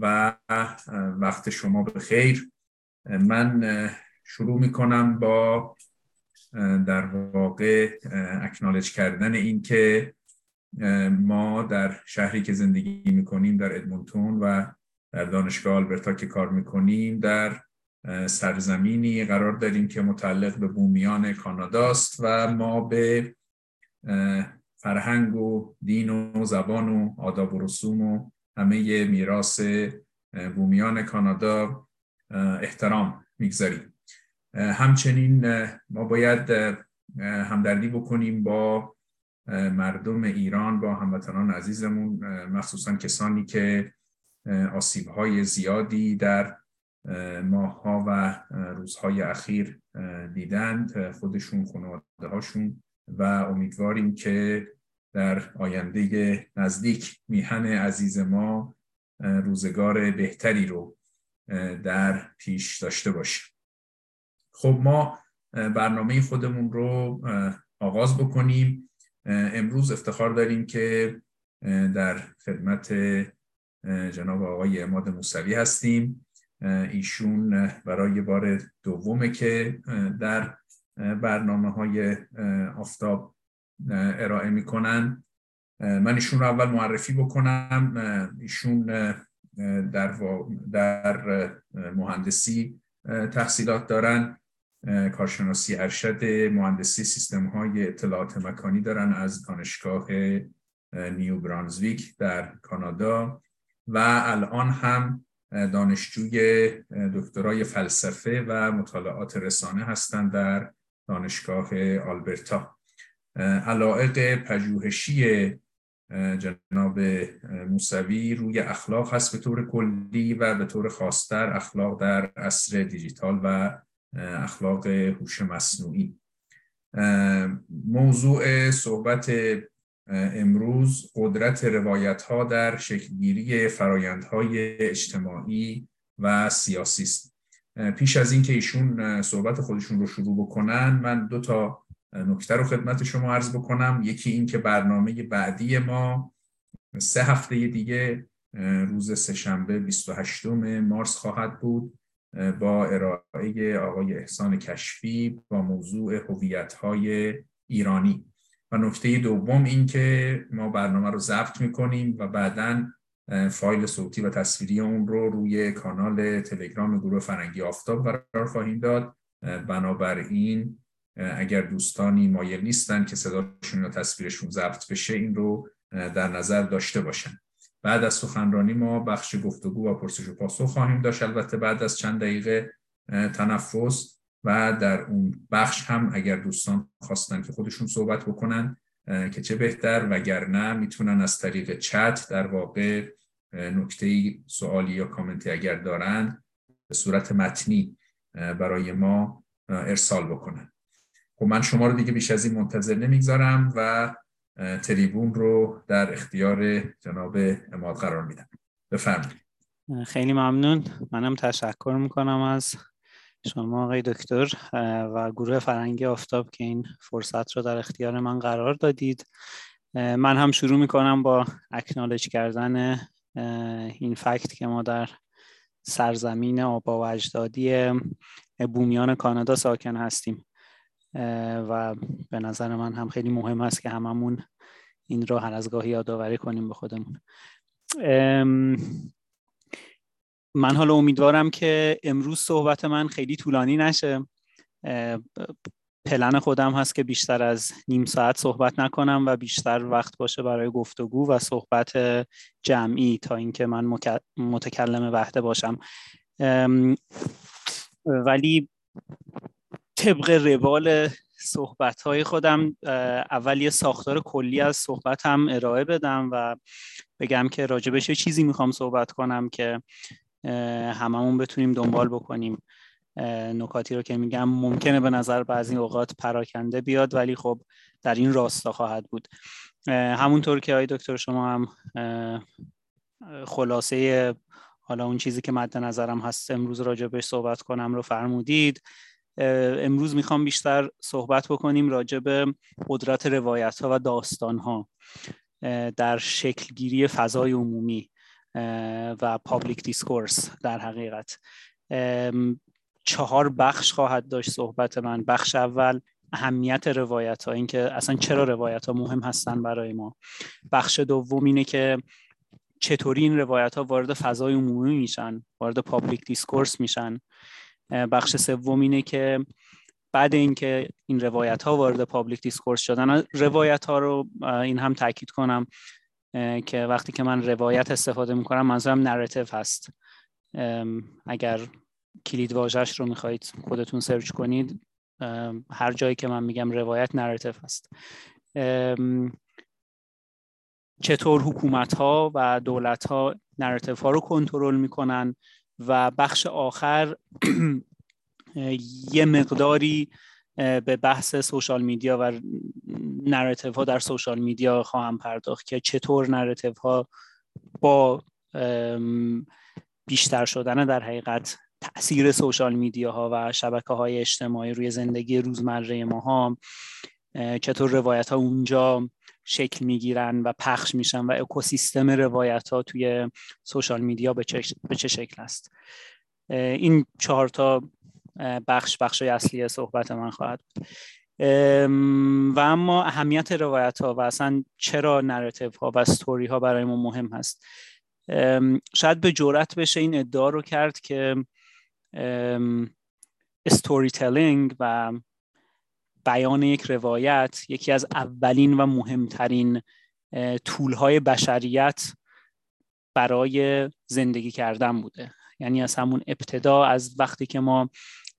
و وقت شما به خیر من شروع می کنم با در واقع اکنالج کردن این که ما در شهری که زندگی می کنیم در ادمونتون و در دانشگاه آلبرتا که کار می کنیم در سرزمینی قرار داریم که متعلق به بومیان کاناداست و ما به فرهنگ و دین و زبان و آداب و رسوم و همه میراث بومیان کانادا احترام می‌گذاریم. همچنین ما باید همدردی بکنیم با مردم ایران با هموطنان عزیزمون مخصوصا کسانی که آسیبهای زیادی در ماهها و روزهای اخیر دیدند. خودشون خانواده هاشون و امیدواریم که در آینده نزدیک میهن عزیز ما روزگار بهتری رو در پیش داشته باشیم خب ما برنامه خودمون رو آغاز بکنیم. امروز افتخار داریم که در خدمت جناب آقای اماد موسوی هستیم. ایشون برای بار دومه که در برنامه های آفتاب ارائه می‌کنن. من ایشون رو اول معرفی بکنم. ایشون در, در مهندسی تحصیلات دارن. کارشناسی ارشد مهندسی سیستم های اطلاعات مکانی دارن از دانشگاه نیو برانزویک در کانادا. و الان هم دانشجوی دکترای فلسفه و مطالعات رسانه هستند در دانشگاه آلبرتا. علائق پژوهشی جناب موسوی روی اخلاق هست به طور کلی و به طور خاصتر اخلاق در عصر دیجیتال و اخلاق هوش مصنوعی. موضوع صحبت امروز قدرت روایت ها در شکلگیری فرایندهای اجتماعی و سیاسی است. پیش از اینکه ایشون صحبت خودشون رو شروع بکنن من دو تا نکته رو خدمت شما عرض بکنم. یکی این که برنامه بعدی ما سه هفته دیگه روز سهشنبه 28 مارس خواهد بود با ارائه آقای احسان کشفی با موضوع هویت‌های ایرانی. و نکته دوم این که ما برنامه رو ضبط می‌کنیم و بعدا فایل صوتی و تصویری اون رو روی کانال تلگرام گروه فرنگی آفتاب قرار خواهیم داد. بنابراین اگر دوستانی مایل نیستن که صداشون یا تصویرشون ضبط بشه این رو در نظر داشته باشن. بعد از سخنرانی ما بخش گفتگو و پرسش و پاسخ خواهیم داشت. البته بعد از چند دقیقه تنفس و در اون بخش هم اگر دوستان خواستن که خودشون صحبت بکنن که چه بهتر. وگرنه می‌تونن از طریق چت در واقع نکته سوالی یا کامنتی اگر دارن به صورت متنی برای ما ارسال بکنن. خب من شما رو دیگه بیش از این منتظر نمی‌گذارم و تریبون رو در اختیار جناب اماد قرار میدم. بفرمایید. خیلی ممنون. منم تشکر می‌کنم از شما آقای دکتر و گروه فرنگی آفتاب که این فرصت رو در اختیار من قرار دادید. من هم شروع می‌کنم با اکنالج کردن این فکت که ما در سرزمین آبا و اجدادی بومیان کانادا ساکن هستیم. و به نظر من هم خیلی مهم است که هممون این رو هر از گاهی یادآوری کنیم به خودمون. من حالا امیدوارم که امروز صحبت من خیلی طولانی نشه. پلن خودم هست که بیشتر از نیم ساعت صحبت نکنم و بیشتر وقت باشه برای گفتگو و صحبت جمعی تا اینکه من متکلم وحده باشم. ولی طبق روال صحبت های خودم اول یه ساختار کلی از صحبت هم ارائه بدم و بگم که راجبش چیزی می‌خوام صحبت کنم که هممون بتونیم دنبال بکنیم. نکاتی رو که میگم ممکنه به نظر بعضی اوقات پراکنده بیاد ولی خب در این راستا خواهد بود. همونطور که آقای دکتر شما هم خلاصه حالا اون چیزی که مد نظرم هست امروز راجبش صحبت کنم رو فرمودید. امروز می‌خوام بیشتر صحبت بکنیم راجع به قدرت روایت ها و داستان ها در شکلگیری فضای عمومی و public discourse در حقیقت. چهار بخش خواهد داشت صحبت من. بخش اول اهمیت روایت ها اینکه اصلا چرا روایت ها مهم هستن برای ما. بخش دوم اینه که چطوری این روایت ها وارد فضای عمومی میشن وارد public discourse میشن. بخش سوم اینه که بعد اینکه این روایت ها وارد public discourse شدن روایت ها رو این هم تاکید کنم که وقتی که من روایت استفاده می‌کنم منظورم narrative هست. اگر کلید واژش رو می‌خواهید خودتون سرچ کنید هر جایی که من میگم روایت narrative هست. چطور حکومت ها و دولت ها narrative ها رو کنترل می‌کنن؟ و بخش آخر یه مقداری به بحث social media و narrative ها در social media خواهم پرداخت که چطور narrative ها با بیشتر شدن در حقیقت تاثیر social media ها و شبکه های اجتماعی روی زندگی روزمره ما ها چطور روایت ها اونجا شکل می‌گیرن و پخش میشن و اکوسیستم روایت ها توی social media به چه, به چه شکل است. این چهار تا بخش بخش اصلی صحبت من خواهد و اما اهمیت روایت ها و اصلا چرا narrative ها و ستوری ها برای ما مهم هست. شاید به جرئت بشه این ادعا رو کرد که storytelling و بیان یک روایت یکی از اولین و مهمترین طولهای بشریت برای زندگی کردن بوده. یعنی از همون ابتدا از وقتی که ما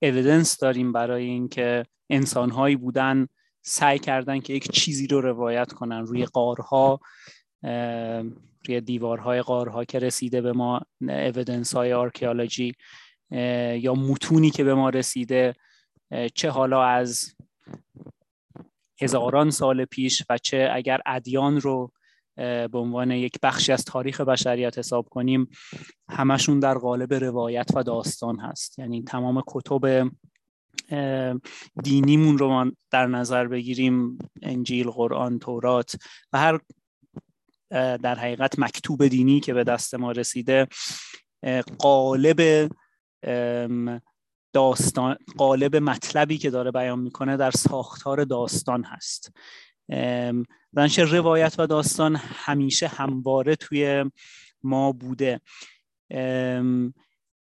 اویدنس داریم برای اینکه انسانهایی بودن سعی کردن که یک چیزی رو روایت کنن. روی قارها روی دیوارهای قارها که رسیده به ما اویدنس های آرکیالوجی یا متونی که به ما رسیده چه حالا از هزاران سال پیش و چه اگر ادیان رو به عنوان یک بخشی از تاریخ بشریت حساب کنیم همشون در قالب روایت و داستان هست. یعنی تمام کتب دینیمون رو ما در نظر بگیریم انجیل، قرآن، تورات و هر در حقیقت مکتوب دینی که به دست ما رسیده قالب داستان قالب مطلبی که داره بیان می‌کنه در ساختار داستان هست. دانش روایت و داستان همیشه همواره توی ما بوده.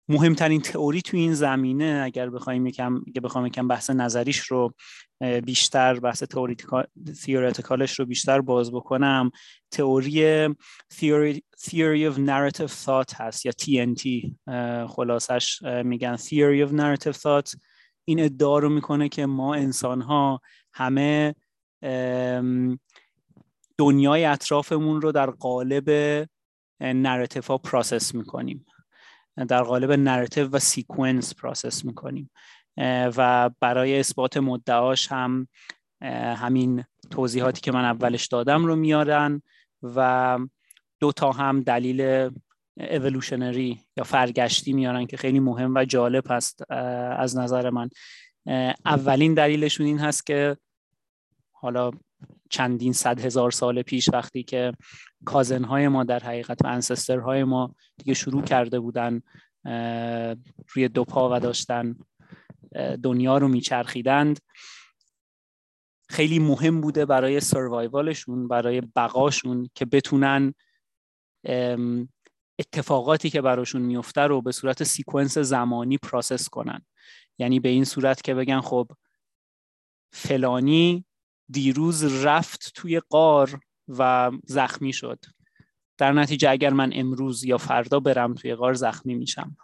مهمترین تئوری تو این زمینه اگر بخوایم یکم بخوام یکم بحث نظریش رو بیشتر بحث تئوریتیکالش رو بیشتر باز بکنم تئوری theory, of narrative thought هست یا TNT خلاصش میگن theory of narrative thought. این ادعا رو می‌کنه که ما انسان ها همه دنیای اطرافمون رو در قالب narrative ها process می‌کنیم. در قالب narrative و sequence process می‌کنیم. و برای اثبات مدعاش هم همین توضیحاتی که من اولش دادم رو میارن و دو تا هم دلیل اولوشنری یا فرگشتی میارن که خیلی مهم و جالب هست از نظر من. اولین دلیلشون این هست که حالا چندین صد هزار سال پیش وقتی که کازنهای ما در حقیقت و انسسترهای ما دیگه شروع کرده بودن روی دو پا و داشتن دنیا رو میچرخیدند خیلی مهم بوده برای survival شون برای بقاشون که بتونن اتفاقاتی که براشون میفته رو به صورت sequence زمانی process کنن. یعنی به این صورت که بگن خب فلانی دیروز رفت توی غار و زخمی شد. در نتیجه اگر من امروز یا فردا برم توی غار زخمی میشم.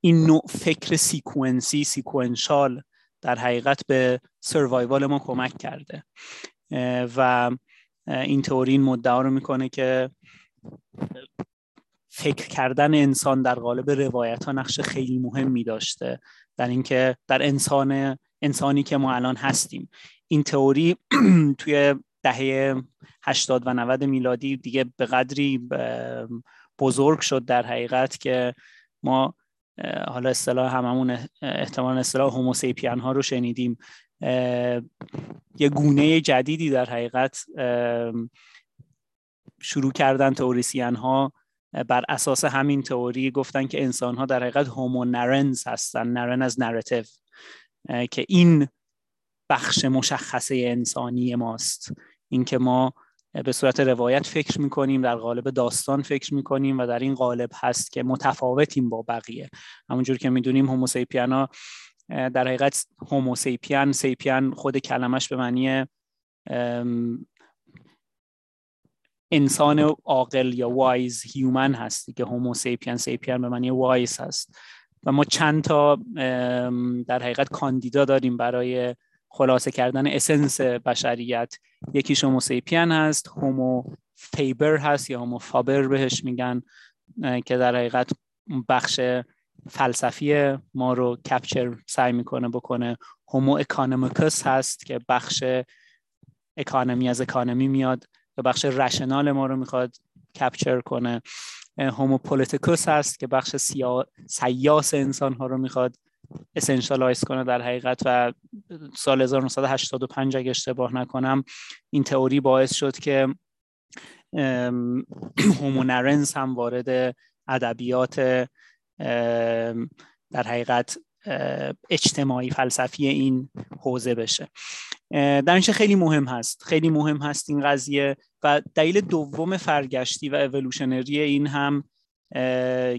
این نوع فکر sequence ی sequential در حقیقت به سروایوال ما کمک کرده. و این تئوری این مدعا رو می‌کنه که فکر کردن انسان در قالب روایت ها نقش خیلی مهمی داشته در اینکه در انسان انسانی که ما الان هستیم. این تئوری توی دهه 80 و 90 میلادی دیگه به قدری بزرگ شد در حقیقت که ما حالا اصطلاح هممون احتمال اصطلاح homo sapien ها رو شنیدیم. یه گونه جدیدی در حقیقت شروع کردن تئوریسین ها بر اساس همین تئوری گفتن که انسان ها در حقیقت homo narrans هستن narran از narrative که این بخش مشخصه انسانی ماست. اینکه ما به صورت روایت فکر می‌کنیم در قالب داستان فکر می‌کنیم و در این قالب هست که متفاوتیم با بقیه. همونجور که می‌دونیم homo sapien ها در حقیقت homo sapien sapien خود کلمش به معنی انسان عاقل یا wise human هست که homo sapien sapien به معنی wise هست. و ما چند تا در حقیقت کاندیدا داریم برای خلاصه کردن essence بشریت. یکی homo sapien هست homo faber هست یا homo faber بهش میگن که در حقیقت بخش فلسفی ما رو capture سعی می‌کنه بکنه. homo economicus هست که بخش economy از economy میاد. و بخش rational ما رو می‌خواد capture کنه. homo politicus هست که بخش سیا... سیاس انسان ها رو می‌خواد essentialize کنه در حقیقت و سال 1985 اگه اشتباه نکنم این تئوری باعث شد که هومونرنس هم وارد ادبیات در حقیقت اجتماعی فلسفی این حوزه بشه. در اینچه خیلی مهم هست. خیلی مهم هست این قضیه و دلیل دوم فرگشتی و اولوشنری این هم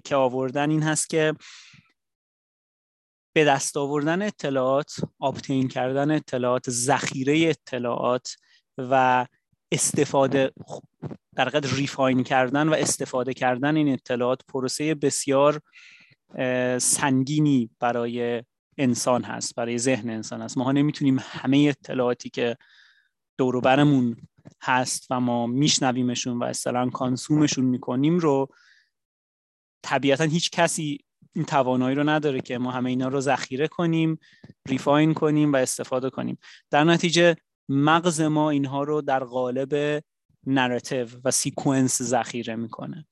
که آوردن این هست که به دست آوردن اطلاعات آبتین کردن اطلاعات ذخیره اطلاعات و استفاده در ریفاین کردن و استفاده کردن این اطلاعات پروسه بسیار سنگینی برای انسان هست برای ذهن انسان هست. ما نمی‌تونیم همه اطلاعاتی که دوروبرمون هست و ما میشنویمشون و اصلا کانسومشون می‌کنیم رو طبیعتا هیچ کسی این توانایی رو نداره که ما همه اینا رو ذخیره کنیم refine کنیم و استفاده کنیم. در نتیجه مغز ما اینها رو در قالب narrative و sequence ذخیره می‌کنه.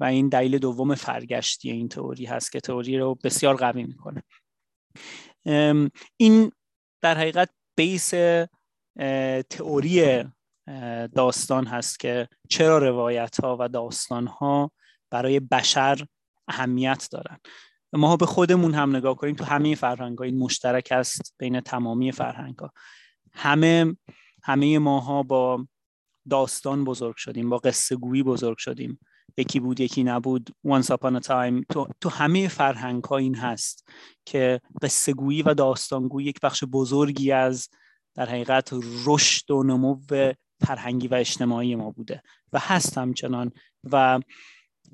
و این دلیل دوم فرگشتی این تئوری هست که تئوری رو بسیار قوی می‌کنه. این در حقیقت base تئوری داستان هست که چرا روایت ها و داستان ها برای بشر اهمیت دارن. ما به خودمون هم نگاه کنیم تو همه فرهنگ ها این مشترک است بین تمامی فرهنگ ها همه همه ماها با داستان بزرگ شدیم با قصه گویی بزرگ شدیم. یکی بود یکی نبود. Once upon a time. تو, تو همه فرهنگ ها این هست که قصه گویی و داستان گویی یک بخش بزرگی از در حقیقت رشد و نمو فرهنگی و اجتماعی ما بوده و هست همچنان و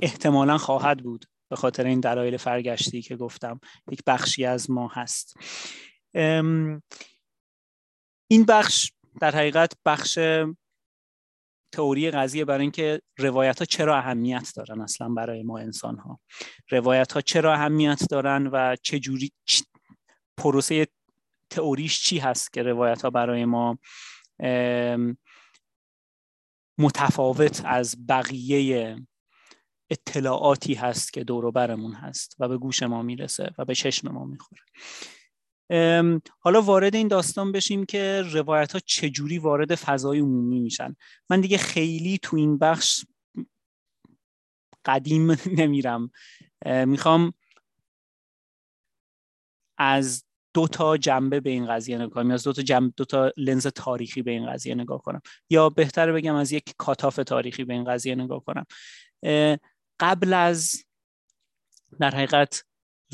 احتمالا خواهد بود به خاطر این دلایل فرگشتی که گفتم یک بخشی از ما هست. این بخش در حقیقت بخش تئوری قضیه برای اینکه روایت ها چرا اهمیت دارن اصلا برای ما انسان ها روایت ها چرا اهمیت دارن و چه جوری پروسه تئوریش چی هست که روایت ها برای ما متفاوت از بقیه اطلاعاتی هست که دور برمون هست و به گوش ما می‌رسه و به چشم ما می‌خوره؟ حالا وارد این داستان بشیم که روایت ها چجوری وارد فضای عمومی میشن. من دیگه خیلی تو این بخش قدیم نمیرم. می‌خوام از دو تا جنبه به این قضیه نگاه کنم. از دو تا جنبه دو تا لنز تاریخی به این قضیه نگاه کنم. یا بهتر بگم از یک کاتاف تاریخی به این قضیه نگاه کنم. قبل از در حقیقت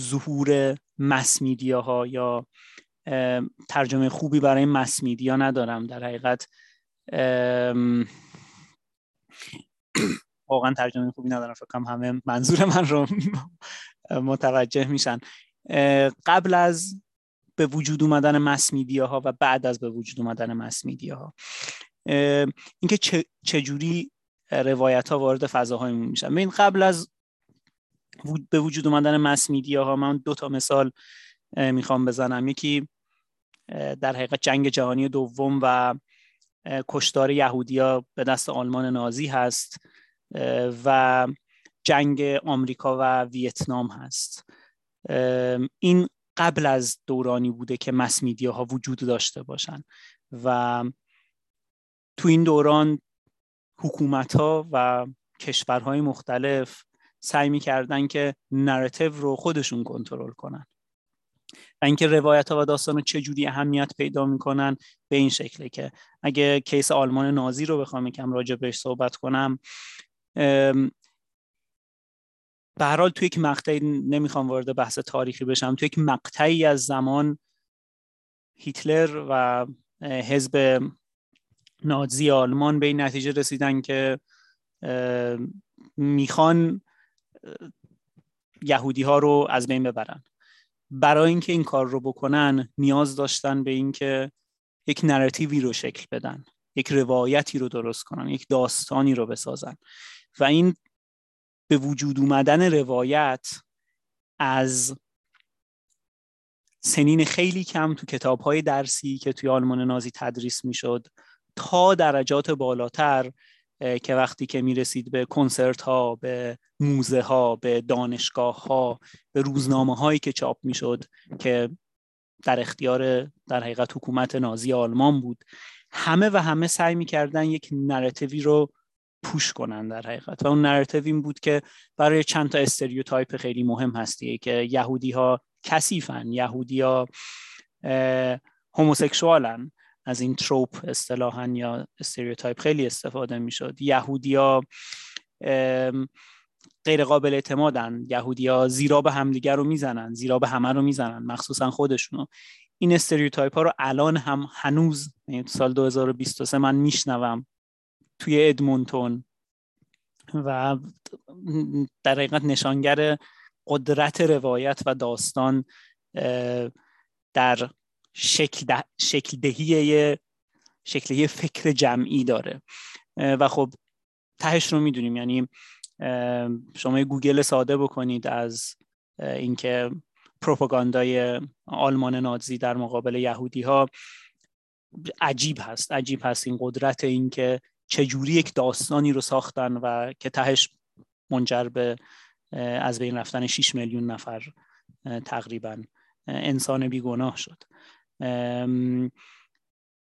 ظهور مس ها یا ترجمه خوبی برای مس میدیا ندارم. در حقیقت واقعا ترجمه خوبی ندارم. فکر همه منظور من رو متوجه میشن. قبل از به وجود اومدن مس ها و بعد از به وجود اومدن مس ها اینکه چجوری روایت ها وارد فضاهای میشن. ببین قبل از به وجود اومدن مس میدیا ها من دو تا مثال می‌خوام بزنم. یکی در حقیقت جنگ جهانی دوم و کشتار یهودیا به دست آلمان نازی هست و جنگ آمریکا و ویتنام هست. این قبل از دورانی بوده که mass media ها وجود داشته باشن و تو این دوران حکومت ها و کشورهای مختلف سعی می‌کردن که narrative رو خودشون کنترل کنن. و اینکه روایت ها و داستان رو چجوری اهمیت پیدا می‌کنن به این شکله که اگه case آلمان نازی رو بخوام یکم راجع بهش صحبت کنم به هر حال توی یک مقطعی نمی‌خوام وارد بحث تاریخی بشم. توی یک مقطعی از زمان هیتلر و حزب نازی آلمان به این نتیجه رسیدن که می‌خوان یهودی ها رو از بین ببرن. برای اینکه این کار رو بکنن نیاز داشتن به اینکه یک نراتیوی رو شکل بدن یک روایتی رو درست کنن یک داستانی رو بسازن. و این به وجود اومدن روایت از سنین خیلی کم تو کتاب های درسی که توی آلمان نازی تدریس می‌شد تا درجات بالاتر که وقتی که می‌رسید به کنسرت ها به موزه ها به دانشگاه ها به روزنامه هایی که چاپ می‌شد که در اختیار در حقیقت حکومت نازی آلمان بود همه و همه سعی می‌کردن یک narrative ی رو push کنن در حقیقت. و اون narrative این بود که برای چند تا stereotype خیلی مهم هستی که یهودی ها کثیفن یهودی ها homosexual ن از این trope اصطلاحا یا stereotype خیلی استفاده می‌شد. یهودیا غیر قابل اعتمادن. یهودیا زیرآب همدیگر رو می‌زنن زیرآب همه رو می‌زنن مخصوصا خودشونو. این stereotype ها رو الان هم هنوز یعنی سال 2023 من میشنوم توی ادمونتون و در حقیقت نشانگر قدرت روایت و داستان در شکل, ده، شکل دهی شکل فکر جمعی داره. و خب تهش رو می‌دونیم. یعنی شما گوگل ساده بکنید از اینکه پروپاگاندای آلمان نازی در مقابل یهودی ها عجیب هست. عجیب هست این قدرت اینکه چجوری یک داستانی رو ساختن و که تهش منجر به از بین رفتن 6 میلیون نفر تقریبا انسان بیگناه شد.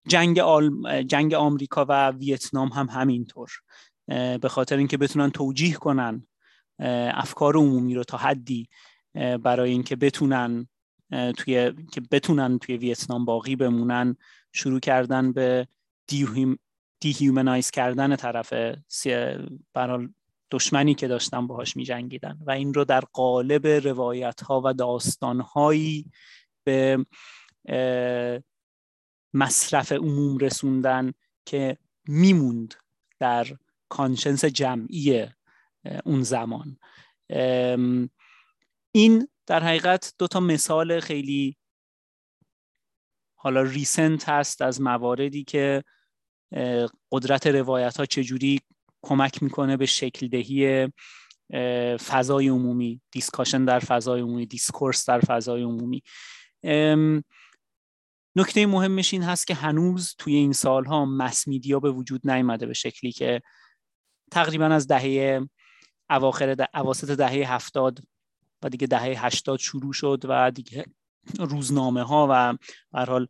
جنگ, آل... جنگ آمریکا و ویتنام هم همینطور. به خاطر اینکه بتونن توجیه کنن افکار عمومی رو تا حدی برای اینکه بتونن توی که بتونن توی ویتنام باقی بمونن شروع کردن به دیهیومنایز کردن طرف برای دشمنی که داشتن باهاش می جنگیدن و این رو در قالب روایت ها و داستان هایی به مصرف عموم رسوندن که میموند در conscience جمعی اون زمان. این در حقیقت دو تا مثال خیلی حالا recent هست از مواردی که قدرت روایت ها چجوری کمک می‌کنه به شکل دهی فضای عمومی discussion در فضای عمومی discourse در فضای عمومی. نکته مهمش این هست که هنوز توی این سالها مس میدیا به وجود نیامده به شکلی که تقریبا از دهه اواخر ده، اواسط دهه هفتاد و دیگه دهه هشتاد شروع شد و دیگه روزنامه ها و هر حال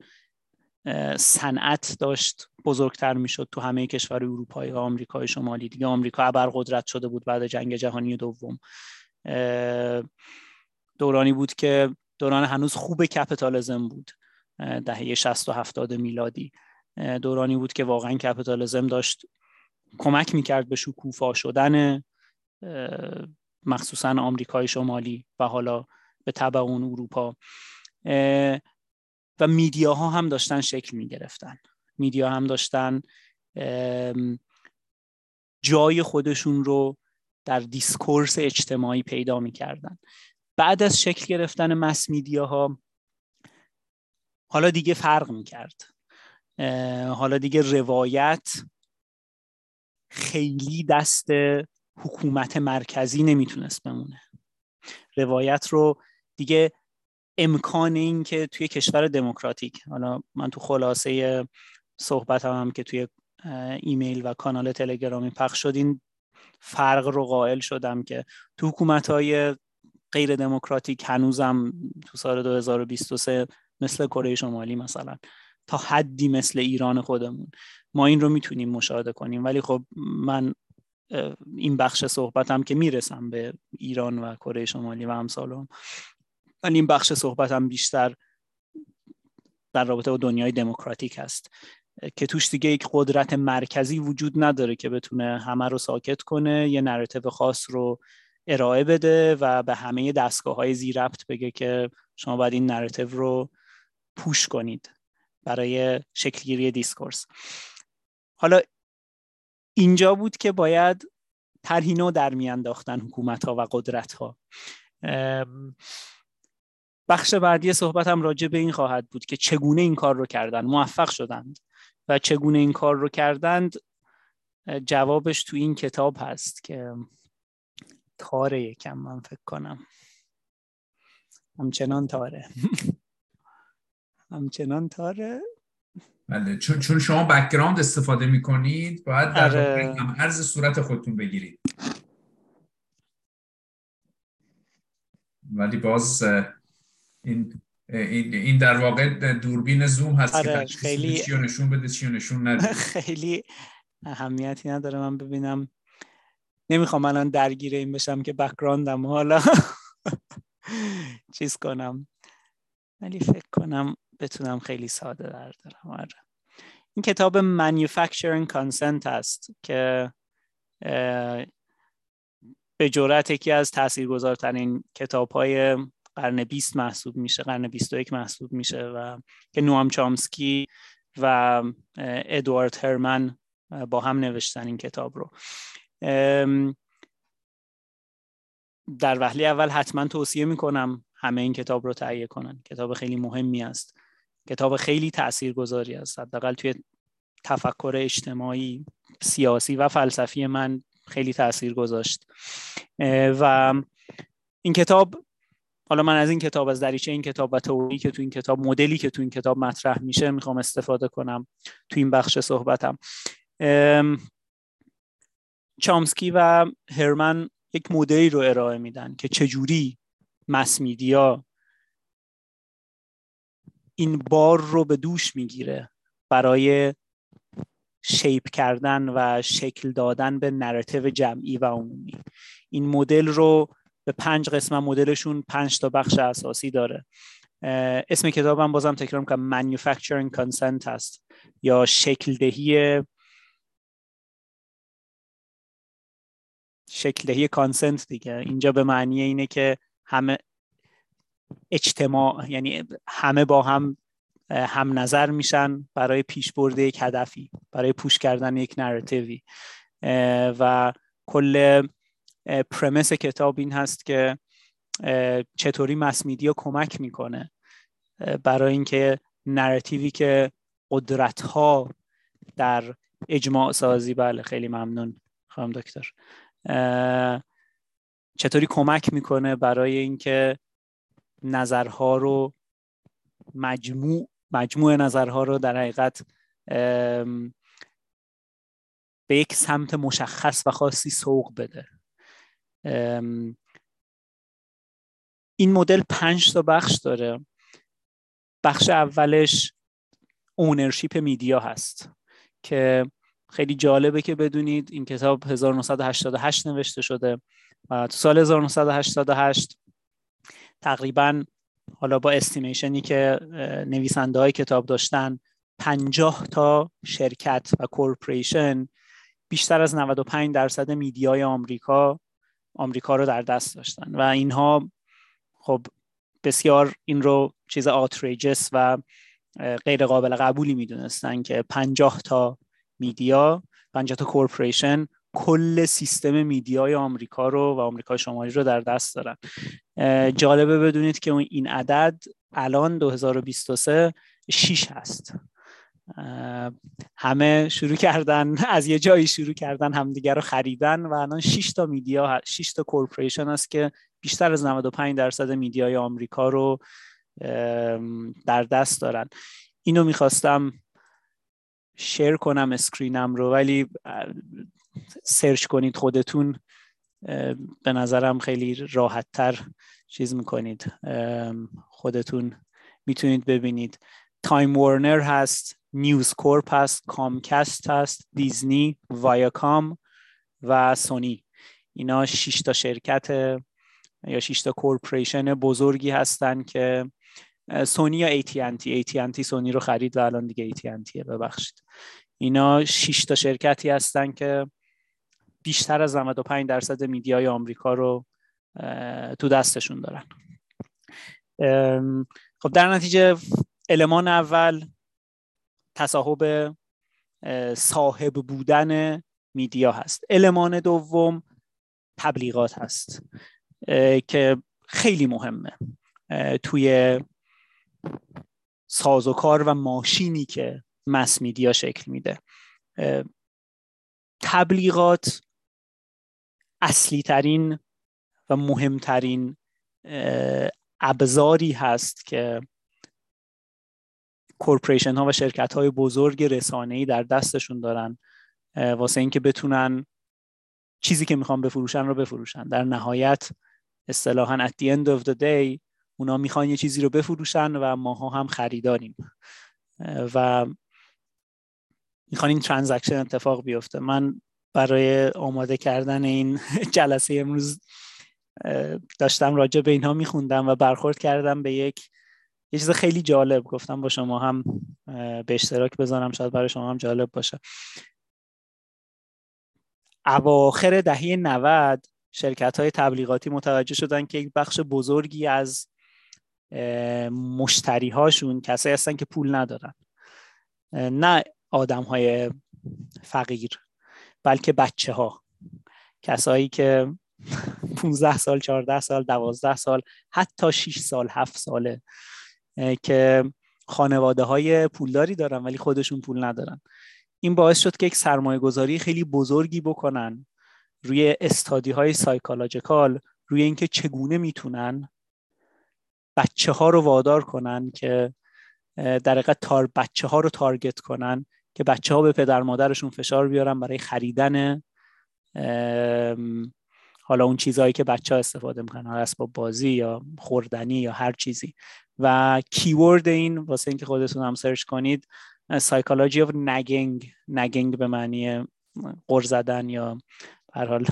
صنعت داشت بزرگتر می‌شد تو همه کشور اروپایی و آمریکای شمالی. دیگه آمریکا ابرقدرت شده بود بعد جنگ جهانی دوم. دورانی بود که دوران هنوز خوب کپیتالیزم بود. دهه 60 و 70 میلادی. دورانی بود که واقعا کپیتالیزم داشت کمک می‌کرد به شکوفا شدن مخصوصا آمریکای شمالی و حالا به تبع اون اروپا. و media ها هم داشتن شکل می‌گرفتن. media هم داشتن جای خودشون رو در دیسکورس اجتماعی پیدا می‌کردن. بعد از شکل گرفتن مس میدیاها حالا دیگه فرق می‌کرد. حالا دیگه روایت خیلی دست حکومت مرکزی نمی‌تونست بمونه. روایت رو دیگه امکان این که توی کشور دموکراتیک حالا من تو خلاصه صحبت هم, هم که توی ایمیل و کانال تلگرامی پخش شد این فرق رو قائل شدم که تو حکومت های غیر دموکراتیک هنوزم تو سال 2023 مثل کره شمالی مثلا تا حدی مثل ایران خودمون. ما این رو می‌تونیم مشاهده کنیم. ولی خب من این بخش صحبتم که می‌رسم به ایران و کره شمالی و امثالهم ولی این بخش صحبتم بیشتر در رابطه با دنیای دموکراتیک هست که توش دیگه یک قدرت مرکزی وجود نداره که بتونه همه رو ساکت کنه یه narrative خاص رو ارائه بده و به همه دستگاه های ذیربط بگه که شما باید این narrative رو push کنید برای شکلگیری discourse. حالا اینجا بود که باید طرحی درمی‌انداختن حکومت ها و قدرت ها بخش بعدی صحبت هم راجع به این خواهد بود که چگونه این کار رو کردن موفق شدند و چگونه این کار رو کردند. جوابش تو این کتاب هست که تاره یکم من فکر کنم. همچنان تاره. همچنان تاره بله چون چون شما بکگراند استفاده می‌کنید باید در آره. هم عرض صورت خودتون بگیرید. ولی باز این این, این در واقع دوربین زوم هست آره، که خیلی چی نشون بده چی نشون نده. خیلی اهمیتی نداره. من ببینم. نمی‌خوام الان درگیر این بشم که بکراندم حالا چیز کنم. ولی فکر کنم بتونم خیلی ساده در دارم آره. این کتاب Manufacturing Consent هست که به جورت یکی از تاثیرگذارترین کتاب های قرن 20 محسوب میشه قرن 21 محسوب میشه و که نوام چامسکی و ادوارد هرمن با هم نوشتن این کتاب رو. در وهله اول حتما توصیه می‌کنم همه این کتاب رو تهیه کنن. کتاب خیلی مهمی است. کتاب خیلی تاثیرگذاری است. حداقل توی تفکر اجتماعی سیاسی و فلسفی من خیلی تاثیر گذاشت. و این کتاب حالا من از این کتاب از دریچه این کتاب و تویی که تو این کتاب مدلی که تو این کتاب مطرح میشه می‌خوام استفاده کنم تو این بخش صحبتم. چامسکی و هرمن یک مدلی رو ارائه میدن که چجوری مس میدیا این بار رو به دوش می‌گیره برای shape کردن و شکل دادن به narrative جمعی و عمومی. این مدل رو به پنج قسمت مدلشون پنج تا بخش اساسی داره. اسم کتابم بازم تکرار می‌کنم. Manufacturing Consent هست یا شکل دهی شکل دهی consent دیگه. اینجا به معنی اینه که همه اجتماع یعنی همه با هم هم نظر میشن برای پیش برده یک هدفی برای پوش کردن یک نراتیوی و کل پرمس کتاب این هست که چطوری مس میدیا کمک می‌کنه برای اینکه نراتیوی که قدرت ها در اجماع سازی بله خیلی ممنون خانم دکتر. چطوری کمک می‌کنه برای اینکه نظرها رو مجموع مجموع نظرها رو در حقیقت به یک سمت مشخص و خاصی سوق بده. این مدل پنج تا بخش داره. بخش اولش اونرشیپ میدیا هست که خیلی جالبه که بدونید این کتاب 1988 نوشته شده و تو سال 1988 تقریبا حالا با estimation ی که نویسنده های کتاب داشتن 50 تا شرکت و corporation بیشتر از 95 درصد media ی آمریکا آمریکا رو در دست داشتن. و اینها خب بسیار این رو چیز outrageous و غیر قابل قبولی می‌دونستن که 50 تا media 50 تا corporation کل سیستم media ی آمریکا رو و آمریکا شمالی رو در دست دارن. جالبه بدونید که این عدد الان 2023 6 هست. همه شروع کردن از یه جایی شروع کردن همدیگه رو خریدن و الان 6 تا media 6 تا corporation است که بیشتر از 95 درصد media ی آمریکا رو در دست دارن. اینو می‌خواستم share کنم screen م رو ولی سرچ کنید خودتون به نظرم خیلی راحت تر چیز می‌کنید. خودتون می‌تونید ببینید. Time Warner هست News Corp هست Comcast هست Disney Viacom و سونی. اینا 6 تا شرکت یا 6 تا کورپوریشن بزرگی هستن که سونی یا AT&T AT&T سونی رو خرید و الان دیگه AT&T ببخشید. اینا 6 تا شرکتی هستن که بیشتر از 95 درصد میدیای آمریکا رو تو دستشون دارن. خب در نتیجه المان اول تصاحب صاحب بودن میدیا هست. المان دوم تبلیغات هست که خیلی مهمه. توی سازوکار و ماشینی که مس میدیا شکل میده. تبلیغات اصلی ترین و مهمترین ابزاری هست که corporation ها و شرکت های بزرگ رسانه ای در دستشون دارن واسه اینکه بتونن چیزی که می‌خوان بفروشن رو بفروشن. در نهایت اصطلاحا at the end of the day اونا می‌خوان یه چیزی رو بفروشن و ماها هم خریداریم. و می‌خوان این transaction اتفاق بیفته. من برای آماده کردن این جلسه امروز داشتم راجع به اینها میخوندم و برخورد کردم به یک یه چیز خیلی جالب. گفتم با شما هم به اشتراک بذارم شاید برای شما هم جالب باشه. اواخر دهه 90 شرکت های تبلیغاتی متوجه شدن که یک بخش بزرگی از مشتری هاشون کسایی هستن که پول ندارن. نه آدم های فقیر. بلکه بچه ها کسایی که 15 سال 14 سال 12 سال حتی 6 سال 7 ساله که خانواده های پولداری دارن ولی خودشون پول ندارن. این باعث شد که یک سرمایه گذاری خیلی بزرگی بکنن روی study های psychological روی اینکه چگونه می‌تونن بچه ها رو وادار کنن که در حقیقت تار بچه ها رو target کنن که بچه ها به پدر مادرشون فشار بیارن برای خریدن حالا اون چیزهایی که بچه ها استفاده می‌کنن حالا اسباب بازی یا خوردنی یا هر چیزی. و keyword این واسه اینکه خودتون هم سرچ کنید psychology of nagging nagging به معنی قر زدن یا هر حال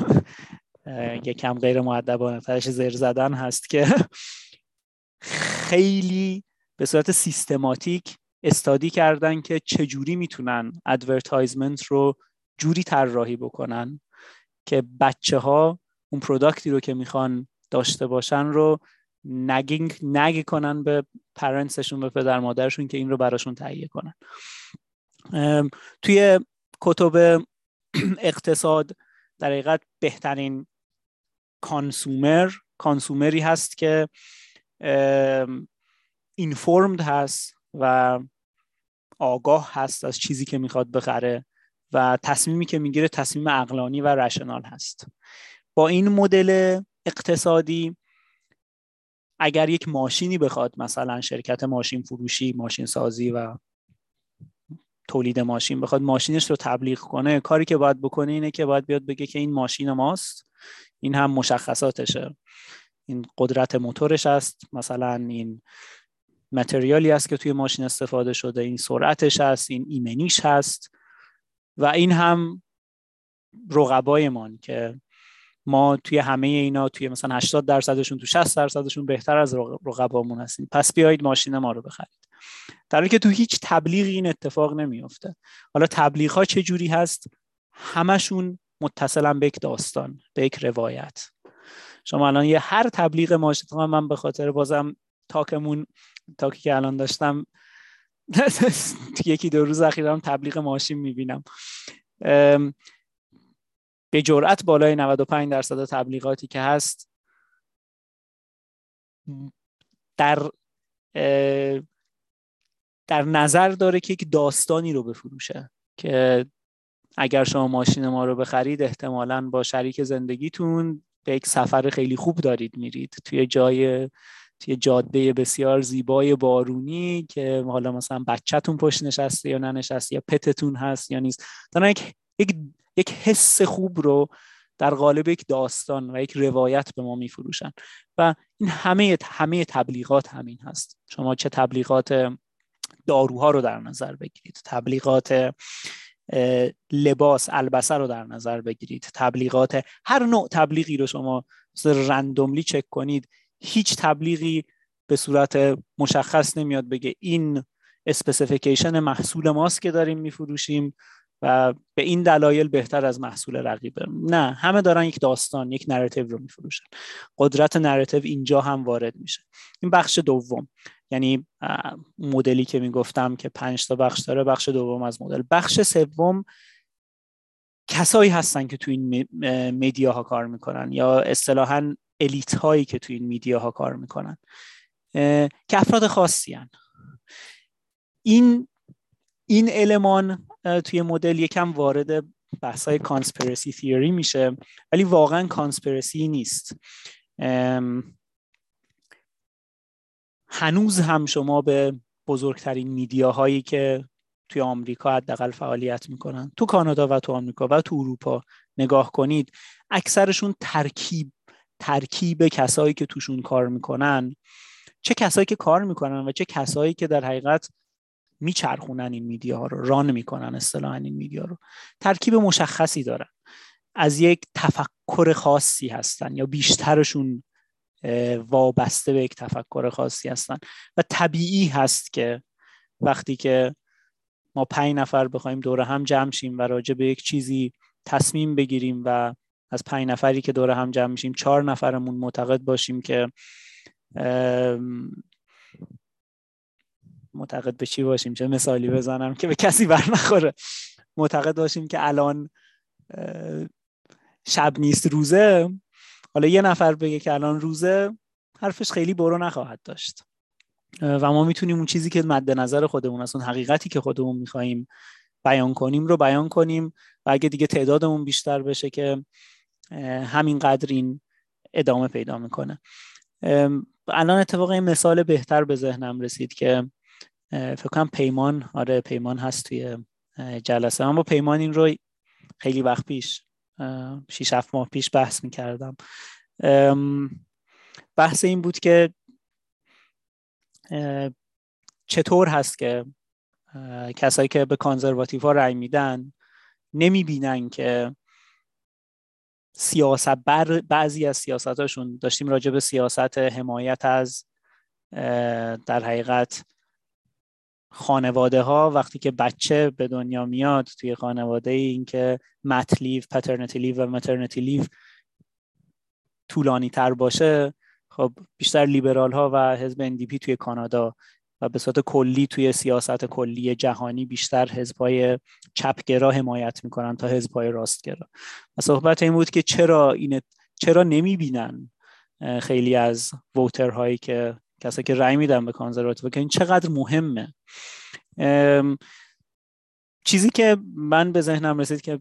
یکم غیر مودبانه ترش زر زدن هست که خیلی به صورت سیستماتیک study کردن که چجوری می‌تونن advertisement رو جوری طراحی بکنن که بچه ها اون product ی رو که می‌خوان داشته باشن رو nagging nag کنن به parents شون به پدر مادرشون که این رو براشون تهیه کنن. توی کتب اقتصاد در حقیقت بهترین consumer consumer ی هست که informed هست. و آگاه هست از چیزی که می‌خواد بخره و تصمیمی که می‌گیره تصمیم اقلانی و رشنال هست. با این مدل اقتصادی اگر یک ماشینی بخواد مثلا شرکت ماشین فروشی ماشین سازی و تولید ماشین بخواد ماشینش رو تبلیغ کنه کاری که باید بکنه اینه که باید بیاد بگه که این ماشین ماست. این هم مشخصاتشه. این قدرت موتورش است مثلا این متریالی است که توی ماشین استفاده شده. این سرعتش هست این ایمنیش هست. و این هم رقبایمان که ما توی همه اینا توی مثلا 80 درصدشون تو 60 درصدشون بهتر از رقبامون هستیم. پس بیایید ماشین ما رو بخرید. در حالی که تو هیچ تبلیغی این اتفاق نمیفته حالا تبلیغ ها چه جوری هست؟ همشون متصلا به یک داستان به یک روایت. شما الان یه هر تبلیغ ماشین من به خاطر بازم تاکمون تاکی که الان داشتم یکی دو روز اخیرم تبلیغ ماشین می‌بینم. به جرأت بالای 95 درصد تبلیغاتی که هست در در نظر داره که یک داستانی رو بفروشه که اگر شما ماشین ما رو بخرید احتمالا با شریک زندگیتون به یک سفر خیلی خوب دارید میرید. توی جای توی جاده بسیار زیبای بارونی که حالا مثلا بچهتون پشت نشسته یا ننشسته یا پتتون هست یا نیست. دارن یک یک یک حس خوب رو در قالب یک داستان و یک روایت به ما میفروشن. و این همه همه تبلیغات همین هست. شما چه تبلیغات داروها رو در نظر بگیرید تبلیغات لباس البسه رو در نظر بگیرید تبلیغات هر نوع تبلیغی رو شما randomly چک کنید. هیچ تبلیغی به صورت مشخص نمیاد بگه این specification محصول ماست که داریم میفروشیم و به این دلایل بهتر از محصول رقیبه نه همه دارن یک داستان یک narrative رو میفروشن. قدرت narrative اینجا هم وارد میشه. این بخش دوم یعنی مدلی که می‌گفتم که پنج تا بخش داره بخش دوم از مدل. بخش سوم کسایی هستن که تو این میدیاها کار می‌کنن یا اصطلاحا الیت هایی که تو این میدیاها کار می‌کنن که افراد خاصی هن. این این المان توی مدل یکم وارد بحثای کانسپیرسی تیوری میشه ولی واقعا کانسپیرسی نیست هنوز هم شما به بزرگترین میدیاهایی که توی آمریکا حداقل فعالیت می‌کنن تو کانادا و تو آمریکا و تو اروپا نگاه کنید اکثرشون ترکیب ترکیب کسایی که توشون کار می‌کنن. چه کسایی که کار می‌کنن و چه کسایی که در حقیقت میچرخونن این میدیا رو ران می‌کنن اصطلاحا این میدیا رو. ترکیب مشخصی دارن. از یک تفکر خاصی هستن یا بیشترشون وابسته به یک تفکر خاصی هستن. و طبیعی هست که وقتی که ما پنج نفر بخوایم دور هم جمع شیم و راجع به یک چیزی تصمیم بگیریم و از پنج نفری که دور هم جمع میشیم چهار نفرمون معتقد باشیم که معتقد به چی باشیم؟ چه مثالی بزنم که به کسی بر نخوره. معتقد باشیم که الان شب نیست روزه. حالا یه نفر بگه که الان روزه حرفش خیلی برو نخواهد داشت. و ما می‌تونیم اون چیزی که مد نظر خودمون است اون حقیقتی که خودمون میخواییم بیان کنیم رو بیان کنیم و اگه دیگه تعدادمون بیشتر بشه که همینقدر این ادامه پیدا می‌کنه. الان اتفاق این مثال بهتر به ذهنم رسید که فکر کنم پیمان آره پیمان هست توی جلسه. من با پیمان این رو خیلی وقت پیش 6 7 ماه پیش بحث می‌کردم. بحث این بود که چطور هست که کسایی که به کانزرواتیو ها رأی میدن نمی‌بینن که سیاست بر بعضی از سیاستاشون داشتیم راجع به سیاست حمایت از در حقیقت خانواده ها وقتی که بچه به دنیا میاد توی خانواده این که mat leave paternity leave و maternity leave طولانی تر باشه خب بیشتر لیبرال ها و حزب NDP توی کانادا و به صورت کلی توی سیاست کلی جهانی بیشتر حزبای چپگرا حمایت می‌کنن تا حزبای راستگرا. و صحبت این بود که چرا این چرا نمی‌بینن خیلی از ووتر هایی که کسایی که رأی میدن به کانزرواتیو که این چقدر مهمه. چیزی که من به ذهنم رسید که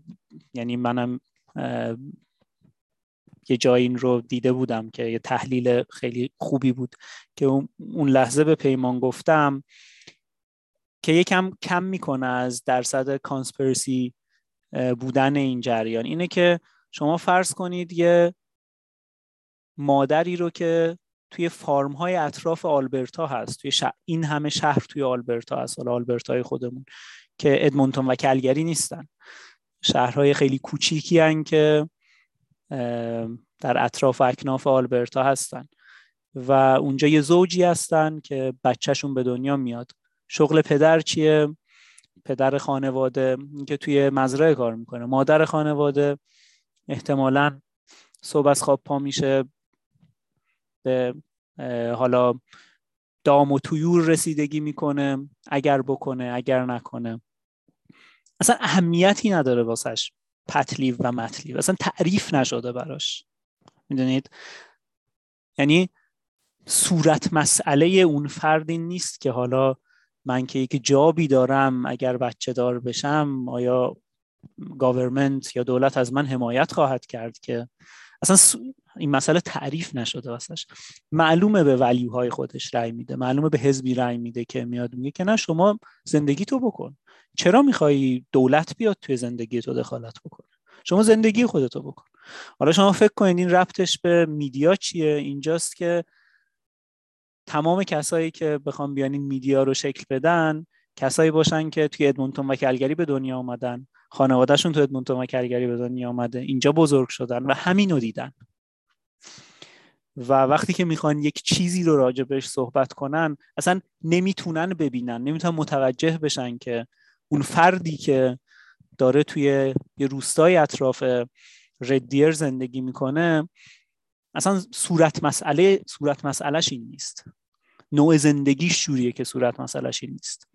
یعنی منم یه جایی این رو دیده بودم که یه تحلیل خیلی خوبی بود که اون لحظه به پیمان گفتم که یکم کم می‌کنه از درصد کانسپرسی بودن این جریان. اینه که شما فرض کنید یه مادری رو که توی فارم های اطراف آلبرتا هست توی این همه شهر توی آلبرتا هست حالا آلبرتای خودمون که ادمونتون و کلگری نیستن. شهرهای خیلی کوچیکی هن که در اطراف و اکناف آلبرتا هستن. و اونجا یه زوجی هستن که بچهشون به دنیا میاد. شغل پدر چیه؟ پدر خانواده که توی مزرعه کار می‌کنه. مادر خانواده احتمالا صبح از خواب پا میشه به حالا دام و تویور رسیدگی می‌کنه. اگر بکنه اگر نکنه. اصلا اهمیتی نداره واسش. پتلیو و متلیو اصلا تعریف نشده براش. می‌دونید؟ یعنی صورت مسئله اون فردی نیست که حالا من که یک جابی دارم اگر بچه دار بشم آیا گاورمنت یا دولت از من حمایت خواهد کرد که؟ اصلا این مسئله تعریف نشده واسش. معلومه به ولیوهای خودش رأی میده. معلومه به حزبی رأی میده که میاد میگه که نه شما زندگی تو بکن. چرا می‌خوای دولت بیاد توی زندگی تو دخالت بکنه؟ شما زندگی خودتو بکن. حالا شما فکر کنید این ربطش به میدیا چیه؟ اینجاست که تمام کسایی که بخوام بیان این میدیا رو شکل بدن کسایی باشن که توی ادمونتون و کلگری به دنیا آمدن. خانوادهشون تو ادمونتون و کلگری به دنیا آمده. اینجا بزرگ شدن و همینو دیدن. و وقتی که می‌خوان یک چیزی رو راجع بهش صحبت کنن اصلا نمی‌تونن ببینن نمی‌تونن متوجه بشن که اون فردی که داره توی یه روستای اطراف ردیر زندگی می‌کنه اصلا صورت مسئله صورت مسئلهش این نیست. نوع زندگیش جوریه که صورت مسئلهش این نیست.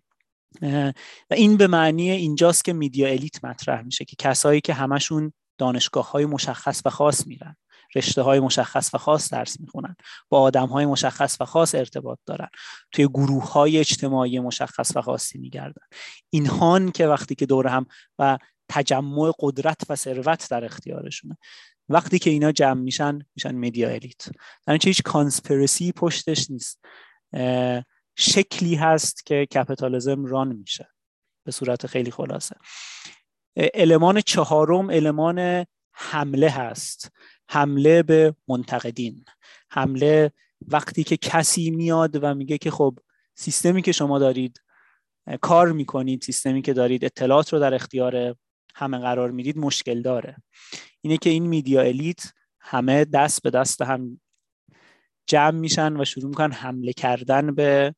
و این به معنی اینجاست که میدیا الیت مطرح میشه که کسایی که همشون دانشگاه های مشخص و خاص میرن. رشته های مشخص و خاص درس می‌خونن با آدم های مشخص و خاص ارتباط دارن توی گروه های اجتماعی مشخص و خاصی میگردن. اینهان که وقتی که دور هم و تجمع قدرت و ثروت در اختیارشونه وقتی که اینا جمع میشن میشن media elite در هیچ conspiracy پشتش نیست. شکلی هست که capitalism run میشه. به صورت خیلی خلاصه. المان چهارم المان حمله هست. حمله به منتقدین. حمله وقتی که کسی میاد و میگه که خب سیستمی که شما دارید کار می‌کنید سیستمی که دارید اطلاعات رو در اختیار همه قرار می‌دید مشکل داره. اینه که این میدیا الیت همه دست به دست هم جمع میشن و شروع می‌کنن حمله کردن به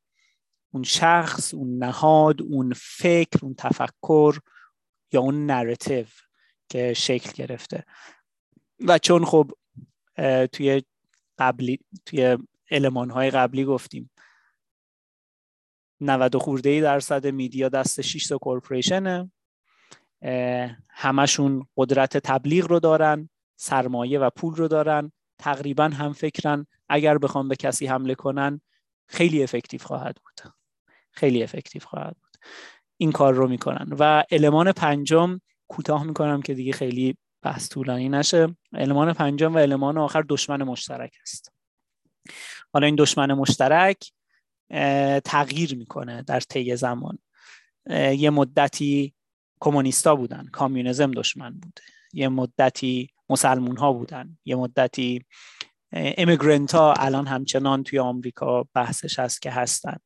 اون شخص اون نهاد اون فکر اون تفکر یا اون نراتیو که شکل گرفته. و چون خب توی قبلی توی علمان های قبلی گفتیم 90 خورده درصد میدیا دست 6 تا کورپوریشنه. همشون قدرت تبلیغ رو دارن سرمایه و پول رو دارن تقریبا هم فکرن. اگر بخوام به کسی حمله کنن خیلی افکتیو خواهد بود. خیلی افکتیو خواهد بود. این کار رو می‌کنن. و المان پنجم کوتاه می‌کنم که دیگه خیلی بحث طولانی نشه. المان پنجم و المان آخر دشمن مشترک است. حالا این دشمن مشترک تغییر می‌کنه در طی زمان. یه مدتی کمونیستا بودن کامیونیزم دشمن بوده یه مدتی مسلمون ها بودن. یه مدتی امیگرنت ها الان همچنان توی آمریکا بحثش هست که هستن.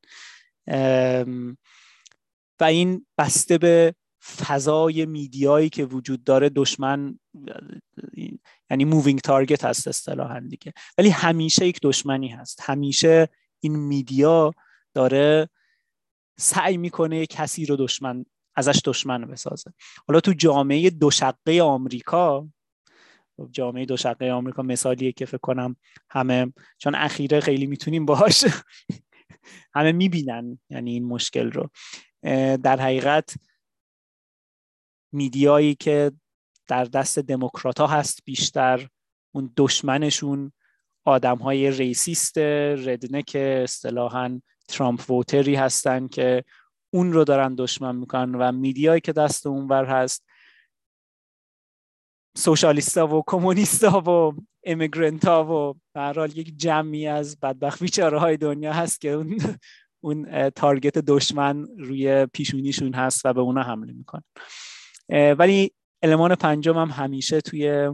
و این بسته به فضای media یی که وجود داره دشمن یعنی moving target هست اصطلاحا دیگه. ولی همیشه یک دشمنی هست. همیشه این media داره سعی می‌کنه کسی رو دشمن ازش دشمن بسازه. حالا تو جامعه دوشقه آمریکا جامعه دوشقه آمریکا مثالیه که فکر کنم همه چون اخیره خیلی می‌تونیم باهاش همه می‌بینن یعنی این مشکل رو. در حقیقت میدیایی که در دست دموکرات ها هست بیشتر اون دشمنشون آدم های ریسیست ردنک اصطلاحا ترامپ ووتری هستن که اون رو دارن دشمن می‌کنن و میدیایی که دست اونور هست سوشالیستا و کمونیستا و امیگرنت ها و به یک جمعی از بدبخت بیچاره های دنیا هست که اون اون تارگت دشمن روی پیشونیشون هست و به اونا حمله می‌کنن. ولی المان پنجم هم همیشه توی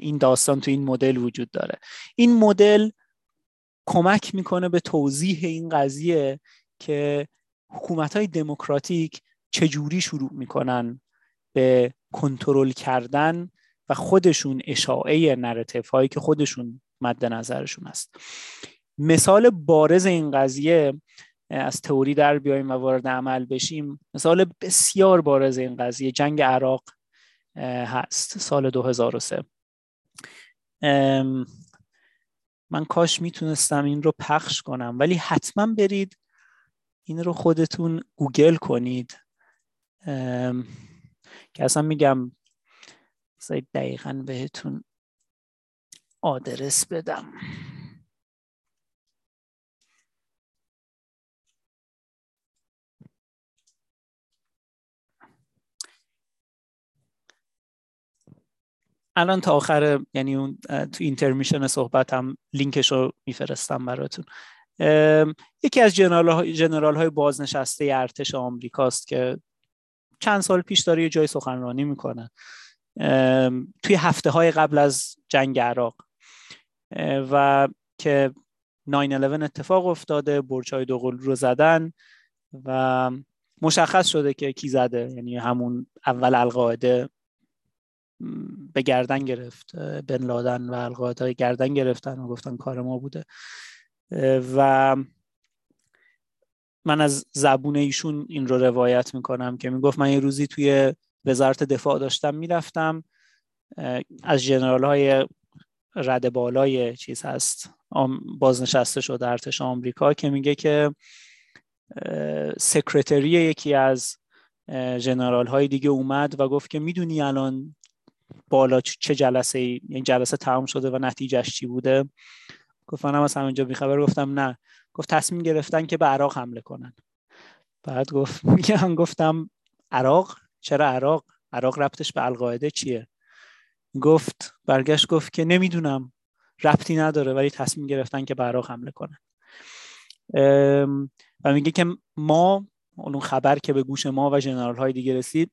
این داستان توی این مدل وجود داره. این مدل کمک می‌کنه به توضیح این قضیه که حکومت های دموکراتیک چجوری شروع می‌کنن به کنترل کردن و خودشون اشاعه نراتیف هایی که خودشون مد نظرشون است. مثال بارز این قضیه از تئوری در بیایم و وارد عمل بشیم. مثال بسیار بارز این قضیه جنگ عراق هست سال 2003 من کاش می‌تونستم این رو پخش کنم ولی حتما برید این رو خودتون گوگل کنید. که اصلا میگم دقیقا بهتون آدرس بدم. الان تا آخر یعنی اون تو اینترمیشن صحبت هم لینکش رو میفرستم براتون. یکی از جنرال های بازنشسته ارتش آمریکاست که چند سال پیش داره یه جای سخنرانی می‌کنه. توی هفته های قبل از جنگ عراق. و که 9-11 اتفاق افتاده برج های دوقل رو زدن و مشخص شده که کی زده. یعنی همون اول القاعده به گردن گرفت بن لادن و القاعده گردن گرفتن و گفتن کار ما بوده. و من از زبون ایشون این رو روایت می‌کنم که می‌گفت من یه روزی توی وزارت دفاع داشتم می‌رفتم از جنرال های رد بالای چیز هست بازنشسته شده ارتش آمریکا که میگه که سکرتری یکی از جنرال های دیگه اومد و گفت که می‌دونی الان بالا چه جلسه ای یعنی جلسه تمام شده و نتیجهش چی بوده. گفت من از همینجا بیخبر گفتم نه. گفت تصمیم گرفتن که به عراق حمله کنن. بعد گفت میگم گفتم عراق؟ چرا عراق؟ عراق ربطش به القاعده چیه؟ گفت برگشت گفت که نمی‌دونم. ربطی نداره ولی تصمیم گرفتن که به عراق حمله کنن. و میگه که ما اون خبر که به گوش ما و جنرال های دیگه رسید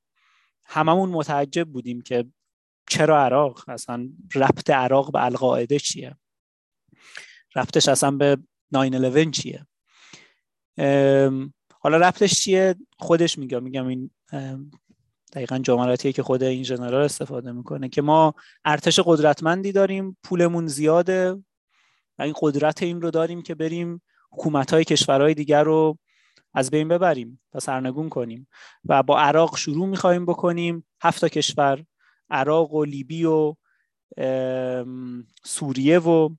هممون متعجب بودیم که چرا عراق؟ اصلا ربط عراق به القاعده چیه؟ ربطش اصلا به 9-11 چیه؟ حالا ربطش چیه؟ خودش میگه میگم این دقیقا جملاتیه که خود این جنرال استفاده می‌کنه که ما ارتش قدرتمندی داریم پولمون زیاده و این قدرت این رو داریم که بریم حکومت های کشورهای دیگر رو از بین ببریم و سرنگون کنیم و با عراق شروع می‌خوایم بکنیم هفت کشور عراق و لیبی و سوریه و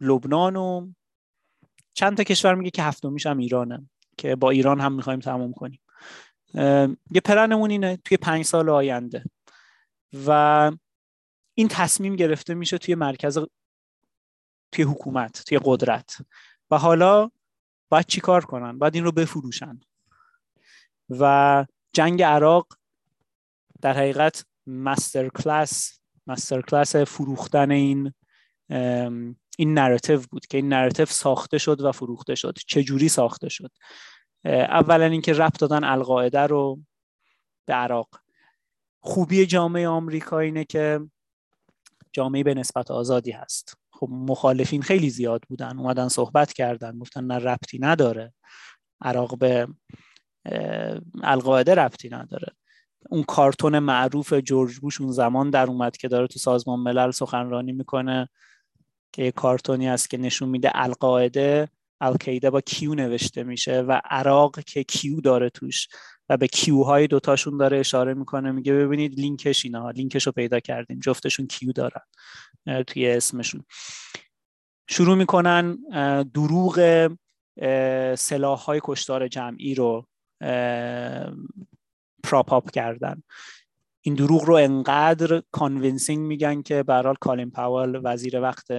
لبنان و چند تا کشور میگه که هفتمیش هم ایرانه که با ایران هم می‌خوایم تموم کنیم. یه پلنمون اینه توی پنج سال آینده و این تصمیم گرفته میشه توی مرکز توی حکومت توی قدرت. و حالا باید چی کار کنن؟ باید این رو بفروشن. و جنگ عراق در حقیقت master class master class فروختن این این narrative بود که این narrative ساخته شد و فروخته شد. چجوری ساخته شد؟ اولا اینکه ربط دادن القاعده رو به عراق. خوبی جامعه آمریکا اینه که جامعه به نسبت آزادی هست. خب مخالفین خیلی زیاد بودن اومدن صحبت کردن گفتن نه ربطی نداره. عراق به القاعده ربطی نداره. اون کارتون معروف جورج بوش اون زمان در اومد که داره تو سازمان ملل سخنرانی می‌کنه که یه کارتونی هست که نشون میده القاعده القاعده با Q نوشته میشه و عراق که Q داره توش و به Q های دوتاشون داره اشاره می‌کنه میگه ببینید لینکش اینا لینکش رو پیدا کردیم جفتشون Q دارن توی اسمشون. شروع می‌کنن دروغ سلاح های کشتار جمعی رو prop کردن. این دروغ رو انقدر convincing میگن که برحال کالین پاول وزیر وقت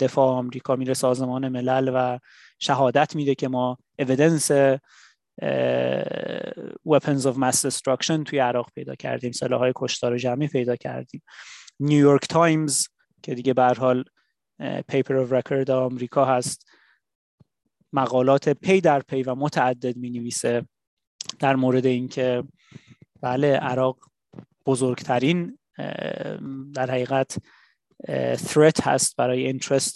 دفاع آمریکا میره سازمان ملل و شهادت میده که ما evidence weapons of mass destruction توی عراق پیدا کردیم سلاح های کشتار جمعی پیدا کردیم. نیویورک تایمز که دیگه به حال paper of record آمریکا هست مقالات پی در پی و متعدد می نویسه در مورد اینکه بله عراق بزرگترین در حقیقت threat هست برای interest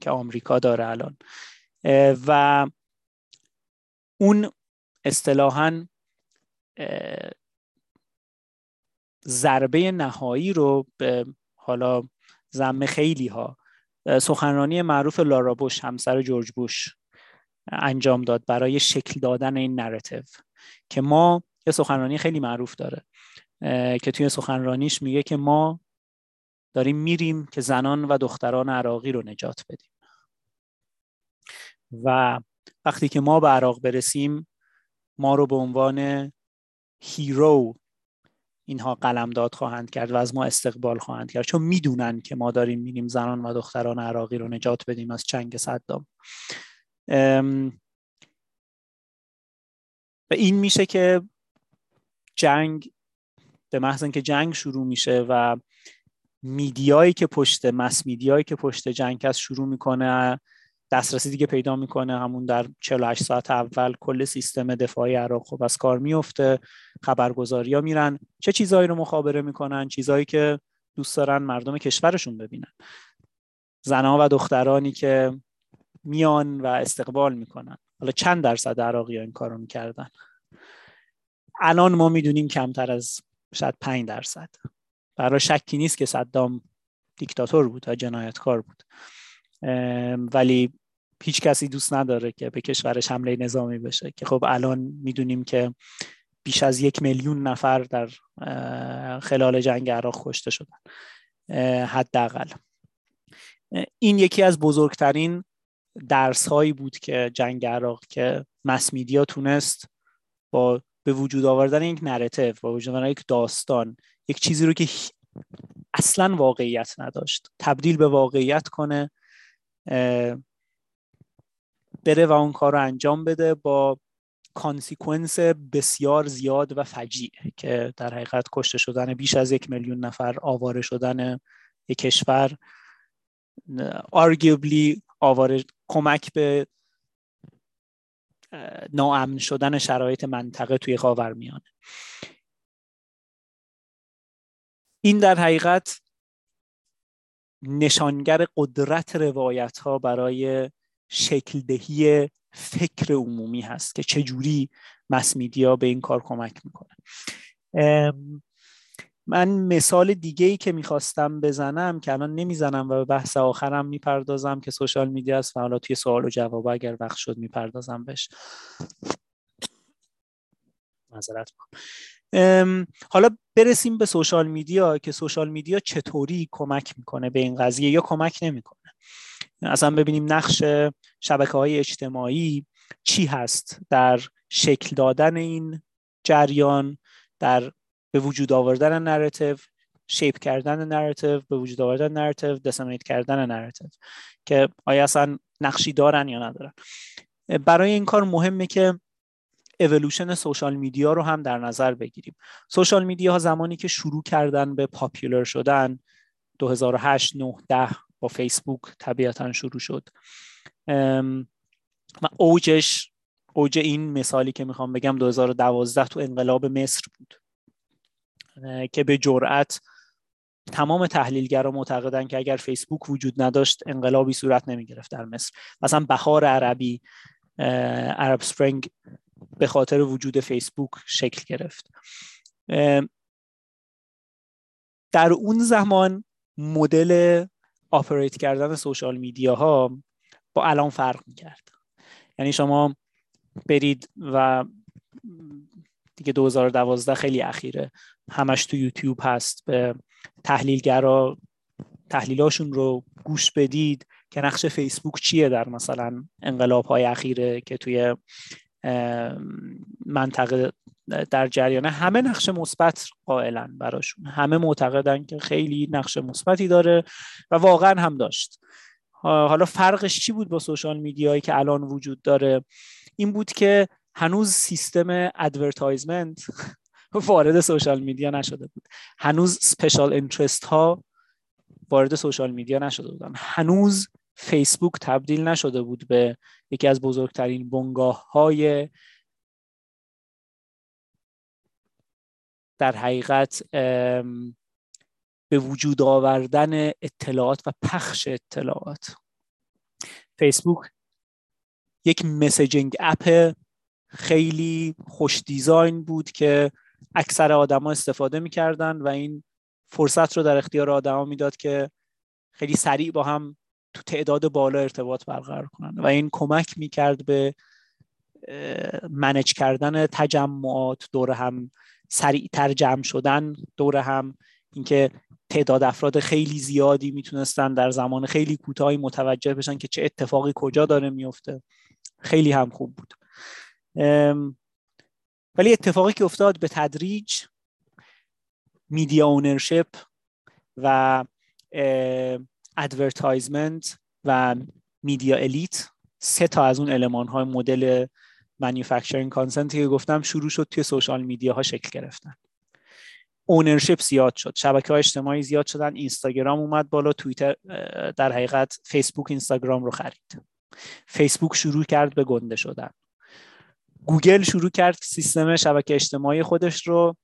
که آمریکا داره الان. و اون اصطلاحا ضربه نهایی رو به حالا زم خیلی ها سخنرانی معروف لارا بوش همسر جورج بوش انجام داد برای شکل دادن این نراتیو که ما یه سخنرانی خیلی معروف داره که توی سخنرانیش میگه که ما داریم میریم که زنان و دختران عراقی رو نجات بدیم. و وقتی که ما به عراق برسیم ما رو به عنوان هیرو اینها قلمداد خواهند کرد و از ما استقبال خواهند کرد. چون می‌دونن که ما داریم میریم زنان و دختران عراقی رو نجات بدیم از چنگ صدام. و این میشه که جنگ به محض اینکه جنگ شروع میشه و میدیایی که پشت مس میدیایی که پشت جنگ هست شروع می‌کنه دسترسی دیگه پیدا می‌کنه همون در 48 ساعت اول کل سیستم دفاعی عراق خب از کار میفته خبرگزاری ها میرن. چه چیزهایی رو مخابره می‌کنن؟ چیزهایی که دوست دارن مردم کشورشون ببینن. زنها و دخترانی که میان و استقبال می‌کنن. حالا چند درصد عراقی ها این کارو می‌کردن؟ الان ما می‌دونیم کمتر از شاید 5 درصد. برای شکی نیست که صدام دیکتاتور بود و جنایتکار بود. ولی هیچ کسی دوست نداره که به کشورش حمله نظامی بشه که خب الان می‌دونیم که بیش از یک میلیون نفر در خلال جنگ عراق کشته شدن. حداقل. این یکی از بزرگترین درس هایی بود که جنگ عراق که مس میدیا تونست با به وجود آوردن یک نراتیو با وجود آوردن یک داستان یک چیزی رو که اصلا واقعیت نداشت تبدیل به واقعیت کنه بره و اون کار رو انجام بده با consequence بسیار زیاد و فجیع که در حقیقت کشته شدن بیش از یک میلیون نفر آواره شدن یک کشور arguably آواره کمک به ناامن شدن شرایط منطقه توی خاورمیانه این در حقیقت نشانگر قدرت روایت ها برای شکل دهی فکر عمومی هست که چجوری مس میدیا به این کار کمک می‌کنه. من مثال دیگه ای که می‌خواستم بزنم که الان نمی‌زنم و به بحث آخرم می‌پردازم که سوشال میدیا است و حالا توی سوال و جواب اگر وقت شد می‌پردازم بهش. معذرت حالا برسیم به social media که social media چطوری کمک می‌کنه به این قضیه یا کمک نمی‌کنه؟ اصلا ببینیم نقش شبکه های اجتماعی چی هست در شکل دادن این جریان در به وجود آوردن narrative shape کردن narrative به وجود آوردن narrative disseminate کردن narrative که آیا اصلا نقشی دارن یا ندارن. برای این کار مهمه که اولوشن سوشال میدیا رو هم در نظر بگیریم. سوشال میدیا ها زمانی که شروع کردن به پاپیولر شدن 2008 9 10 با فیسبوک طبیعتا شروع شد. و اوجش اوج این مثالی که می‌خوام بگم 2012 تو انقلاب مصر بود. که به جرأت تمام تحلیلگرا معتقدن که اگر فیسبوک وجود نداشت انقلابی صورت نمی گرفت در مصر. مثلا بهار عربی Arab Spring به خاطر وجود فیسبوک شکل گرفت. در اون زمان مدل operate کردن social media ها با الان فرق می‌کرد. یعنی شما برید و دیگه 2012 خیلی اخیره. همش تو یوتیوب هست به تحلیلگرا تحلیلاشون رو گوش بدید که نقش فیسبوک چیه در مثلا انقلاب های اخیره که توی منطقه در جریانه همه نقش مثبت قائلن براشون. همه معتقدن که خیلی نقش مثبتی داره و واقعا هم داشت. حالا فرقش چی بود با social media یی که الان وجود داره؟ این بود که هنوز سیستم advertisement وارد social media نشده بود. هنوز special interest ها وارد social media نشده بودن. هنوز فیسبوک تبدیل نشده بود به یکی از بزرگترین بنگاه های در حقیقت به وجود آوردن اطلاعات و پخش اطلاعات. فیسبوک یک messaging app خیلی خوش دیزاین بود که اکثر آدما استفاده می‌کردن و این فرصت رو در اختیار آدما می‌داد که خیلی سریع با هم تو تعداد بالا ارتباط برقرار کنن. و این کمک می‌کرد به منج کردن تجمعات دور هم سریعتر جمع شدن دور هم اینکه تعداد افراد خیلی زیادی می‌تونستن در زمان خیلی کوتاهی متوجه بشن که چه اتفاقی کجا داره میفته خیلی هم خوب بود. ولی اتفاقی که افتاد به تدریج media ownership و advertisement و media elite سه تا از اون المان های مدل manufacturing consent ی که گفتم شروع شد توی social media ها شکل گرفتن. ownership زیاد شد. شبکه های اجتماعی زیاد شدن. اینستاگرام اومد بالا. توییتر در حقیقت فیسبوک اینستاگرام رو خرید. فیسبوک شروع کرد به گنده شدن. گوگل شروع کرد سیستم شبکه اجتماعی خودش رو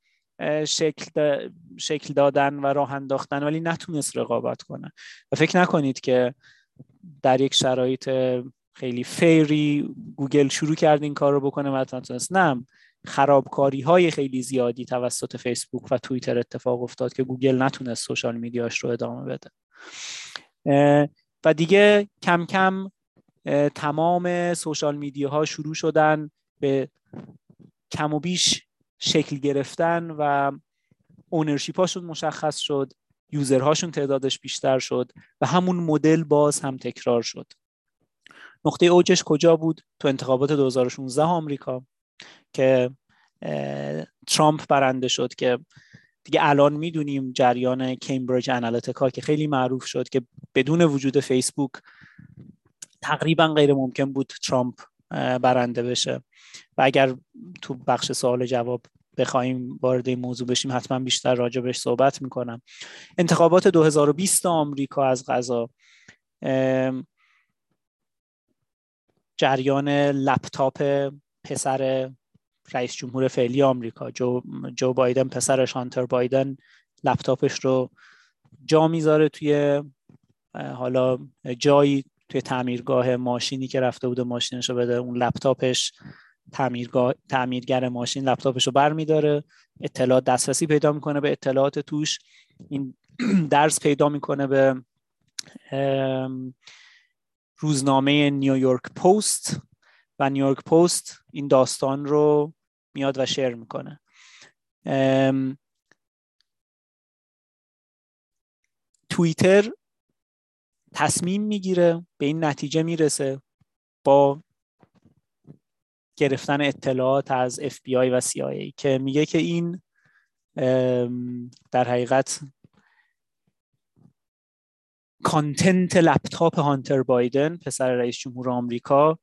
شکل, شکل دادن و راه انداختن ولی نتونست رقابت کنه. و فکر نکنید که در یک شرایط خیلی fair ی گوگل شروع کرد این کار رو بکنه و تونست نه خرابکاری های خیلی زیادی توسط فیسبوک و توییتر اتفاق افتاد که گوگل نتونست social media ش رو ادامه بده. و دیگه کم کم تمام سوشال میدیاها شروع شدن کم و بیش شکل گرفتن و اونرشیپ هاشون مشخص شد یوزرهاشون تعدادش بیشتر شد و همون مدل باز هم تکرار شد. نقطه اوجش کجا بود؟ تو انتخابات 2016 آمریکا که ترامپ برنده شد که دیگه الان می‌دونیم جریان کمبریج انالیتیکا که خیلی معروف شد که بدون وجود فیسبوک تقریبا غیر ممکن بود ترامپ برنده بشه. و اگر تو بخش سوال جواب بخوایم وارد این موضوع بشیم حتما بیشتر راجع بهش صحبت می‌کنم. انتخابات 2020 آمریکا از غذا. جریان لپتاپ پسر رئیس جمهور فعلی آمریکا. جو, جو بایدن پسرش هانتر بایدن لپتاپش رو جا می‌ذاره توی حالا جایی توی تعمیرگاه ماشینی که رفته بوده ماشینش رو بده اون لپتاپش تعمیرگاه تعمیرگر ماشین لپتاپش رو برمیداره. اطلاعات دسترسی پیدا می‌کنه به اطلاعات توش. این درس پیدا می‌کنه به روزنامه نیویورک پست و نیویورک پست این داستان رو میاد و شیر می‌کنه. توییتر تصمیم می‌گیره به این نتیجه می‌رسه با گرفتن اطلاعات از FBI و CIA که میگه که این در حقیقت کانتنت لپتاپ هانتر بایدن پسر رئیس جمهور آمریکا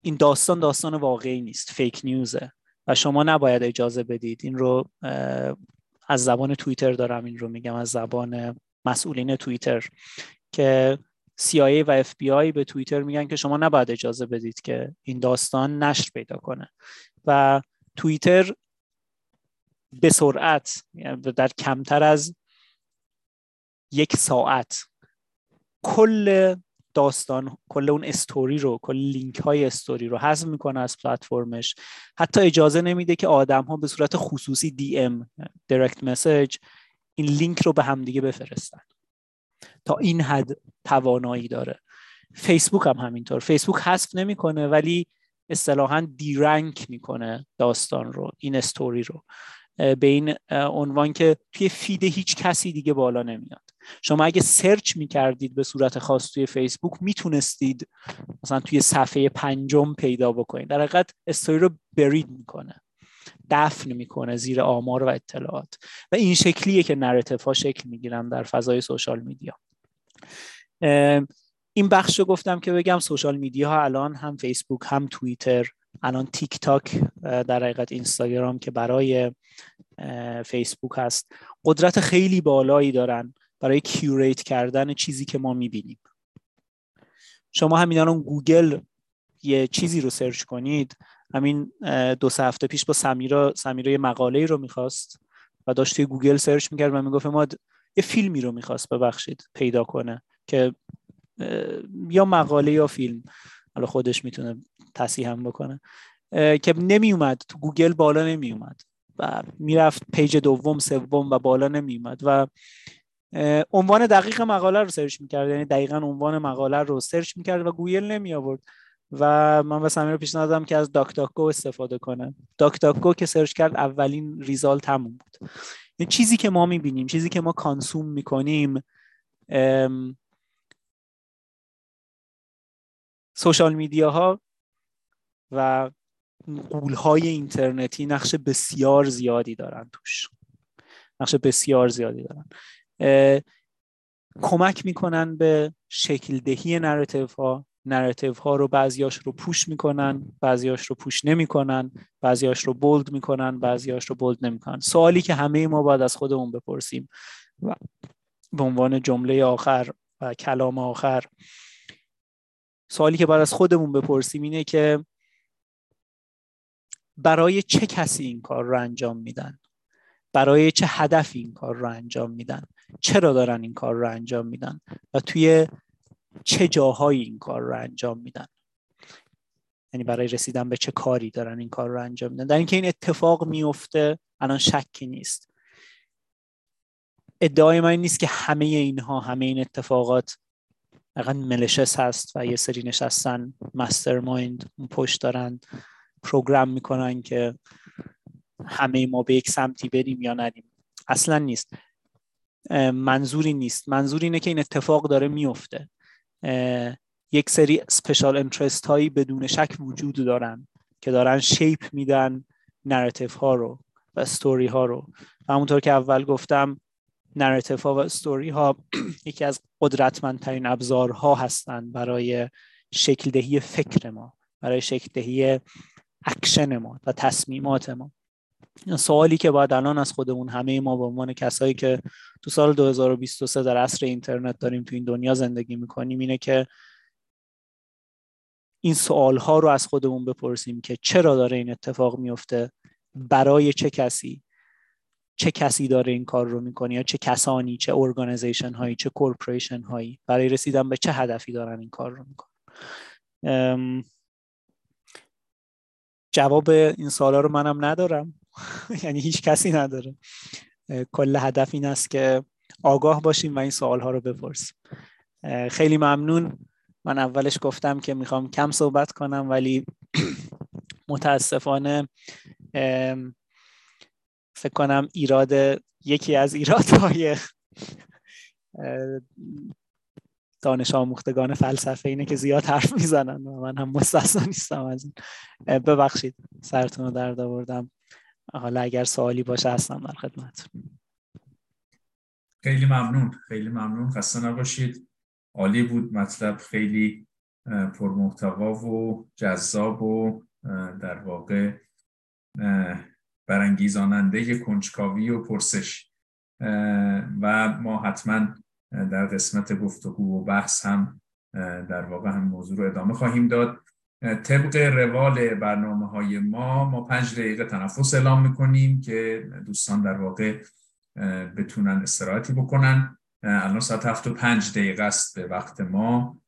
این داستان داستان واقعی نیست فیک نیوزه و شما نباید اجازه بدید. این رو از زبان توییتر دارم این رو میگم از زبان مسئولین توییتر. که CIA و FBI به توییتر میگن که شما نباید اجازه بدید که این داستان نشر پیدا کنه. و توییتر به سرعت یعنی در کمتر از یک ساعت کل داستان کل اون استوری رو کل لینک های استوری رو حذف می‌کنه از پلتفرمش. حتی اجازه نمیده که آدم ها به صورت خصوصی DM direct message این لینک رو به همدیگه بفرستن. تا این حد توانایی داره. فیسبوک هم همینطور. فیسبوک حذف نمی‌کنه ولی اصطلاحا derank می‌کنه داستان رو این استوری رو. به این عنوان که توی feed هیچ کسی دیگه بالا نمیاد. شما اگه search می‌کردید به صورت خاص توی فیسبوک می‌تونستید مثلا توی صفحه پنجم پیدا بکنید. در حقیقت استوری رو bury می‌کنه. دفن می‌کنه زیر آمار و اطلاعات. و این شکلیه که narrative ها شکل می‌گیرن در فضای social media این بخش رو گفتم که بگم social media ها الان هم فیسبوک هم توییتر الان تیک تاک در حقیقت اینستاگرام که برای فیسبوک هست قدرت خیلی بالایی دارن برای curate کردن چیزی که ما می‌بینیم. شما همین الان گوگل یه چیزی رو search کنید. همین دو سه هفته پیش با سمیرا سمیرا یه مقاله رو می‌خواست و داشت توی گوگل search می‌کرد و می‌گفت ما یه فیلمی رو می‌خواست ببخشید پیدا کنه که یا مقاله یا فیلم حالا خودش می‌تونه تصحیح هم بکنه که نمیومد تو گوگل بالا نمیومد و می‌رفت page دوم سوم و بالا نمیومد و عنوان دقیق مقاله رو search می‌کرد یعنی دقیقا عنوان مقاله رو search می‌کرد و گوگل نمی آورد و من به سمیرا پیشنهاد دادم که از داک داک گو استفاده کنه. داک داک گو که search کرد اولین result همون بود. چیزی که ما می‌بینیم چیزی که ما consume می‌کنیم social media ها و غول‌های اینترنتی نقش بسیار زیادی دارن توش. نقش بسیار زیادی دارن. کمک می‌کنن به شکل دهی narrative ها narrative ها رو بعضیاش رو push می‌کنن بعضیاش رو push نمی‌کنن بعضیاش رو bold می‌کنن بعضیاش رو bold نمی‌کنن. سوالی که همه ما باید از خودمون بپرسیم و به عنوان جمله آخر و کلام آخر سوالی که باید از خودمون بپرسیم اینه که برای چه کسی این کار رو انجام میدن؟ برای چه هدفی این کار رو انجام میدن؟ چرا دارن این کار رو انجام میدن؟ و توی چه جاهایی این کار رو انجام میدن. یعنی برای رسیدن به چه کاری دارن این کار رو انجام میدن. در اینکه این اتفاق میفته الان شکی نیست. ادعای من نیست که همه اینها همه این اتفاقات واقعا ملشس هست و یه سری نشستن مستر مایند پشت دارن پروگرام می‌کنن که همه ما به یک سمتی بریم یا ندیم اصلا نیست. منظوری نیست. منظور اینه که این اتفاق داره میفته. یک سری سپیشال انترست هایی بدون شک وجود دارن که دارن شیپ میدن narrative ها رو و استوری ها رو. و همونطور که اول گفتم narrative ها و استوری ها یکی از قدرتمندترین ابزارها هستند برای شکل دهی فکر ما برای شکل دهی اکشن ما و تصمیمات ما. سوالی که باید الان از خودمون همه ما به عنوان کسایی که تو سال 2023 در عصر اینترنت داریم تو این دنیا زندگی می‌کنیم اینه که این سوال ها رو از خودمون بپرسیم که چرا داره این اتفاق میفته برای چه کسی؟ چه کسی داره این کار رو می‌کنه؟ یا چه کسانی چه organization هایی چه corporation هایی برای رسیدن به چه هدفی دارن این کار رو می‌کنن؟ جواب این سوالا رو منم ندارم. یعنی هیچ کسی نداره. کل هدف این است که آگاه باشیم و این سوال ها رو بپرسیم. خیلی ممنون. من اولش گفتم که می‌خوام کم صحبت کنم ولی متاسفانه فکر کنم ایراد یکی از ایرادهای دانش آموختگان فلسفه اینه که زیاد حرف می‌زنن و من هم مستثنا نیستم از این. ببخشید سرتون رو درد آوردم. حالا اگر سوالی باشه هستم در خدمت. خیلی ممنون خیلی ممنون. خسته نباشید. عالی بود مطلب خیلی پرمحتوا و جذاب و در واقع برانگیزاننده کنجکاوی و پرسش. و ما حتما در قسمت گفتگو و بحث هم در واقع هم موضوع رو ادامه خواهیم داد. طبق روال برنامه های ما ما پنج دقیقه تنفس اعلام می‌کنیم که دوستان در واقع بتونن استراحتی بکنن. الان ساعت هفت و پنج دقیقه است به وقت ما.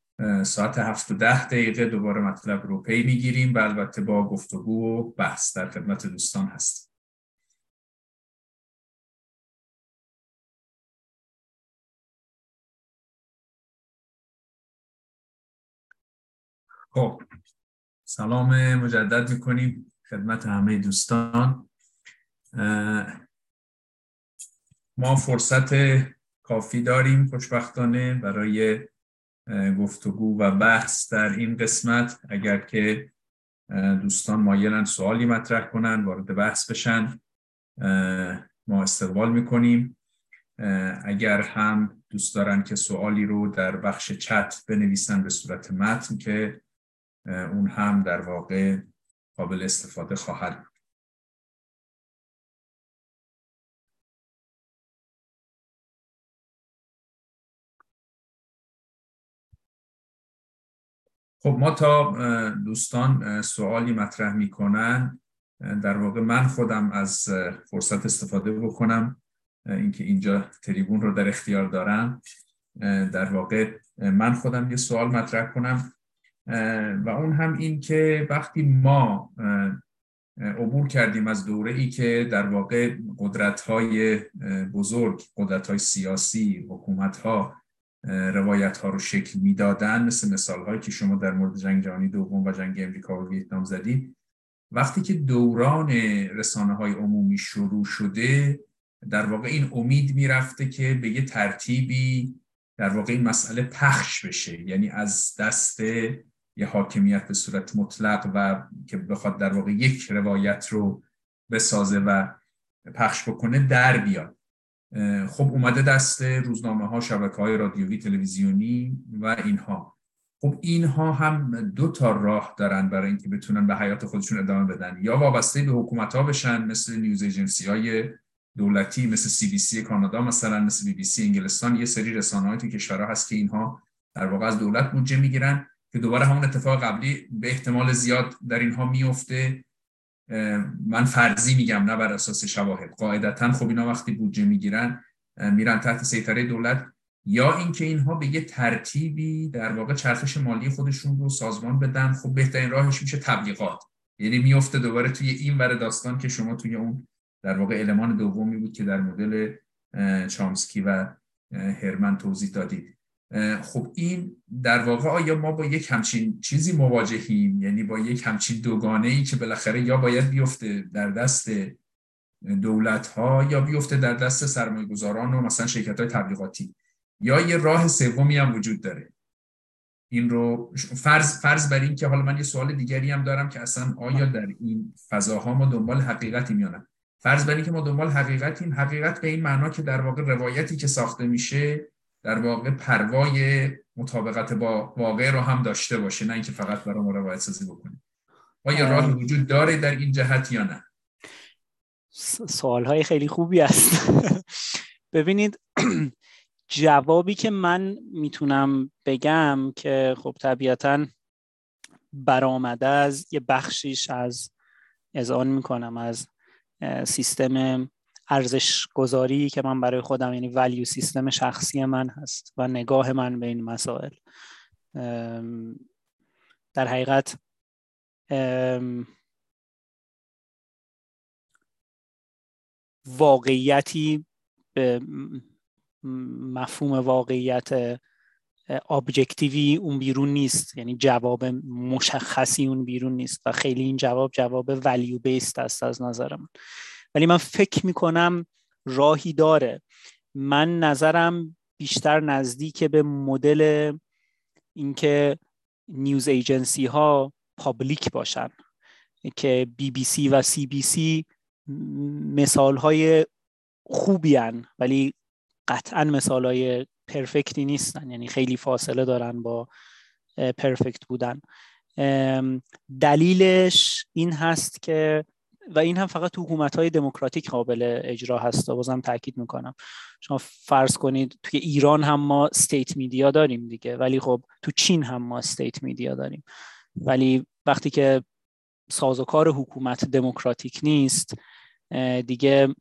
ساعت هفت و ده دقیقه دوباره مطلب رو پی می‌گیریم و البته با گفتگو و بحث در خدمت دوستان هستیم. خب. سلام مجدد می‌کنیم خدمت همه دوستان. ما فرصت کافی داریم خوشبختانه برای گفتگو و بحث در این قسمت. اگر که دوستان مایلن سوالی مطرح کنن وارد بحث بشن ما استقبال می‌کنیم. اگر هم دوست دارن که سوالی رو در بخش چت بنویسن به صورت متن که اون هم در واقع قابل استفاده خواهد بود. خب ما تا دوستان سوالی مطرح می‌کنن در واقع من خودم از فرصت استفاده بکنم اینکه اینجا تریبون رو در اختیار دارم. در واقع من خودم یه سوال مطرح کنم. و اون هم این که وقتی ما عبور کردیم از دوره ای که در واقع قدرت های بزرگ قدرت های سیاسی حکومت ها روایت ها رو شکل می‌دادن مثل مثال هایی که شما در مورد جنگ جهانی دوم و جنگ امریکا و ویتنام زدید. وقتی که دوران رسانه های عمومی شروع شده در واقع این امید می‌رفته که به یه ترتیبی در واقع این مسئله پخش بشه. یعنی از دست یه حاکمیت به صورت مطلق و که بخواد در واقع یک روایت رو بسازه و پخش بکنه در بیاد. خب اومده دست روزنامه ها شبکه های رادیویی تلویزیونی و اینها. خب اینها هم دو تا راه دارن برای اینکه بتونن به حیات خودشون ادامه بدن. یا وابسته به حکومت ها بشن مثل نیوز ایجنسی های دولتی مثل سی بی سی کانادا مثلا مثل بی بی سی انگلستان. یه سری رسانه های تو کشورها هست که اینها در واقع از دولت بودجه می‌گیرن. که دوباره همون اتفاق قبلی به احتمال زیاد در اینها میفته من فرضی میگم نه بر اساس شواهد. قاعدتا خب اینا وقتی بودجه می‌گیرن میرن تحت سیطره دولت یا اینکه اینها به یه ترتیبی در واقع چرخش مالی خودشون رو سازمان بدن خب بهترین راهش میشه تبلیغات. یعنی میفته دوباره توی این ور داستان که شما توی اون در واقع المان دومی بود که در مدل چامسکی و هرمن توضیح دادید. خب این در واقع آیا ما با یک همچین چیزی مواجهیم؟ یعنی با یک همچین دوگانه ای که بالاخره یا باید بیفته در دست دولت ها یا بیفته در دست سرمایه گذاران و مثلا شرکت های تبلیغاتی؟ یا یه راه سومی هم وجود داره؟ این رو فرض فرض بر این که حالا من یه سوال دیگری هم دارم که اصلا آیا در این فضاها ما دنبال حقیقتی میانم فرض بر این که ما دنبال حقیقتیم حقیقت به این معنا که در واقع روایتی که ساخته میشه در واقع پروای مطابقت با واقع رو هم داشته باشه نه اینکه فقط برای ما روایت سازی بکنه. آیا راه وجود داره در این جهت یا نه؟ سوال های خیلی خوبی است ببینید جوابی که من می‌تونم بگم که خب طبیعتا برآمده از یه بخشیش از اذعان می‌کنم از سیستم ارزش گذاری که من برای خودم یعنی ولیو سیستم شخصی من هست و نگاه من به این مسائل. در حقیقت واقعیتی به مفهوم واقعیت ابجکتیوی اون بیرون نیست. یعنی جواب مشخصی اون بیرون نیست و خیلی این جواب جواب ولیو بیست است از نظر من. ولی من فکر می‌کنم راهی داره. من نظرم بیشتر نزدیک به مدل اینکه news agency ها public باشن. که بی بی سی و سی بی سی مثال های خوبی هن ولی قطعا مثال های perfect ی نیستن. یعنی خیلی فاصله دارن با perfect بودن. دلیلش این هست که و این هم فقط تو حکومت های دموکراتیک قابل اجرا هست. و بازم تاکید می‌کنم. شما فرض کنید توی ایران هم ما state media داریم دیگه. ولی خب تو چین هم ما state media داریم. ولی وقتی که سازوکار حکومت دموکراتیک نیست دیگه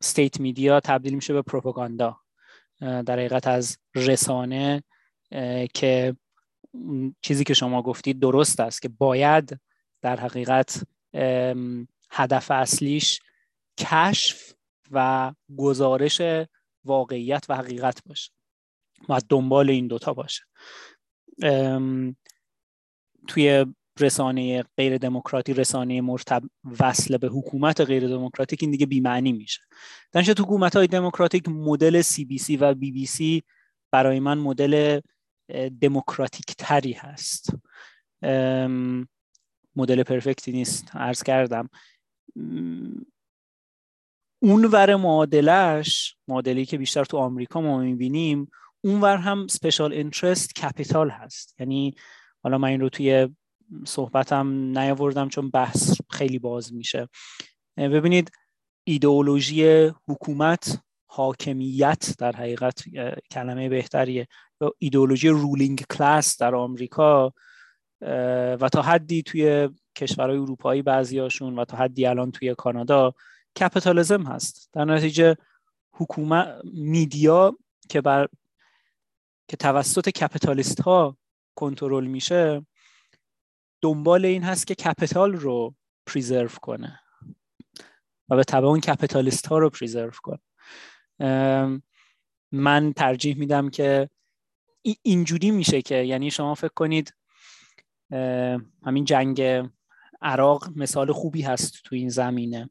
state media تبدیل میشه به پروپاگاندا. در حقیقت از رسانه که چیزی که شما گفتید درست است که باید در حقیقت هدف اصلیش کشف و گزارش واقعیت و حقیقت باشه. و دنبال این دوتا باشه. توی رسانه غیر دموکراتی رسانه مرتب وصل به حکومت غیر دموکراتیک این دیگه بیمعنی میشه. تو حکومت های دموکراتیک مدل سی بی سی و بی بی سی برای من مدل دموکراتیک تری هست. مدل پرفکتی نیست. عرض کردم. اون ور معادلش معادلی که بیشتر تو آمریکا ما می‌بینیم اونور هم سپیشال اینترست کپیتال هست. یعنی حالا من این رو توی صحبتم نیاوردم چون بحث خیلی باز میشه. ببینید ایدئولوژی حکومت حاکمیت در حقیقت کلمه بهتریه. ایدئولوژی ruling class در آمریکا و تا حدی توی کشورهای اروپایی بعضیاشون و تا حدی الان توی کانادا کپیتالیزم هست. در نتیجه حکومت media که بر که توسط capitalist ها کنترل میشه دنبال این هست که capital رو preserve کنه و به طبع اون capitalist ها رو preserve کنه. من ترجیح میدم که اینجوری میشه که یعنی شما فکر کنید همین جنگ عراق مثال خوبی هست تو این زمینه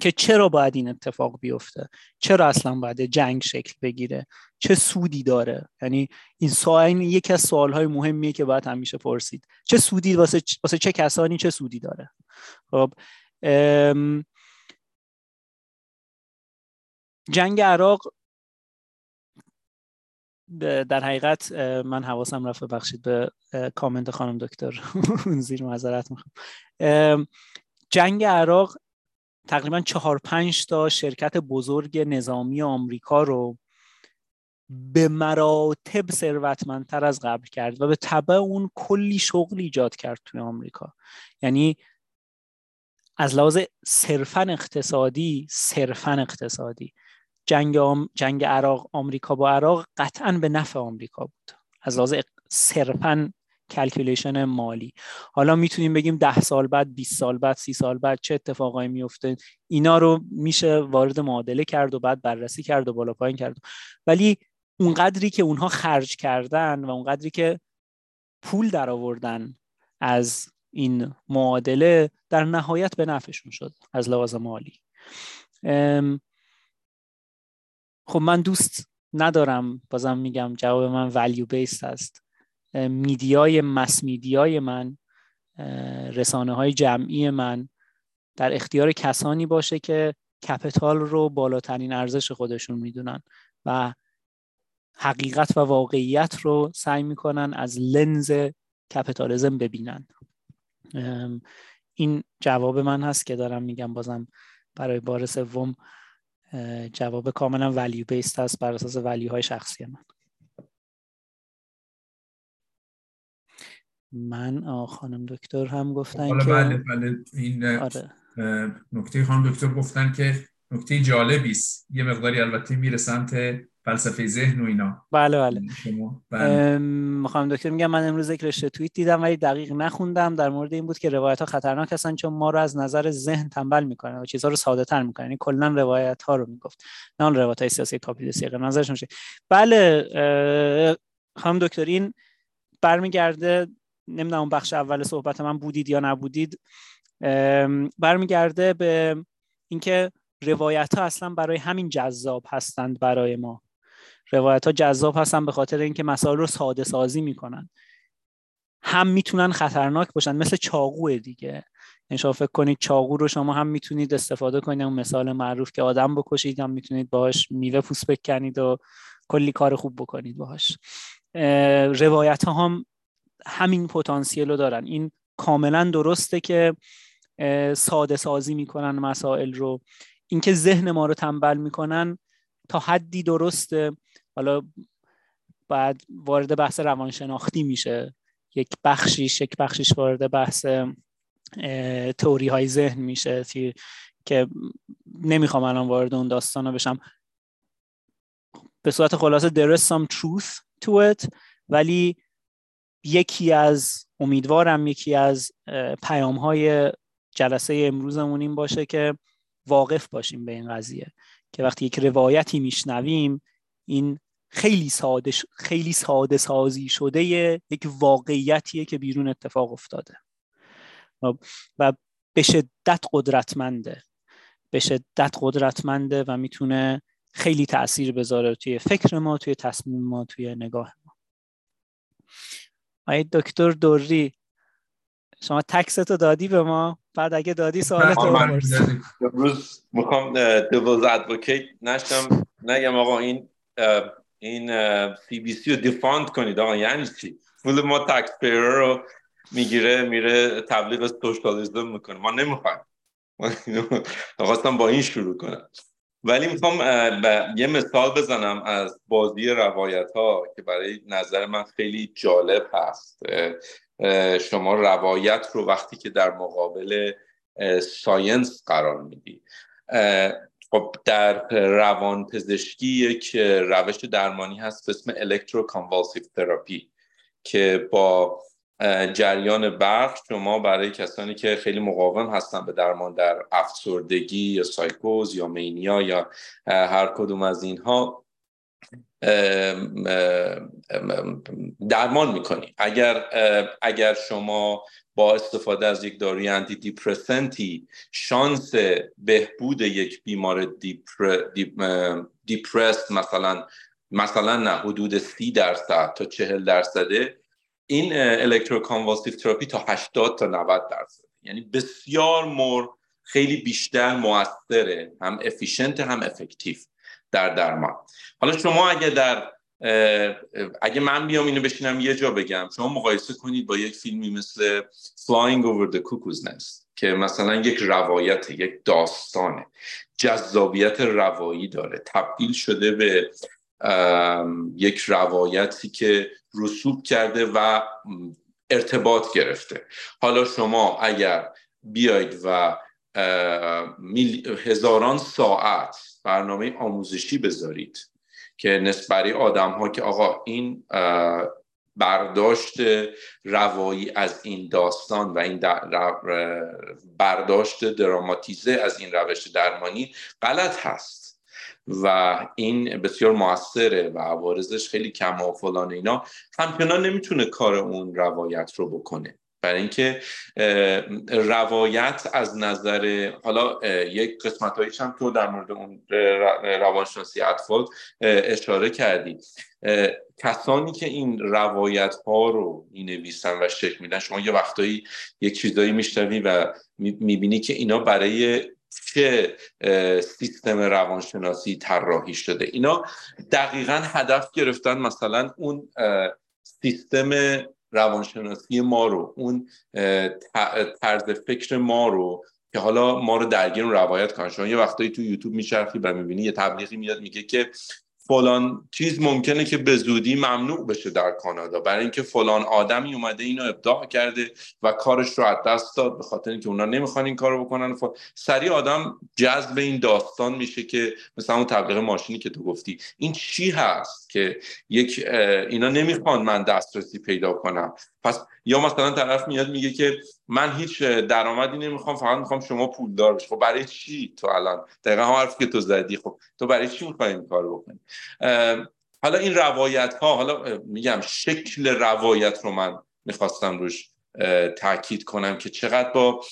که چرا باید این اتفاق بیفته؟ چرا اصلا باید جنگ شکل بگیره؟ چه سودی داره؟ یعنی این سوال یکی از سوالهای مهمیه که باید همیشه پرسید. چه سودی واسه, واسه چه کسانی چه سودی داره؟ خب جنگ عراق در حقیقت من حواسم رفت بخشید به کامنت خانم دکتر. زیر معذرت می‌خوام. جنگ عراق تقریبا چهار پنج تا شرکت بزرگ نظامی آمریکا رو به مراتب ثروتمندتر از قبل کرد و به طبع اون کلی شغل ایجاد کرد توی آمریکا. یعنی از لحاظ صرفا اقتصادی صرفا اقتصادی. جنگ, جنگ عراق آمریکا با عراق قطعا به نفع آمریکا بود. از لحاظ صرفا calculation مالی. حالا می‌تونیم بگیم ده سال بعد 20 سال بعد سی سال بعد چه اتفاقایی میفته اینا رو میشه وارد معادله کرد و بعد بررسی کرد و بالا پایین کرد. ولی اونقدری که اونها خرج کردن و اونقدری که پول در آوردن از این معادله در نهایت به نفعشون شد از لحاظ مالی. خب من دوست ندارم بازم میگم جواب من ولیو بیست است. میدیای مس میدیای من رسانه های جمعی من در اختیار کسانی باشه که کپیتال رو بالاترین ارزش خودشون می‌دونن و حقیقت و واقعیت رو سعی می‌کنن از لنز کپیتالیزم ببینن. این جواب من هست که دارم میگم بازم برای بار سوم جواب کاملا ولیو بیست هست بر اساس ولیو های شخصی من من خانم دکتر هم گفتن که بله بله این آره. نکته خانم دکتر گفتن که نکته جالبی است یه مقداری البته میره سمت فلسفه ذهن و اینا. بله بله, بله. می‌خوام دکتر میگم من امروز یک رشته توییت دیدم ولی دقیق نخوندم. در مورد این بود که روایت ها خطرناک هستن چون ما رو از نظر ذهن تنبل می‌کنن و چیزها رو ساده تر می‌کنن یعنی کلا روایت ها رو می‌گفت. نه اون روایت های سیاسی کاپیتالیستی. نظرشون بله خانم دکتر این برمیگرده نمی‌دونم اون بخش اول صحبت من بودید یا نبودید. برمیگرده به اینکه روایت ها اصلا برای همین جذاب هستند برای ما. روایت ها جذاب هستن به خاطر اینکه مسائل رو ساده سازی می‌کنن. هم می‌تونن خطرناک باشن مثل چاقو دیگه. یعنی شما فکر کنید چاقو رو شما هم می‌تونید استفاده کنید اون مثال معروف که آدم بکشید هم می‌تونید باهاش میوه پوست بکنید و کلی کار خوب بکنید باهاش. روایت ها هم همین پتانسیل رو دارن. این کاملا درسته که ساده سازی می‌کنن مسائل رو. اینکه ذهن ما رو تنبل می‌کنن تا حدی درسته. حالا بعد وارد بحث روانشناختی میشه. یک بخشیش یک بخشیش وارد بحث توری های ذهن میشه که نمی‌خوام الان وارد اون داستان رو بشم. به صورت خلاصه there is some truth to it ولی یکی از امیدوارم یکی از پیام های جلسه امروزمون این باشه که واقف باشیم به این قضیه. که وقتی یک روایتی میشنویم این خیلی ساده خیلی ساده سازی شده یک واقعیتیه که بیرون اتفاق افتاده. و به شدت قدرتمنده. به شدت قدرتمنده و می‌تونه خیلی تاثیر بذاره توی فکر ما توی تصمیم ما توی نگاه ما. آید دکتر دوری شما تکستو دادی به ما؟ بعد اگه دادی سوالت رو امروز می‌خوام دوز ادوکیت نشتم نگم آقا این این سی بی سی رو دیفاند کنید. آقا یعنی چی؟ پول ما تکس رو می‌گیره میره تبلیغ سوشالیزم می‌کنه. ما نمی‌خوایم. خواستم با این شروع کنم. ولی می‌خوام یه مثال بزنم از بازی روایت ها که برای نظر من خیلی جالب هست. شما روایت رو وقتی که در مقابل science قرار میدی. خب در روان پزشکی یک روش درمانی هست به اسم electroconvulsive therapy که با جریان برق شما برای کسانی که خیلی مقاوم هستن به درمان در افسردگی یا سایکوز یا مینیا یا هر کدوم از اینها درمان می‌کنی. اگر اگر شما با استفاده از یک داروی انتی دیپرسنتی شانس بهبود یک بیمار دیپر، دیپرست مثلا مثلا نه حدود سی درصد تا چهل درصده این electroconvulsive therapy تا 80 تا 90 درصد. یعنی بسیار مر خیلی بیشتر موثره هم efficient هم effective در درمان. حالا شما اگه در اگه من بیام اینو بشینم یه جا بگم شما مقایسه کنید با یک فیلمی مثل Flying Over the Cuckoo's Nest که مثلا یک روایت یک داستانه. جذابیت روایی داره. تبدیل شده به یک روایتی که رسوب کرده و ارتباط گرفته. حالا شما اگر بیاید و هزاران ساعت برنامه آموزشی بذارید که نسبت آدم ها که آقا این برداشت روایی از این داستان و این برداشت دراماتیزه از این روش درمانی غلط هست و این بسیار موثره و عوارضش خیلی کم و فلان اینا. همچنان نمی‌تونه کار اون روایت رو بکنه. برای اینکه روایت از نظر حالا یک قسمت هایش هم تو در مورد اون روانشناسی اطفال اشاره کردی. کسانی که این روایت ها رو می نویسن و شکل میدن شما یه وقتایی یک چیزایی میشنوی و می‌بینی که اینا برای چه سیستم روانشناسی طراحی شده. اینا دقیقا هدف گرفتن مثلا اون سیستم روانشناسی ما رو اون طرز فکر ما رو که حالا ما رو درگیر روایت کنن شما یه وقتایی تو یوتیوب میچرخی و می‌بینی یه تبلیغی میاد میگه که فلان چیز ممکنه که به زودی ممنوع بشه در کانادا. برای اینکه فلان آدمی اومده اینو ابداع کرده و کارش رو از دست داد به خاطر اینکه اونا نمی‌خوان این کارو بکنن. فل... سریع آدم جذب این داستان میشه که مثلا اون تبلیغ ماشینی که تو گفتی. این چی هست؟ که یک اینا نمی‌خوان من دسترسی پیدا کنم. پس یا مثلا طرف میاد میگه که من هیچ درآمدی نمی‌خوام فقط می‌خوام شما پولدار بشی. خب برای چی تو الان؟ دقیقا هم حرفی که تو زدی. خب تو برای چی می‌خوای این کارو بکنی؟ حالا این روایت ها حالا میگم شکل روایت رو من می‌خواستم روش تاکید کنم که چقدر با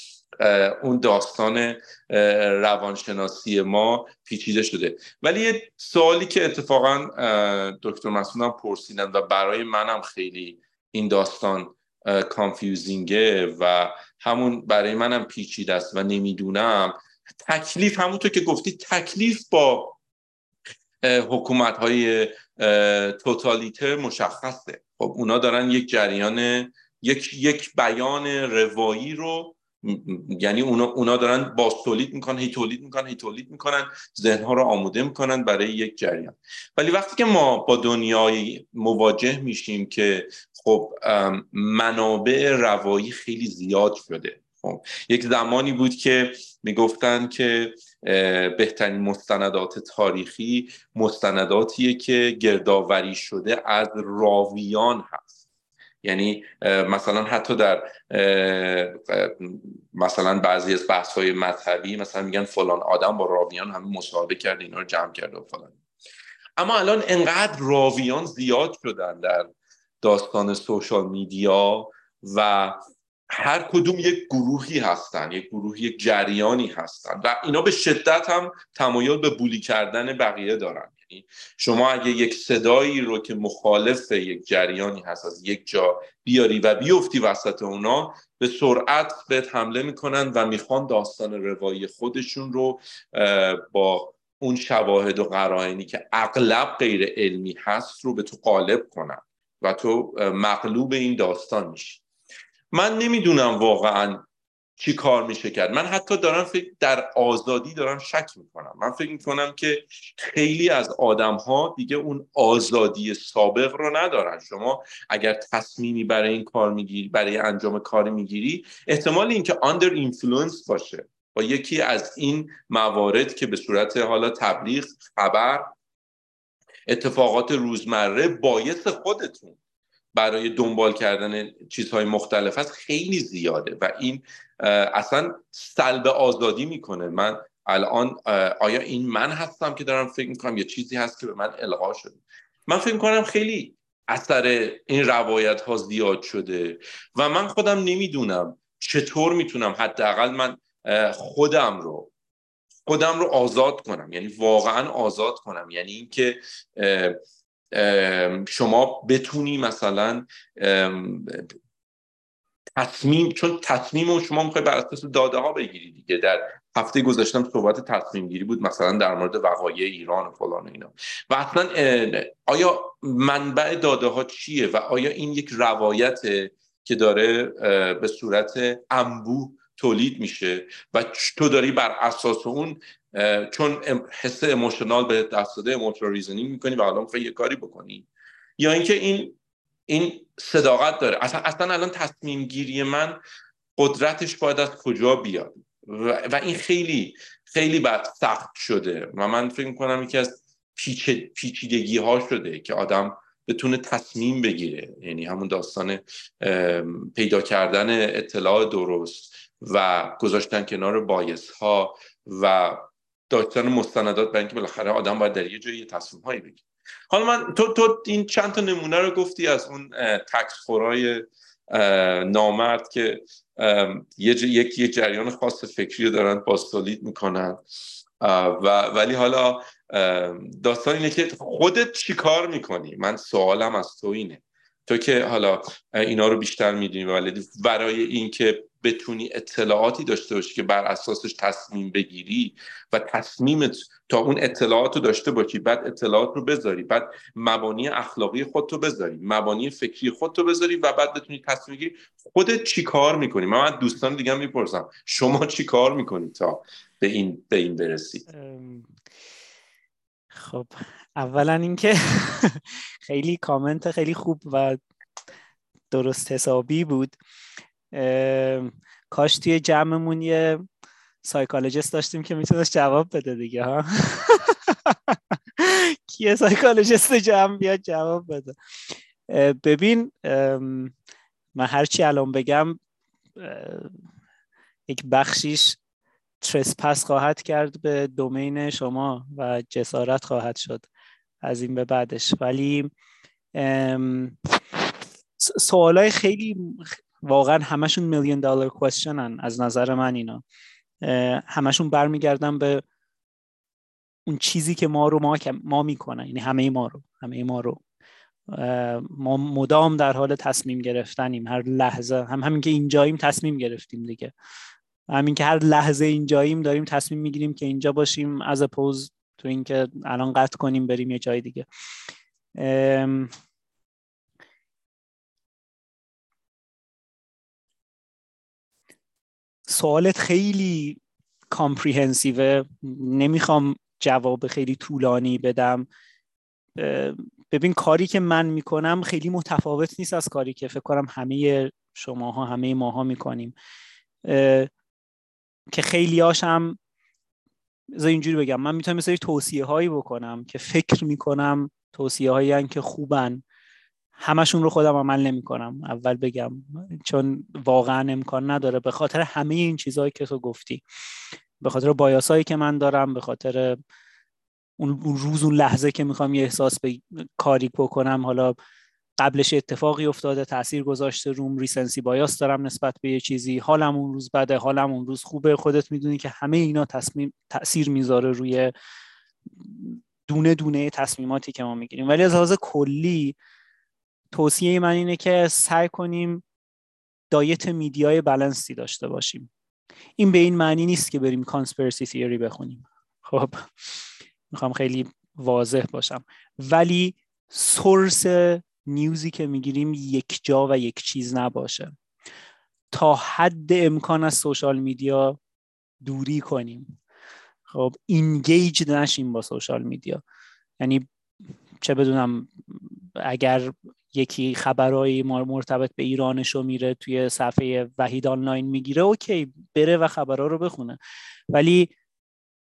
اون داستان روانشناسی ما پیچیده شده. ولی یه سوالی که اتفاقا دکتر مسعودم پرسیدن و برای منم خیلی این داستان کانفیوزینگه و همون برای منم پیچیده است و نمی‌دونم تکلیف همونطور که گفتی تکلیف با حکومت های توتالیتر مشخصه. خب اونا دارن یک جریان یک یک بیان روایی رو یعنی اونا, اونا دارن باز تولید می‌کنن هی تولید می‌کنن هی تولید می‌کنن ذهنها رو آموده می‌کنن برای یک جریان. ولی وقتی که ما با دنیای مواجه میشیم که خب منابع روایی خیلی زیاد شده خب یک زمانی بود که می‌گفتن که بهترین مستندات تاریخی مستنداتیه که گردآوری شده از راویان هست. یعنی مثلا حتی در مثلا بعضی از بحث های مذهبی مثلا میگن فلان آدم با راویان همه مصاحبه کرده اینا رو جمع کرده و فلان. اما الان انقدر راویان زیاد شدن در داستان سوشال میدیا و هر کدوم یک گروهی هستن یک گروهی یک جریانی هستن و اینا به شدت هم تمایل به بولی کردن بقیه دارن. شما اگه یک صدایی رو که مخالف یک جریانی هست از یک جا بیاری و بیفتی وسط اونا به سرعت بهت حمله می‌کنن و می‌خوان داستان روایی خودشون رو با اون شواهد و قرائنی که اغلب غیر علمی هست رو به تو قالب کنن و تو مغلوب این داستان میشی. من نمی‌دونم واقعا چی کار میشه کرد. من حتی دارم فکر در آزادی دارم شک می‌کنم. من فکر می‌کنم که خیلی از آدم ها دیگه اون آزادی سابق رو ندارن. شما اگر تصمیمی برای این کار می‌گیری برای انجام کاری می‌گیری احتمال اینکه under influence باشه. با یکی از این موارد که به صورت حالا تبلیغ خبر اتفاقات روزمره باعث خودتون. برای دنبال کردن چیزهای مختلف هست خیلی زیاده. و این اصلا سلب آزادی می‌کنه. من الان آیا این من هستم که دارم فکر می‌کنم؟ یا چیزی هست که به من القا شده؟ من فکر می‌کنم خیلی اثر این روایت ها زیاد شده. و من خودم نمی‌دونم چطور می‌تونم حداقل من خودم رو خودم رو آزاد کنم. یعنی واقعا آزاد کنم. یعنی اینکه شما بتونی مثلا تصمیم چون تصمیم رو شما می‌خوای بر اساس داده ها بگیری دیگه. در هفته گذاشتم صحبت تصمیم گیری بود مثلا در مورد وقایع ایران و فلان و اینا. و اصلا آیا منبع داده ها چیه و آیا این یک روایت که داره به صورت انبوه تولید میشه و تو داری بر اساس اون چون حس emotional به دست داده emotional reasoning می‌کنی و حالا می‌خوای یه کاری بکنی. یا اینکه این این صداقت داره. اصلا اصلا الان تصمیم گیری من قدرتش باید از کجا بیاد؟ و, این خیلی خیلی بد سخت شده. و من فکر می‌کنم یکی از پیچ، پیچیدگی ها شده که آدم بتونه تصمیم بگیره. یعنی همون داستان پیدا کردن اطلاع درست و گذاشتن کنار بایس ها و داشتن مستندات برای اینکه بالاخره آدم باید در یه جایی تصمیم هایی حالا من تو تو این چند تا نمونه رو گفتی از اون تکس خورای نامرد که یک یک جریان خاص فکری رو دارن باستولید می‌کنن. و ولی حالا داستان اینه که خودت چی کار می‌کنی؟ من سوالم از تو اینه. تو که حالا اینا رو بیشتر می‌دونی ولی برای اینکه بتونی اطلاعاتی داشته باشی که بر اساسش تصمیم بگیری و تصمیمت تا اون اطلاعات رو داشته باشی بعد اطلاعات رو بذاری بعد مبانی اخلاقی خودت رو بذاری مبانی فکری خودت رو بذاری و بعد بتونی تصمیم بگیری خودت چی کار می‌کنی. من, دوستان دیگه می‌پرسم شما چی کار می‌کنی تا به این به این برسی؟ خب اولا اینکه خیلی کامنت خیلی خوب و درست حسابی بود. کاش توی جمعمون یه psychologist داشتیم که می‌تونست جواب بده دیگه ها؟ کیه psychologist جمع بیاد جواب بده؟ ببین من هرچی الان بگم یک بخشیش trespass خواهد کرد به domain شما و جسارت خواهد شد از این به بعدش. ولی سوالای خیلی واقعا همشون میلیون دلار کوشنن از نظر من اینا. همشون برمیگردن به اون چیزی که ما رو ما, ما می‌کنن یعنی همه ما رو همه ما رو. ما مدام در حال تصمیم گرفتنیم. هر لحظه هم همین که اینجاییم تصمیم گرفتیم دیگه. همین که هر لحظه اینجاییم داریم تصمیم می‌گیریم که اینجا باشیم از پوز تو اینکه الان قطع کنیم بریم یه جای دیگه. سوالت خیلی کامپریهنسیوه نمی‌خوام جواب خیلی طولانی بدم. ببین کاری که من می‌کنم خیلی متفاوت نیست از کاری که فکر کنم همه شماها همه ماها می‌کنیم. که خیلی هاشم اینجوری بگم. من می‌تونم مثل توصیه هایی بکنم که فکر می‌کنم توصیه هایی که خوبن. همشون رو خودم عمل نمی کنم اول بگم چون واقعا امکان نداره. به خاطر همه این چیزهایی که تو گفتی. به خاطر بایاسایی که من دارم به خاطر اون روز اون لحظه که می‌خوام یه احساس به کاری بکنم. حالا قبلش اتفاقی افتاده تاثیر گذاشته روم ریسنسی بایاس دارم نسبت به یه چیزی. حالم اون روز بده حالم اون روز خوبه. خودت می‌دونی که همه اینا تصمیم تاثیر می‌ذاره روی دونه دونه تصمیماتی که ما می‌گیریم. ولی از لحاظ کلی توصیه من اینه که سعی کنیم diet media ی balance ی داشته باشیم. این به این معنی نیست که بریم conspiracy theory بخونیم. خب می‌خوام خیلی واضح باشم. ولی source news ی که می‌گیریم یک جا و یک چیز نباشه. تا حد امکان از social media دوری کنیم. خب engage نشیم با social media. یعنی چه بدونم اگر یکی خبرهایی مرتبط به ایرانش رو میره توی صفحه وحید آنلاین می‌گیره okay بره و خبرها رو بخونه. ولی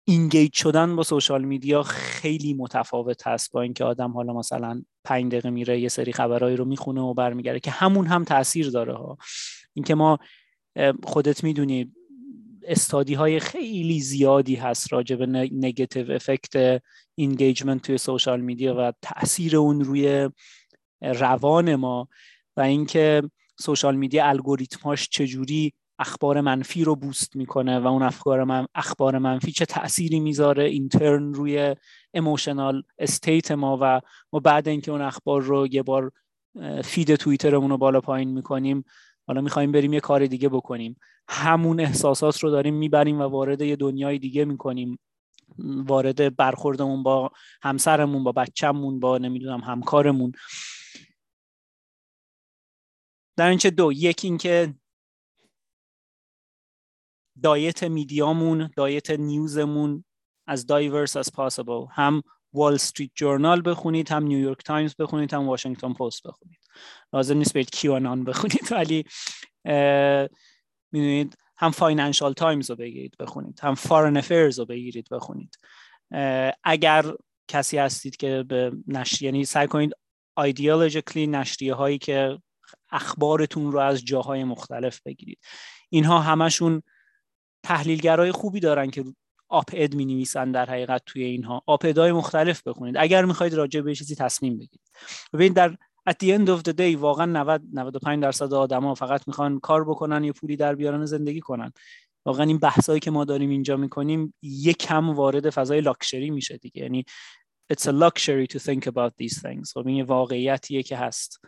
engage شدن با social media خیلی متفاوت هست با اینکه آدم حالا مثلا پنج دقیقه میره یه سری خبرهایی رو می‌خونه و برمیگرده که همون هم تاثیر داره ها. اینکه ما خودت می‌دونی study های خیلی زیادی هست راجع به negative effect engagement توی social media و تاثیر اون روی روان ما و اینکه social media الگوریتماش چجوری اخبار منفی رو boost می‌کنه و اون اخبار, من، اخبار منفی چه تأثیری می‌ذاره in turn روی emotional state ما و ما بعد اینکه اون اخبار رو یه بار feed توییترمون رو بالا پایین می‌کنیم حالا می‌خوایم بریم یه کار دیگه بکنیم. همون احساسات رو داریم می‌بریم و وارد یه دنیای دیگه می‌کنیم. وارد برخوردمون با همسرمون با بچهمون با نمی‌دونم همکارمون. در نتیجه دو یک اینکه diet media مون diet news مون as diverse as possible هم وال استریت جورنال بخونید هم نیویورک تایمز بخونید هم واشنگتن پست بخونید. لازم نیست برید کیهان بخونید ولی می‌دونید هم فاینانشال تایمز رو بگیرید بخونید هم فارین افرز رو بگیرید بخونید. اگر کسی هستید که به نشریه یعنی سعی کنید ideologically نشریه هایی که اخبارتون رو از جاهای مختلف بگیرید. اینها همشون تحلیلگرای خوبی دارن که op-ed می نویسن در حقیقت توی اینها. op-ed های مختلف بخونید. اگر می‌خواید راجع به چیزی تصمیم بگیرید. ببینید در at the end of the day واقعا 90 95 درصد آدما فقط می‌خوان کار بکنن یا پولی در بیارن زندگی کنن. واقعا این بحثایی که ما داریم اینجا می‌کنیم یک کم وارد فضای لاکچری میشه دیگه. یعنی it's a luxury to think about these things. خب این واقعیتیه که هست.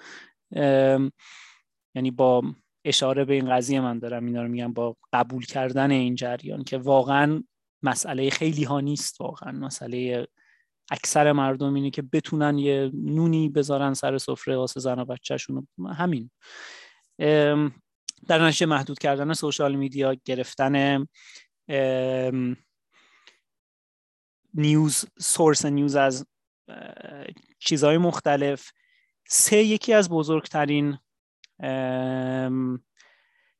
یعنی با اشاره به این قضیه من دارم اینا رو میگم با قبول کردن این جریان که واقعا مسئله خیلی ها نیست واقعا. مسئله اکثر مردم اینه که بتونن یه نونی بذارن سر سفره واسه زن و بچهشون. همین. در نتیجه محدود کردن سوشال میدیا گرفتن نیوز سورس نیوز از چیزهای مختلف. سه یکی از بزرگترین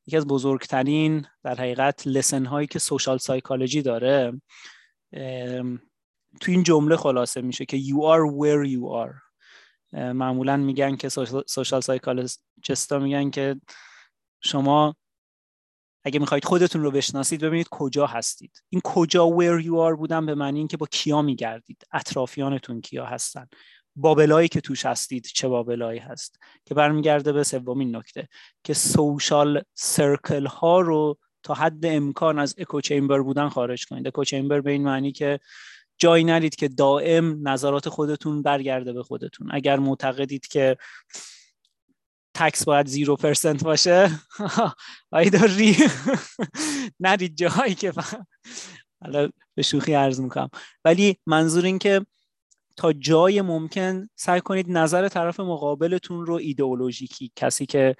یکی از بزرگترین در حقیقت لسن هایی که سوشال سایکولوژی داره تو این جمله خلاصه میشه که you are where you are. معمولا میگن که سوشال سایکولوژیستا میگن که شما اگه می‌خواید خودتون رو بشناسید ببینید کجا هستید. این کجا where you are بودن به معنی اینکه با کیا میگردید. اطرافیانتون کیا هستن. بابلایی که توش هستید چه بابلایی هست؟ که برمیگرده به سومین نکته که سوشال سرکل ها رو تا حد امکان از اکو چیمبر بودن خارج کنید. اکو چیمبر به این معنی که جایی نرید که دائم نظرات خودتون برگرده به خودتون. اگر معتقدید که تکس باید زیرو پرسنت باشه داری. نرید جایی که حالا به شوخی عرض می‌کنم. ولی منظور این که تا جای ممکن سعی کنید نظر طرف مقابلتون رو ایدئولوژیکی کسی که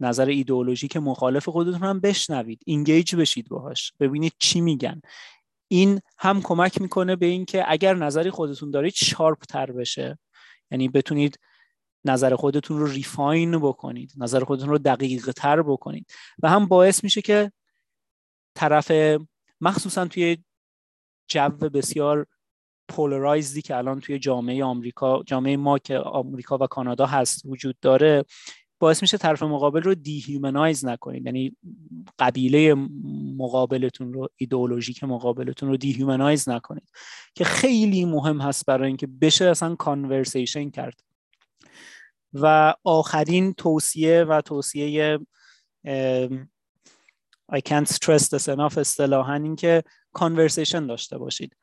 نظر ایدئولوژیک مخالف خودتون هم بشنوید engage بشید باهاش ببینید چی میگن. این هم کمک می‌کنه به اینکه اگر نظری خودتون دارید sharp تر بشه. یعنی بتونید نظر خودتون رو refine بکنید نظر خودتون رو دقیق تر بکنید. و هم باعث میشه که طرف مخصوصا توی جو بسیار polarized ی که الان توی جامعه آمریکا جامعه ما که آمریکا و کانادا هست وجود داره باعث میشه طرف مقابل رو dehumanize نکنید. یعنی قبیله مقابلتون رو ایدئولوژیک مقابلتون رو dehumanize نکنید. که خیلی مهم هست برای اینکه بشه اصلا conversation کرد. و آخرین توصیه و توصیه I can't stress this enough اصطلاحا این که conversation داشته باشید.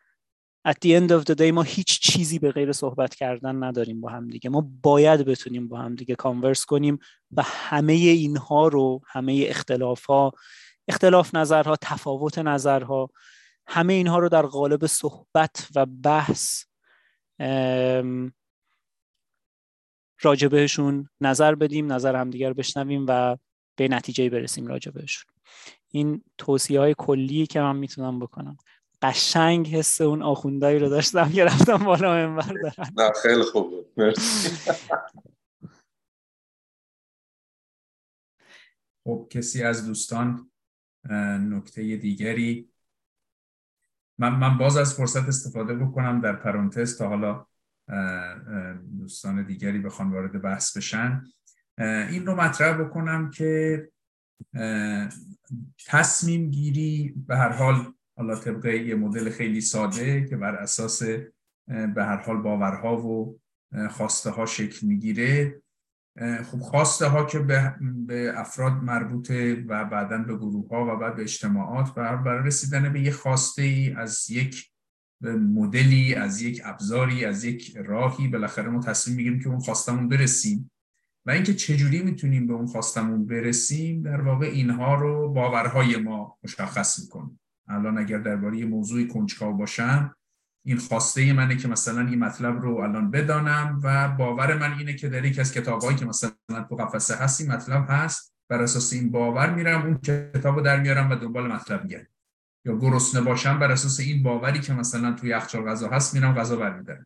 At the end of the day ما هیچ چیزی به غیر صحبت کردن نداریم با هم دیگه. ما باید بتونیم با هم دیگه converse کنیم و همه اینها رو همه اختلاف ها اختلاف نظرها تفاوت نظرها همه اینها رو در قالب صحبت و بحث راجبهشون نظر بدیم نظر همدیگر بشنویم و به نتیجه برسیم راجبهشون این توصیه های کلی که من می‌تونم بکنم. قشنگ حس اون آخوندایی رو داشتم که رفتم بالا منبر دارن. نه خیلی خوب بود. مرسی. خب کسی از دوستان نکته دیگری؟ من, من باز از فرصت استفاده بکنم در پرانتز تا حالا دوستان دیگری بخوان وارد بحث بشن. این رو مطرح بکنم که تصمیم گیری به هر حال حالا طبق یه مدل خیلی ساده که بر اساس به هر حال باورها و خواسته ها شکل می‌گیره. خب خواسته ها که به, افراد مربوطه و بعدا به گروه ها و بعد به اجتماعات و برای رسیدن به یه خواسته ای از یک مدلی از یک ابزاری از یک راهی بالاخره ما تصمیم می‌گیریم که اون خواستمون برسیم. و اینکه چجوری می‌تونیم به اون خواستمون برسیم در واقع اینها رو باورهای ما مشخص می‌کنه. الان اگر درباره موضوعی کنجکاو باشم این خواسته منه که مثلا این مطلب رو الان بدانم و باور من اینه که در یک از کتابهایی که مثلا تو قفسه هست این مطلب هست. بر اساس این باور میرم اون کتاب رو در میارم و دنبال مطلب میگردم. یا گرسنه باشم بر اساس این باوری که مثلا توی یخچال غذا هست میرم غذا برمیدارم.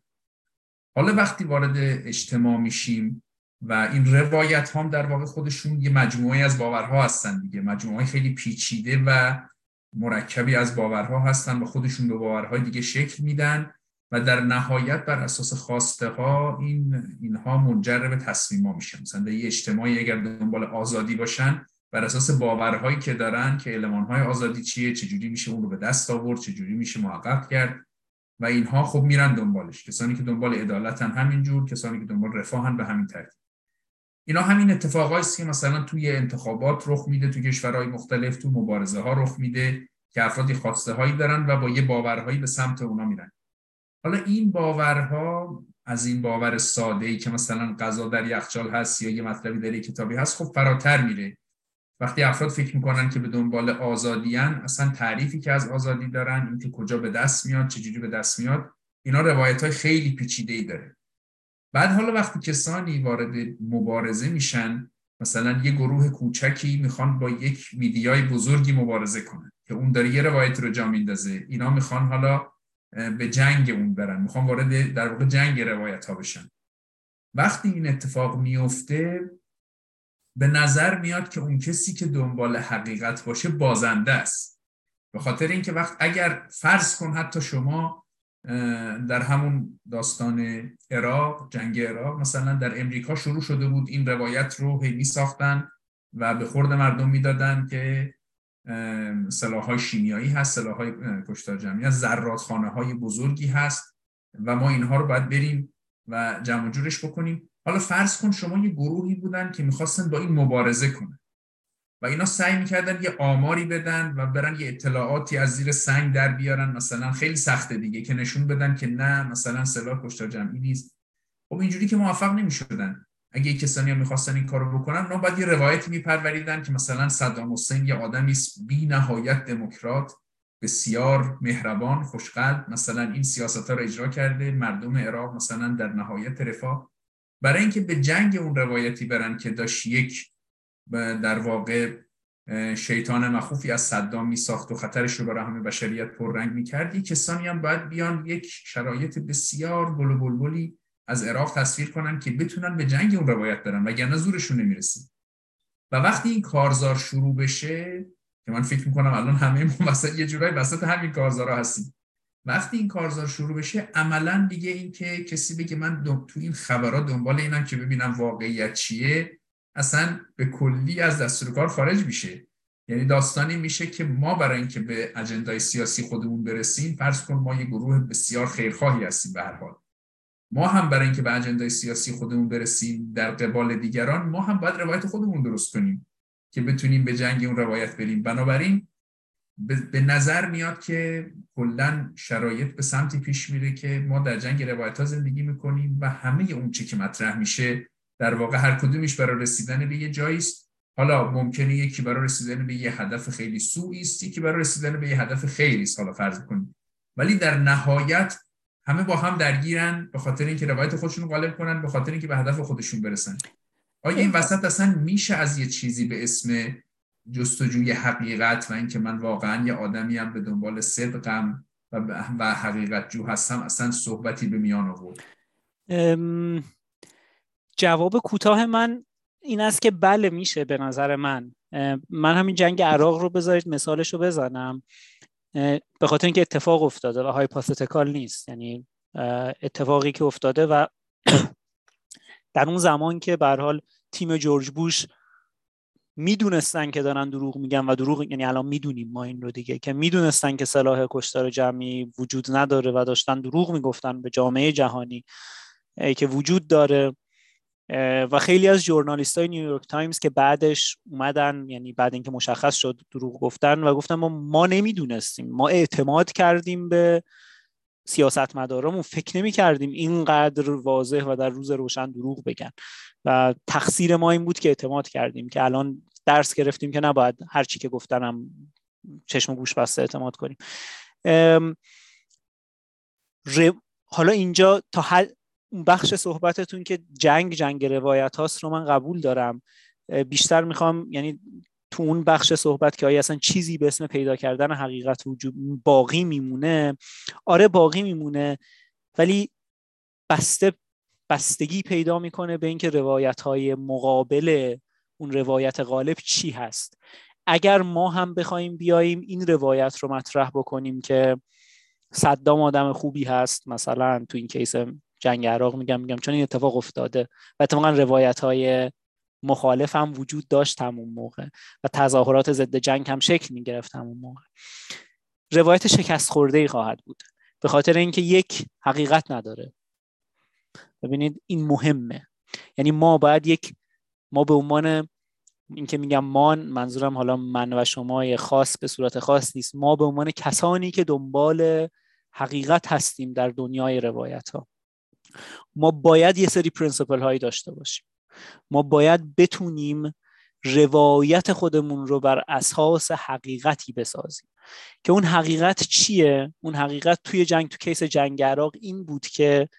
حالا وقتی وارد اجتماع میشیم و این روایت هم در واقع خودشون یه مجموعه از باورها هستن دیگه. مجموعه خیلی پیچیده و مرکبی از باورها هستن و خودشون به باورهای دیگه شکل میدن و در نهایت بر اساس خواسته ها این اینها منجر به تصمیم ها میشن. مثلا یه اجتماعی اگر دنبال آزادی باشن بر اساس باورهایی که دارن که های آزادی چیه چجوری میشه اون رو به دست آورد چجوری میشه محقق کرد و اینها خب میرن دنبالش. کسانی که دنبال عدالتن همینجور کسانی که دنبال رفاهن به همین ترتیب. اینا همین اتفاقایی است که مثلا توی انتخابات رخ میده توی کشورهای مختلف تو مبارزه ها رخ میده که افرادی خواسته هایی دارن و با یه باورهایی به سمت اونا میرن. حالا این باورها از این باور ساده ای که مثلا غذا در یخچال هست یا یه مطلبی در کتابی هست خب فراتر میره. وقتی افراد فکر می‌کنن که به دنبال آزادیان اصلا تعریفی که از آزادی دارن اینکه کجا به دست میاد چجوری به دست میاد اینا روایت های خیلی پیچیده ای داره. بعد حالا وقتی کسانی وارد مبارزه میشن مثلا یه گروه کوچکی می‌خوان با یک میدیای بزرگی مبارزه کنن که اون داره یه روایت رو جا میندازه. اینا می‌خوان حالا به جنگ اون برن. می‌خوان وارد در واقع جنگ روایت ها بشن. وقتی این اتفاق میفته به نظر میاد که اون کسی که دنبال حقیقت باشه بازنده است. به خاطر اینکه وقت اگر فرض کن حتی شما در همون داستان عراق جنگ عراق مثلا در امریکا شروع شده بود این روایت رو هی ساختن و به خورد مردم می‌دادن که سلاح های شیمیایی هست سلاح های کشتار جمعی هست زرادخانه های بزرگی هست و ما اینها رو باید بریم و جمع جورش بکنیم. حالا فرض کن شما یه گروهی بودن که می‌خواستن با این مبارزه کنن. و اینا سعی می‌کردن یه آماری بدن و برن یه اطلاعاتی از زیر سنگ در بیارن. مثلا خیلی سخته دیگه که نشون بدن که نه مثلا سلاح کشتار جمعی نیست. خب اینجوری که موفق نمی‌شدن. اگه کسانی هم می‌خواستن این کارو بکنن اونا باید یه روایتی میپروریدن که مثلا صدام حسین یه آدمی بی نهایت دموکرات بسیار مهربان خوشقلب. مثلا این سیاست ها رو اجرا کرده مردم عراق مثلا در نهایت رفاه. برای اینکه به جنگ اون روایتی برن که داشت یک در واقع شیطان مخوفی از صدام می ساخت و خطرش رو برای همه بشریت پررنگ می کردی کسانی هم باید بیان یک شرایط بسیار گل بلبلی از عراق تصویر کنن که بتونن به جنگ اون روایت برن وگرنه زورشون نمی‌رسید و وقتی این کارزار شروع بشه که من فکر می‌کنم الان همه ما وسط یه جورایی وسط همین کارزارا هستیم. وقتی این کارزار شروع بشه عملا دیگه این که کسی بگه من تو این خبرات دنبال اینم که ببینم واقعیت چیه اصلا به کلی از دستور کار خارج میشه. یعنی داستانی میشه که ما برای اینکه به اجندای سیاسی خودمون برسیم فرض کن ما یه گروه بسیار خیرخواهی هستیم به هر حال. ما هم برای اینکه به اجندای سیاسی خودمون برسیم در قبال دیگران ما هم باید روایت خودمون درست کنیم که بتونیم به جنگ اون روایت بریم. بنابراین به نظر میاد که کلا شرایط به سمتی پیش میره که ما در جنگ روایت ها زندگی می‌کنیم و همه اون چی که مطرح میشه در واقع هر کدومش برای رسیدن به یه جایی است. حالا ممکنه یکی برای رسیدن به یه هدف خیلی سوئی است یکی برای رسیدن به یه هدف خیلی است حالا فرض کنید. ولی در نهایت همه با هم درگیرن به خاطر اینکه روایت خودشون غالب کنن به خاطر اینکه به هدف خودشون برسن. آیا این وسط اصلا میشه از یه چیزی به اسم جستجوی حقیقت و اینکه من واقعا یه آدمی هم به دنبال صدقم و, و حقیقت جو هستم اصلا صحبتی به میان آورد؟ جواب کوتاه من این است که بله میشه به نظر من. من همین جنگ عراق رو بذارید مثالش رو بزنم. به خاطر اینکه اتفاق افتاده و هایپاستیکال نیست. یعنی اتفاقی که افتاده و در اون زمان که به حال تیم جورج بوش می‌دونستن که دارن دروغ میگن و دروغ یعنی الان می‌دونیم ما این رو دیگه که می‌دونستن که سلاح کشتار جمعی وجود نداره و داشتن دروغ می‌گفتن به جامعه جهانی که وجود داره. و خیلی از جورنالیست های نیویورک تایمز که بعدش اومدن یعنی بعد اینکه مشخص شد دروغ گفتن و گفتن ما, ما نمی‌دونستیم. ما اعتماد کردیم به سیاست مدارمون فکر نمی کردیم اینقدر واضح و در روز روشن دروغ بگن. و تقصیر ما این بود که اعتماد کردیم که الان درس گرفتیم که نباید هر چی که گفتنم چشم و گوش بسته اعتماد کنیم. حالا اینجا تا حد بخش صحبتتون که جنگ جنگ روایت هاست رو من قبول دارم. بیشتر می‌خوام یعنی تو اون بخش صحبت که آیا اصلا چیزی به اسم پیدا کردن حقیقت وجود باقی میمونه. آره باقی میمونه ولی بسته بستگی پیدا می‌کنه به اینکه روایت های مقابل اون روایت غالب چی هست. اگر ما هم بخوایم بیاییم این روایت رو مطرح بکنیم که صدام آدم خوبی هست مثلا تو این کیس جنگ عراق میگم میگم چون این اتفاق افتاده. و اتفاقا روایت های مخالف هم وجود داشت همون موقع. و تظاهرات ضد جنگ هم شکل می‌گرفت همون موقع. روایت شکست خورده ای خواهد بود. به خاطر اینکه یک حقیقت نداره. ببینید این مهمه. یعنی ما باید یک ما به عنوان اینکه میگم مان منظورم حالا من و شما خاص به صورت خاص نیست. ما به عنوان کسانی که دنبال حقیقت هستیم در دنیای روایت ها ما باید یه سری پرنسپل هایی داشته باشیم. ما باید بتونیم روایت خودمون رو بر اساس حقیقتی بسازیم. که اون حقیقت چیه؟ اون حقیقت توی جنگ تو کیس جنگ عراق این بود که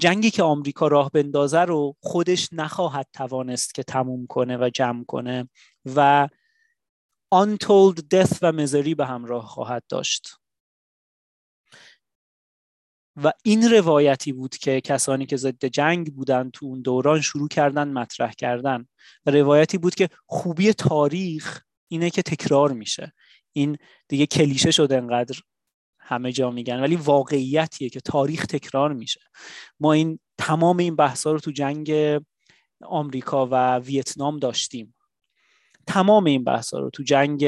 جنگی که آمریکا راه بندازه رو خودش نخواهد توانست که تموم کنه و جمع کنه و untold death و مزری به همراه خواهد داشت. و این روایتی بود که کسانی که ضد جنگ بودن تو اون دوران شروع کردن مطرح کردن. و روایتی بود که خوبی تاریخ اینه که تکرار میشه. این دیگه کلیشه شده انقدر همه جا میگن ولی واقعیتیه که تاریخ تکرار میشه. ما این تمام این بحثا رو تو جنگ آمریکا و ویتنام داشتیم. تمام این بحثا رو تو جنگ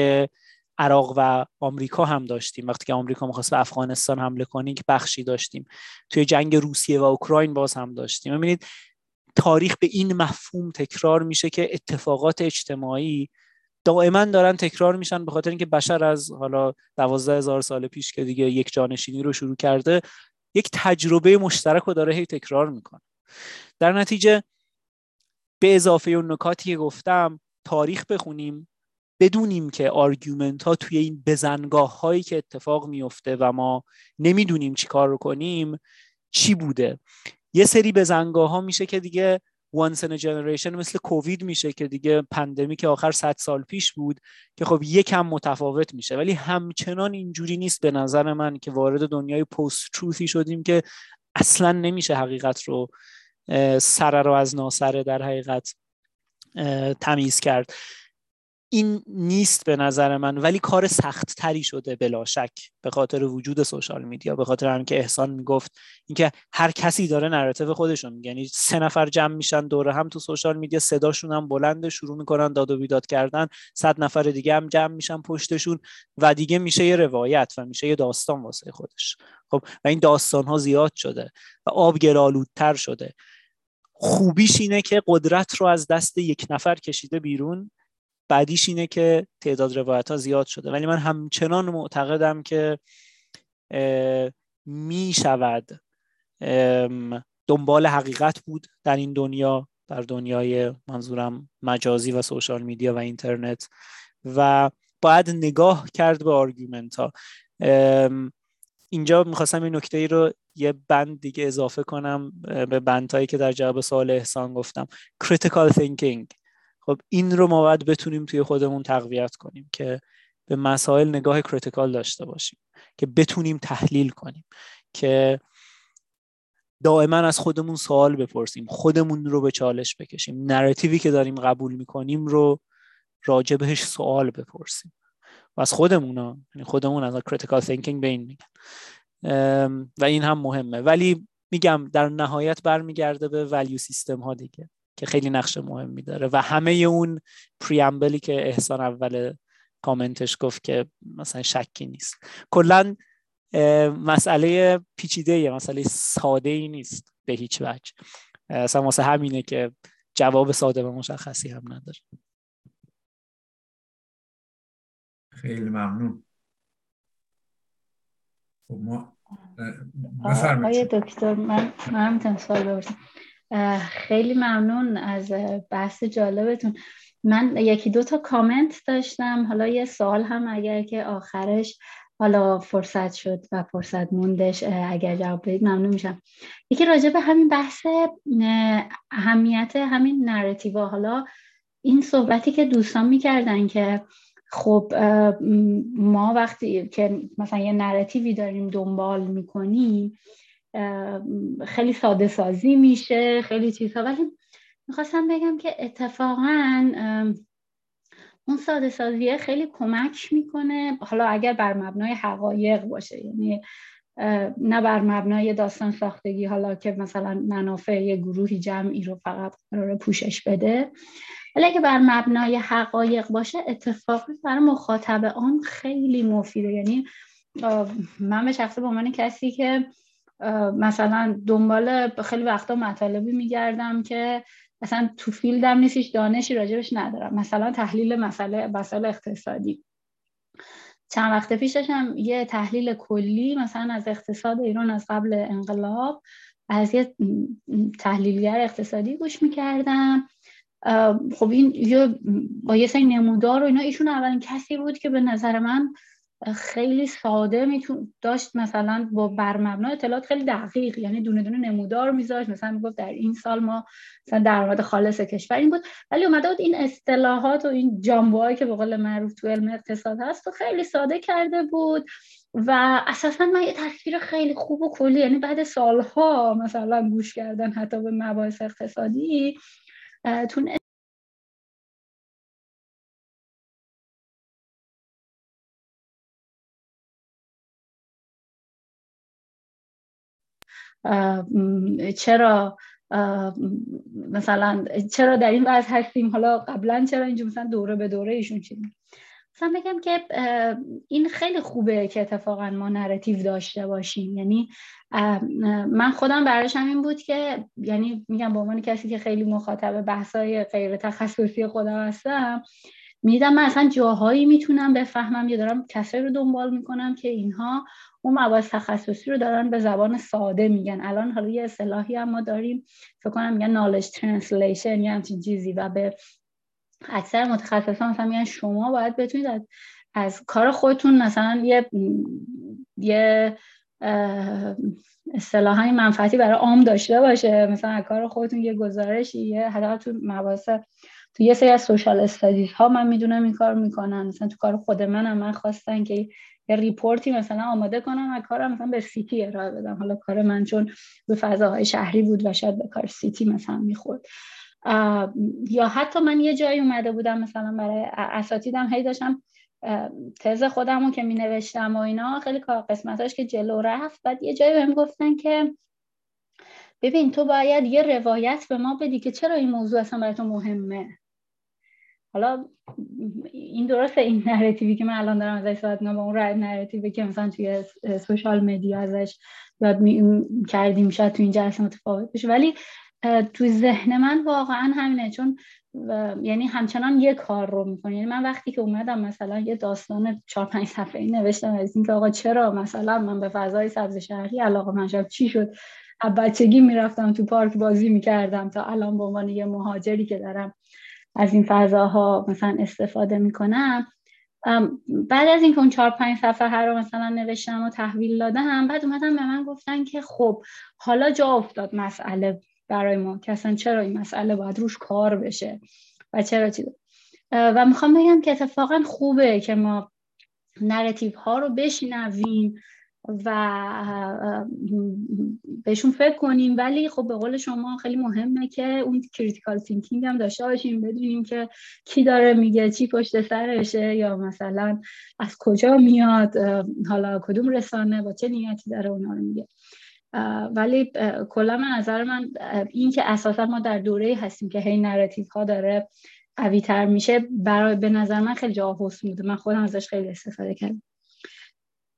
عراق و آمریکا هم داشتیم. وقتی که آمریکا می‌خواست به افغانستان حمله کنه که بخشی داشتیم. توی جنگ روسیه و اوکراین باز هم داشتیم. ببینید تاریخ به این مفهوم تکرار میشه که اتفاقات اجتماعی دائما دارن تکرار میشن به خاطر اینکه بشر از حالا دوازده هزار سال پیش که دیگه یکجانشینی رو شروع کرده یک تجربه مشترک رو داره هی تکرار می‌کنه. در نتیجه به اضافه اون نکاتی که گفتم تاریخ بخونیم. بدونیم که argument ها توی این بزنگاه هایی که اتفاق میفته و ما نمی‌دونیم چی کار رو کنیم چی بوده؟ یه سری بزنگاه ها میشه که دیگه once in a generation مثل کووید میشه که دیگه پندمی که آخر 100 سال پیش بود که خب یکم متفاوت میشه. ولی همچنان اینجوری نیست به نظر من که وارد دنیای پست تروثی شدیم که اصلا نمیشه حقیقت رو سره رو از ناسره در حقیقت تمیز کرد. این نیست به نظر من ولی کار سخت تری شده بلا شک به خاطر وجود social media به خاطر هم که احسان می‌گفت اینکه هر کسی داره narrative خودشون یعنی سه نفر جمع میشن دوره هم تو social media صداشون هم بلنده شروع می‌کنن داد و بیداد کردن. صد نفر دیگه هم جمع میشن پشتشون و دیگه میشه یه روایت و میشه یه داستان واسه خودش. خب و این داستان ها زیاد شده و آب گل‌آلودتر شده. خوبیش اینه که قدرت رو از دست یک نفر کشیده بیرون. بدیش اینه که تعداد روایت ها زیاد شده. ولی من همچنان معتقدم که می شود دنبال حقیقت بود در این دنیا در دنیای منظورم مجازی و social media و اینترنت و باید نگاه کرد به argument ها اینجا می‌خواستم این نکته ای رو یه بند دیگه اضافه کنم به بندهایی که در جواب سوال احسان گفتم. Critical thinking. خب این رو ما باید بتونیم توی خودمون تقویت کنیم که به مسائل نگاه critical داشته باشیم که بتونیم تحلیل کنیم که دائما از خودمون سوال بپرسیم خودمون رو به چالش بکشیم. narrative ی که داریم قبول می‌کنیم رو راجع بهش سوال بپرسیم. و از خودمون یعنی خودمون از critical thinking به این میگن. و این هم مهمه. ولی میگم در نهایت برمیگرده به value system ها دیگه. که خیلی نقش مهمی داره. و همه اون پریامبلی که احسان اول کامنتش گفت که مثلا شکی نیست. کلا مسئله پیچیده مسئله ساده ای نیست به هیچ وجه. اصلا واسه همینه که جواب ساده و مشخصی هم نداره. خیلی ممنون. خب ما آقای دکتر من من هم سوال خیلی ممنون از بحث جالبتون. من یکی دو تا کامنت داشتم. حالا یه سوال هم اگر که آخرش حالا فرصت شد و فرصت موندش اگر جواب بدید ممنون میشم. یکی راجع به همین بحث اهمیت همین نراتیوا. حالا این صحبتی که دوستان می‌کردن که خب ما وقتی که مثلا یه نراتیوی داریم دنبال می‌کنیم خیلی ساده سازی میشه خیلی چیزها. ولی می‌خواستم بگم که اتفاقا اون ساده سازیه خیلی کمک می‌کنه. حالا اگر بر مبنای حقایق باشه یعنی نه بر مبنای داستان ساختگی حالا که مثلا منافع یه گروهی جمعی رو فقط قرار پوشش بده. ولی اگه بر مبنای حقایق باشه اتفاقی برای مخاطب آن خیلی مفیده. یعنی من به شخصه به عنوان کسی که مثلا دنبال خیلی وقتا مطالبی میگردم که مثلا تو فیلدم نیستش دانشی راجبش ندارم. مثلا تحلیل مسئله مسائل اقتصادی. چند وقت پیش داشتم یه تحلیل کلی مثلا از اقتصاد ایران از قبل انقلاب از یه تحلیلگر اقتصادی گوش می‌کردم. خب این با یه سری نمودار و اینا ایشون اولین کسی بود که به نظر من خیلی ساده میتون داشت مثلا با برمبنا اطلاعات خیلی دقیق یعنی دونه دونه نمودار میذاشت. مثلا می‌گفت در این سال ما مثلا درآمد خالص کشور این بود. ولی اومده بود این اصطلاحات و این جامبوهایی که به قول معروف تو علم اقتصاد هست و خیلی ساده کرده بود. و اساسا من یه تصویر خیلی خوب و کلی یعنی بعد سالها مثلا گوش کردن حتی به مباحث اقتصادی تون چرا مثلا چرا در این وضع هستیم؟ حالا قبلا چرا اینجا مثلا دوره به دوره ایشون چی مثلا بگم که این خیلی خوبه که اتفاقا ما نراتیو داشته باشیم. یعنی من خودم براش این بود که یعنی میگم به عنوان کسی که خیلی مخاطب بحثای غیر تخصصی خودم هستم میدم من اصلا جاهایی می‌تونم بفهمم. یا دارم کسایی رو دنبال می‌کنم که اینها اون مباحث تخصصی رو دارن به زبان ساده میگن. الان حالا یه اصطلاحی هم ما داریم فکر کنم میگن knowledge translation یا همچین چیزی. و به اکثر متخصصان مثلا میگن شما باید بتونید از, از کار خودتون مثلا یه یه اصطلاحی منفعتی برای عام داشته باشه. مثلا از کار خودتون یه گزارشی یه حتی تو مباحث تو یه سری از social studies ها من می‌دونم این کار می‌کنن. مثلا تو کار خود منم من خواستن که یه report ی مثلا آماده کنم و کارم مثلا به city ارائه بدم. حالا کار من چون به فضاهای شهری بود و شاید به کار city مثلا می‌خورد. یا حتی من یه جایی اومده بودم مثلا برای اساتیدم هی داشتم تز خودم رو که می نوشتم و اینا خیلی کار قسمتاش که جلو رفت. بعد یه جایی بهم گفتن که ببین تو باید یه روایت به ما بدی که چرا این موضوع اصلا برای تو مهمه. حالا این درسته این نراتیوی که من الان دارم ازش صحبت می‌کنم با اون نراتیوی که مثلا توی سوشال مدیا ازش یاد کردیم شاید تو این جلسه متفاوت بشه. ولی تو ذهن من واقعا همینه چون یعنی همچنان یه کار رو می‌کنه یعنی من وقتی که اومدم مثلا یه داستان چهار پنج صفحه ای نوشتم از اینکه آقا چرا مثلا من به فضای سبز شهری علاقه من شد چی شد؟ از بچگی می‌رفتم تو پارک بازی می‌کردم تا الان به عنوان یه مهاجری که دارم از این فضاها مثلا استفاده می‌کنم. بعد از اینکه اون چهار پنج صفحه رو مثلا نوشتم و تحویل دادم بعد اومدم به من گفتن که خب حالا جا افتاد مسئله برای ما که اصلا چرا این مسئله باید روش کار بشه و چرا چیز. و می‌خوام بگم که اتفاقا خوبه که ما narrative ها رو بشنویم و بهشون فکر کنیم. ولی خب به قول شما خیلی مهمه که اون critical thinking هم داشته باشیم بدونیم که کی داره میگه چی پشت سرشه یا مثلا از کجا میاد حالا کدوم رسانه با چه نیتی داره اونا رو میگه. ولی کلا من نظر من این که اساسا ما در دوره هستیم که هی narrative ها داره قوی تر میشه برای به نظر من خیلی جا بوده. من خودم ازش خیلی استفاده کردم.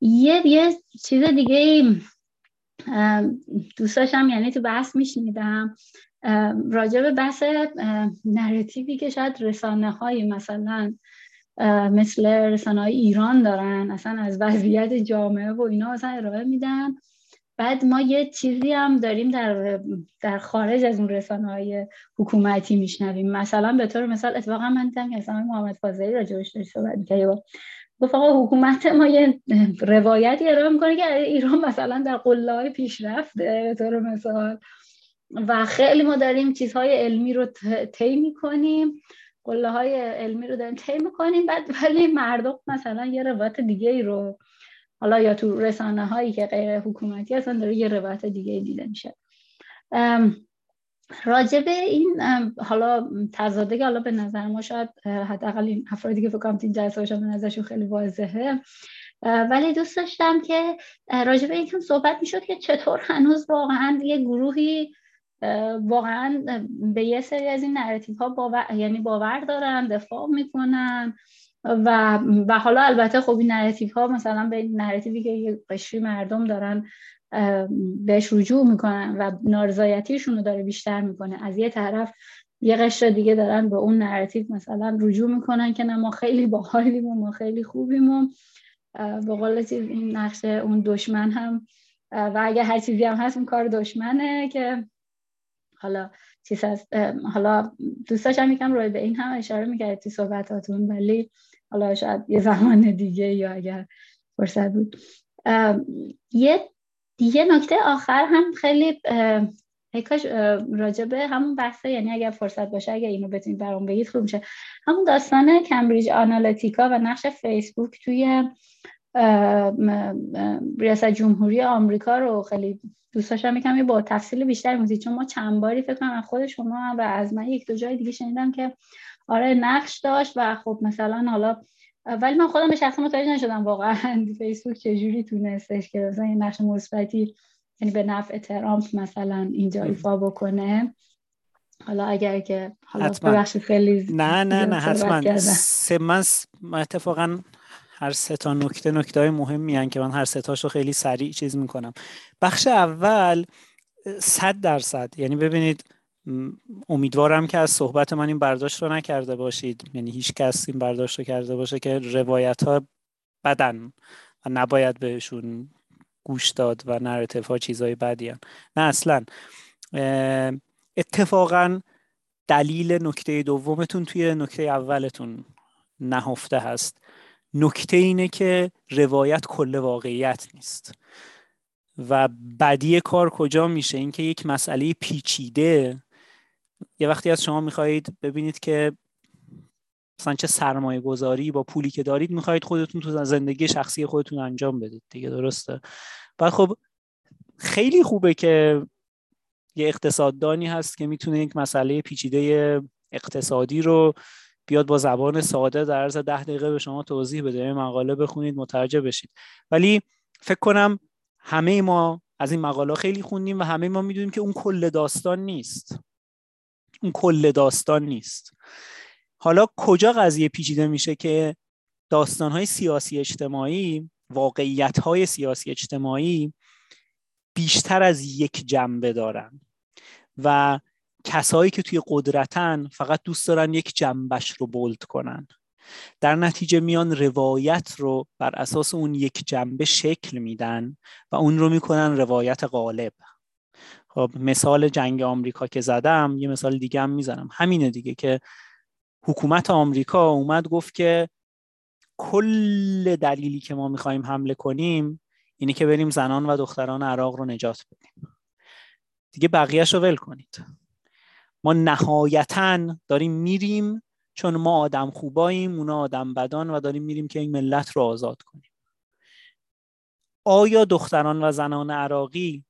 یه یه چیز دیگه دوست داشتم یعنی تو بحث میشنیدم. راجع به بحث narrative ی که شاید رسانه های مثلا مثل رسانه های ایران دارن اصلا از وضعیت جامعه و اینا اصلا ارائه میدن. بعد ما یه چیزی هم داریم در, در خارج از اون رسانه های حکومتی میشنویم. مثلا به طور مثال اتفاقا من دیدم که اصلا محمد فاضلی راجعش داشت صحبت گفت آقا حکومت ما یه روایتی ارائه می‌کنه که ایران مثلا در قله های پیشرفته به طور مثال. و خیلی ما داریم چیزهای علمی رو طی می‌کنیم. قله های علمی رو داریم طی می‌کنیم. بعد ولی مردم مثلا یه روایت دیگه ای رو حالا یا تو رسانه هایی که غیر حکومتی هستن داره یه روایت دیگه دیده میشه. راجب این حالا تضاده حالا به نظر ما شاید حداقل این افرادی که فکر این جلسه به نظرشون خیلی واضحه. ولی دوست داشتم که راجب اینکه صحبت می‌شد که چطور هنوز واقعا یه گروهی واقعا به یه سری از این narrative ها باور یعنی باور دارن دفاع می‌کنن و و حالا البته خب این narrative ها مثلا به این narrative ی که یه قشری مردم دارن بهش رجوع می‌کنن و نارضایتیشون رو داره بیشتر می‌کنه. از یه طرف یه قشر دیگه دارن به اون narrative مثلا رجوع می‌کنن که نه ما خیلی باحالیم و ما خیلی خوبیم و به قول این نقشه اون دشمن هم و اگه هر چیزی هم هست اون کار دشمنه که حالا چیز هست حالا دوست داشتم یکم روی به این هم اشاره می‌کرد تو صحبتاتون ولی حالا شاید یه زمان دیگه یا اگر فرصت بود. یه دیگه نکته آخر هم خیلی کاش راجبه همون بحثه یعنی اگر فرصت باشه اگر اینو بتونید برام بگید خوب میشه. همون داستان کمبریج آنالیتیکا و نقش فیسبوک توی ریاست جمهوری آمریکا رو خیلی دوست داشتم یکم با تفصیل بیشتر موزید چون ما چند باری فکر کنم خود شما و از من یک دو جای دیگه شنیدم که آره نقش داشت و خب مثلا حالا ولی من خودم به شخص متوجه نشدم واقعا فیسبوک چجوری تونستش که مثلا این نقش مثبتی یعنی به نفع ترامپ مثلا اینجا ایفا بکنه. حالا اگر که حالا ببخشید خیلی نه نه نه حتما. سه من اتفاقا هر سه تا نکته نکته های مهمی هن که من هر سه تاشو خیلی سریع چیز می‌کنم. بخش اول صد درصد. یعنی ببینید امیدوارم که از صحبت من این برداشت رو نکرده باشید. یعنی هیچ کس این برداشت رو کرده باشه که روایت ها بدن و نباید بهشون گوش داد و نراتیف ها چیزای بدی هن. نه اصلا. اتفاقا دلیل نکته دومتون توی نکته اولتون نهفته هست. نکته اینه که روایت کل واقعیت نیست. و بدی کار کجا میشه؟ اینکه یک مسئله پیچیده یه وقتی از شما می‌خواهید ببینید که مثلا چه سرمایه گذاری با پولی که دارید می‌خواهید خودتون تو زندگی شخصی خودتون انجام بدید. دیگه درسته. بعد خب خیلی خوبه که یه اقتصاددانی هست که می‌تونه یک مسئله پیچیده اقتصادی رو بیاد با زبان ساده در عرض ده دقیقه به شما توضیح بده مقاله بخونید مترجم بشید. ولی فکر کنم همه ما از این مقاله خیلی خوندیم و همه ما می‌دونیم که اون کل داستان نیست. اون کل داستان نیست. حالا کجا قضیه پیچیده میشه که داستانهای سیاسی اجتماعی واقعیت های سیاسی اجتماعی بیشتر از یک جنبه دارن و کسایی که توی قدرتن فقط دوست دارن یک جنبش رو بولد کنن. در نتیجه میان روایت رو بر اساس اون یک جنبه شکل میدن و اون رو می‌کنن روایت غالب. خب مثال جنگ آمریکا که زدم یه مثال دیگه هم می‌زنم. همینه دیگه که حکومت آمریکا اومد گفت که کل دلیلی که ما می‌خوایم حمله کنیم اینه که بریم زنان و دختران عراق رو نجات بدیم. دیگه بقیهش رو ول کنید. ما نهایتا داریم میریم چون ما آدم خوباییم اونا آدم بدان و داریم میریم که این ملت رو آزاد کنیم. آیا دختران و زنان عراقی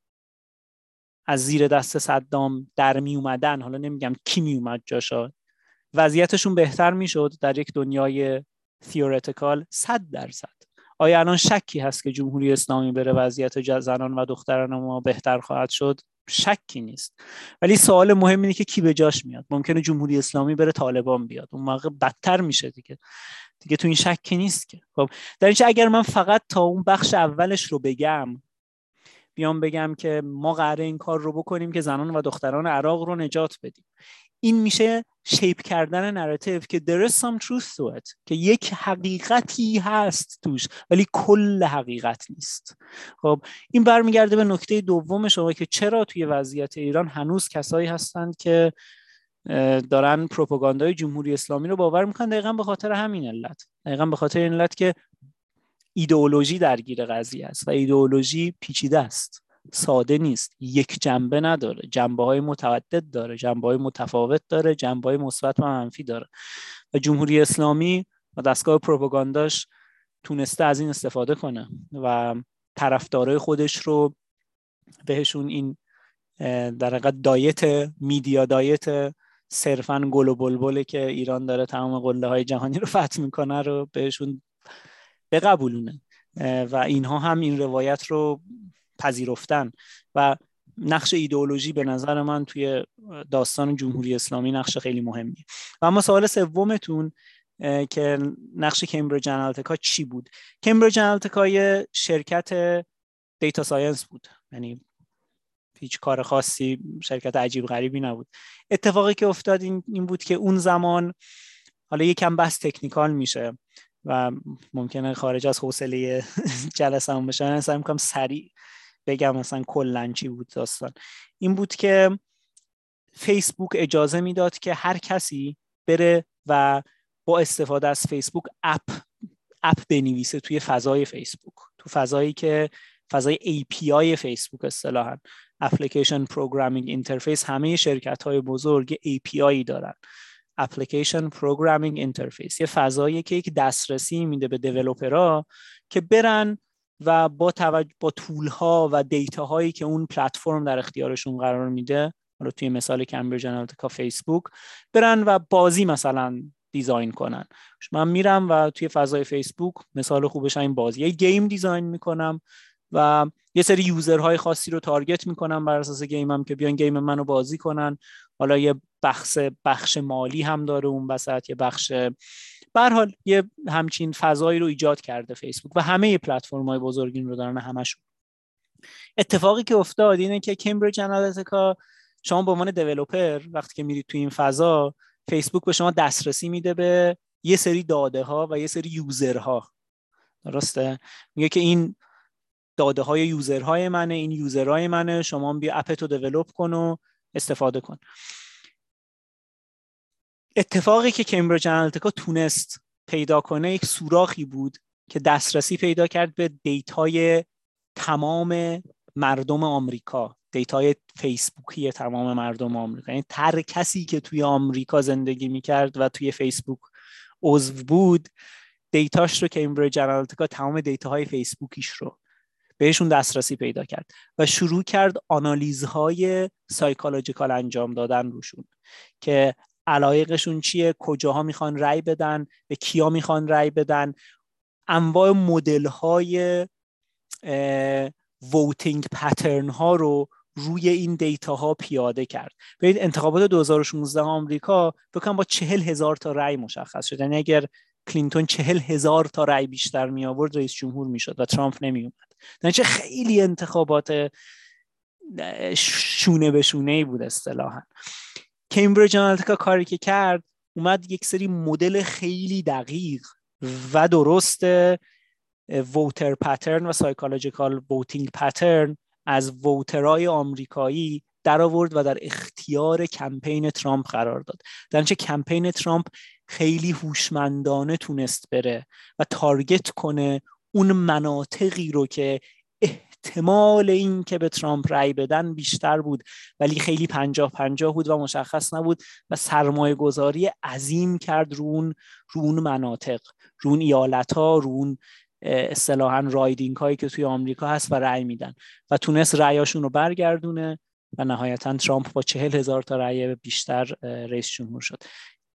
از زیر دست صدام در می اومدن. حالا نمیگم کی می اومد جاشا. وضعیتشون بهتر می‌شد در یک دنیای تیورتیکال صد درصد. آیا الان شکی هست که جمهوری اسلامی بره وضعیت زنان و دختران ما بهتر خواهد شد؟ شکی نیست. ولی سوال مهم اینه که کی به جاش میاد؟ ممکنه جمهوری اسلامی بره طالبان بیاد. اون موقع بدتر میشه دیگه. دیگه تو این شکی نیست که. خب در اینجا اگر من فقط تا اون بخش اولش رو بگم بیام بگم که ما قراره این کار رو بکنیم که زنان و دختران عراق رو نجات بدیم. این میشه شیپ کردن نراتیو که there is some truth to it که یک حقیقتی هست توش ولی کل حقیقت نیست. خب این برمیگرده به نکته دوم شما که چرا توی وضعیت ایران هنوز کسایی هستند که دارن پروپاگاندای جمهوری اسلامی رو باور می‌کنن؟ دقیقا به خاطر همین علت. دقیقا به خاطر این علت که ایدئولوژی درگیر قضیه است و ایدئولوژی پیچیده است. ساده نیست. یک جنبه نداره. جنبه های متعدد داره. جنبه های متفاوت داره. جنبه های مثبت و منفی داره. و جمهوری اسلامی و دستگاه پروپاگانداش تونسته از این استفاده کنه و طرفدارای خودش رو بهشون این در حقیقت دایت میدیا دایت صرفا گل و بلبله که ایران داره تمام قله های جهانی رو فتح می‌کنه رو بهشون بقبولونه. و اینها هم این روایت رو پذیرفتن. و نقش ایدئولوژی به نظر من توی داستان جمهوری اسلامی نقش خیلی مهمیه. و اما سوال سومتون که نقش Cambridge Analytica چی بود؟ Cambridge Analytica یه شرکت data science بود. یعنی هیچ کار خاصی شرکت عجیب غریبی نبود. اتفاقی که افتاد این, این بود که اون زمان حالا یکم بحث technical میشه. و ممکنه خارج از حوصله جلسه هم بشه سعی می‌کنم سریع بگم مثلا کلا چی بود داستان. این بود که فیسبوک اجازه می‌داد که هر کسی بره و با استفاده از فیسبوک app app بنویسه توی فضای فیسبوک. تو فضایی که فضای API فیسبوک اصطلاحا. Application Programming Interface همه شرکت های بزرگ API دارن. Application Programming Interface یه فضایی که یک دسترسی میده به developer ها که برن و با توجه به tool ها و data هایی که اون پلتفرم در اختیارشون قرار میده حالا توی مثال Cambridge Analytica فیسبوک برن و بازی مثلا design کنن. من میرم و توی فضای فیسبوک مثال خوبش این بازی. یه game design می‌کنم و یه سری user های خاصی رو target می‌کنم بر اساس game م که بیان game منو بازی کنن. حالا یه بخش بخش مالی هم داره اون وسط یه بخش به حال یه همچین فضایی رو ایجاد کرده فیسبوک و همه پلتفرم های بزرگین رو دارن همشون. اتفاقی که افتاد اینه که کمبریج انالیتیکا شما به عنوان دیولپر وقتی که میرید تو این فضا فیسبوک به شما دسترسی میده به یه سری داده ها و یه سری یوزرها. درسته؟ میگه که این داده های یوزرهای منه این یوزرهای منه شما بیا اپتو دیولپ کن و استفاده کن. اتفاقی که Cambridge Analytica تونست پیدا کنه یک سوراخی بود که دسترسی پیدا کرد به data ی تمام مردم آمریکا. data ی فیسبوکی تمام مردم آمریکا. یعنی هر کسی که توی آمریکا زندگی می‌کرد و توی فیسبوک عضو بود data ش رو Cambridge Analytica تمام data های فیسبوکیش رو بهشون دسترسی پیدا کرد و شروع کرد آنالیزهای psychological انجام دادن روشون که علایقشون چیه کجاها می‌خوان رأی بدن به کیا می‌خوان رأی بدن. انواع مدل های voting pattern ها رو روی این data ها پیاده کرد. ببینید انتخابات 2016 آمریکا فکر کنم با چهل هزار تا رأی مشخص شد. یعنی اگر کلینتون چهل هزار تا رأی بیشتر می آورد رئیس جمهور می‌شد و ترامپ نمی اومد چون خیلی انتخابات شونه به شونه ای بود اصطلاحا. Cambridge Analytica کاری که کرد اومد یک سری مدل خیلی دقیق و درست voter pattern و psychological voting pattern از voter ای آمریکایی در آورد و در اختیار کمپین ترامپ قرار داد. در کمپین ترامپ خیلی هوشمندانه تونست بره و تارگت کنه اون مناطقی رو که احتمال این که به ترامپ رأی بدن بیشتر بود ولی خیلی پنجاه پنجاه بود و مشخص نبود و سرمایه گذاری عظیم کرد رو اون, رو اون مناطق رو اون ایالت ها رو اون اصطلاحا رایدینگ هایی که توی آمریکا هست و رأی میدن و تونست رأیاشون رو برگردونه و نهایتا ترامپ با چهل هزار تا رأی بیشتر رئیس جمهور شد.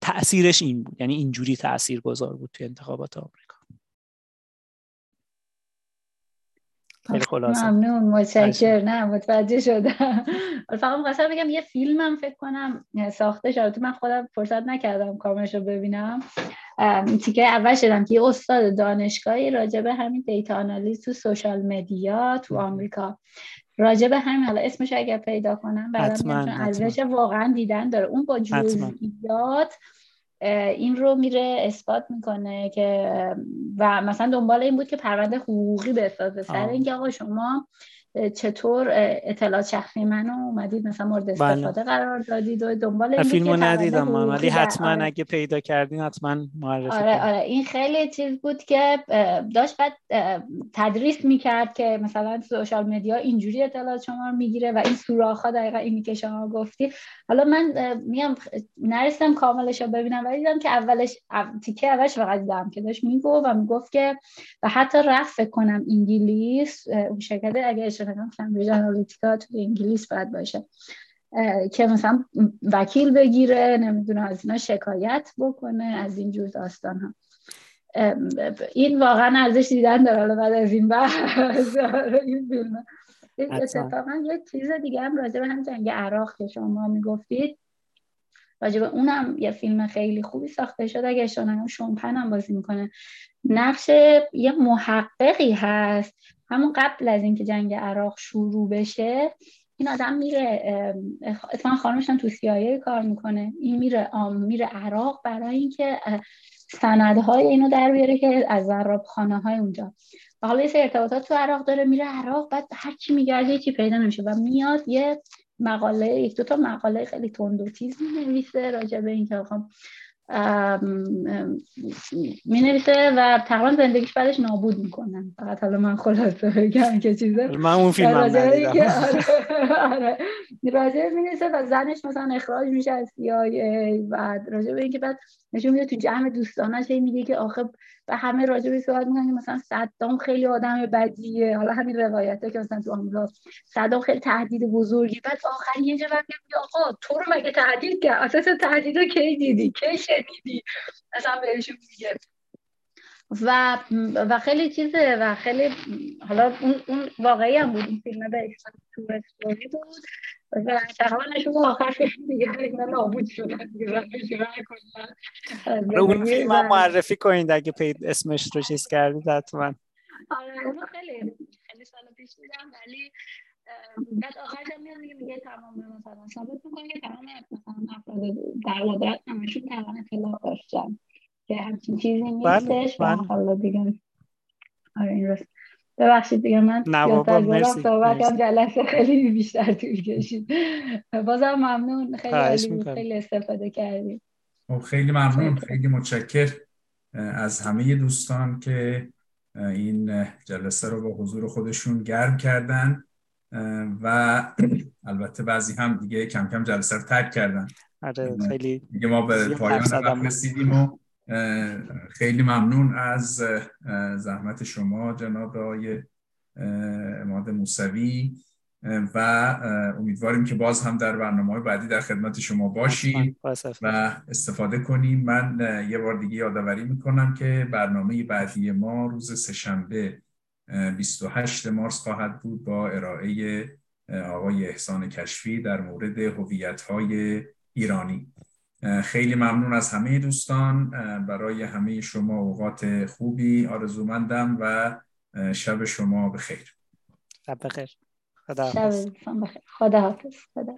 تأثیرش این بود یعنی اینجوری تأثیر گذار بود توی انتخابات آمریکا. خیلی خلاصه. ممنون متشکر نه متوجه شدم. فقط می‌خواستم بگم یه فیلمم فکر کنم ساخته شده. من خودم فرصت نکردم کاملش رو ببینم. تیکه اول شدم که یه استاد دانشگاهی راجع به همین دیتا آنالیز تو سوشال مدیا تو آمریکا. راجع به همین حالا اسمش اگر پیدا کنم بعدم ارزش واقعا دیدن داره. اون با جزئیات این رو میره اثبات می‌کنه که و مثلا دنبال این بود که پرونده حقوقی بسازه سر اینکه آقا شما چطور اطلاعات شخصی منو اومدید مثلا مورد بله. استفاده قرار دادید و دنبال این فیلمو ندیدم من ولی حتما آره. اگه پیدا کردین حتما معرفی آره آره این خیلی چیز بود که داشت بعد تدریس می‌کرد که مثلا سوشال مدیا اینجوری اطلاعات شما رو می‌گیره و این سوراخ ها دقیقا اینی که شما گفتی حالا من میام نرسیدم کاملش رو ببینم ولی دیدم که اولش تیکه اولش فقط دیدم که داشت میگو و می‌گفت که و حتی رفت کنم انگلیس اون شرکت اگه کنم کمبریج آنالیتیکا تو انگلیس باید باشه. که مثلا وکیل بگیره نمی‌دونه از اینا شکایت بکنه از این جور داستان ها این واقعا ارزش دیدن داره. بعد از این این فیلم. اتفاقا یه چیز دیگه هم راجع به هم جنگ عراق که شما می‌گفتید. راجع به اونم یه فیلم خیلی خوبی ساخته شد. اگه اشتباه شونپن هم بازی می‌کنه. نقش یه محققی هست. همون قبل از اینکه جنگ عراق شروع بشه این آدم میره اتفاقا خانمش تو سیایه کار می‌کنه. این میره میره عراق برای اینکه سندهای اینو در بیاره که از زراب خانه های اونجا. و حالا یه ارتباطات تو عراق داره میره عراق بعد هر کی میگرده چی پیدا نمیشه و میاد یه مقاله یک دو تا مقاله خیلی تند و تیز می نویسه راجع به اینکه نویسه و تقریبا زندگیش بعدش نابود می‌کنن. فقط حالا من خلاصه بگم که چیزه. من اون فیلم هم ندیدم. آره می نویسه و زنش مثلا اخراج میشه از CIA و راجع به اینکه بعد نشون میده تو جمع دوستانش میگه که آخه و همه راجع به صحبت می‌کنن مثلا صدام خیلی آدم بدیه. حالا همین روایته که مثلا تو آمریکا صدام خیلی تهدید بزرگی. بعد آخر یه جواب میگه آقا تو رو مگه تهدید کرد؟ اساس تهدید رو کی دیدی؟ کی شنیدی؟ مثلا بهشون میگه. و و خیلی چیزه و خیلی حالا اون, اون واقعی هم بود. این فیلم به بود. و تقریبا نشون آخر دیگه اینا نابود شدن آره، اون فیلم هم معرفی کنید اگه پید اسمش رو چیز کردید حتما آره اونو خیلی خیلی سال پیش دیدم ولی بعد آخرش هم میاد میگه تمام مثلا ثابت می‌کنه که تمام مثلا افراد در قدرت همشون تقریبا اطلاع داشتن که همچین چیزی نیستش و بله. حالا دیگه آره این راست ببخشید دیگه من نه بابا مرسی صحبت جلسه خیلی بیشتر طول کشید. بازم ممنون. خیلی خیلی استفاده کردیم. خب، خیلی ممنون. خیلی. متشکر از همه دوستان که این جلسه رو با حضور خودشون گرم کردن و البته بعضی هم دیگه کم کم جلسه رو ترک کردن. آره خیلی دیگه ما به پایان رسیدیم و خیلی ممنون از زحمت شما جناب آقای اماد موسوی. و امیدواریم که باز هم در برنامه بعدی در خدمت شما باشیم و استفاده کنیم. من یه بار دیگه یادآوری می‌کنم که برنامه بعدی ما روز سهشنبه 28 مارس خواهد بود با ارائه آقای احسان کشفی در مورد هویت‌های ایرانی. خیلی ممنون از همه دوستان برای همه شما اوقات خوبی آرزومندم و شب شما بخیر. شب بخیر. خدا شب بخیر. خدا حافظ خدا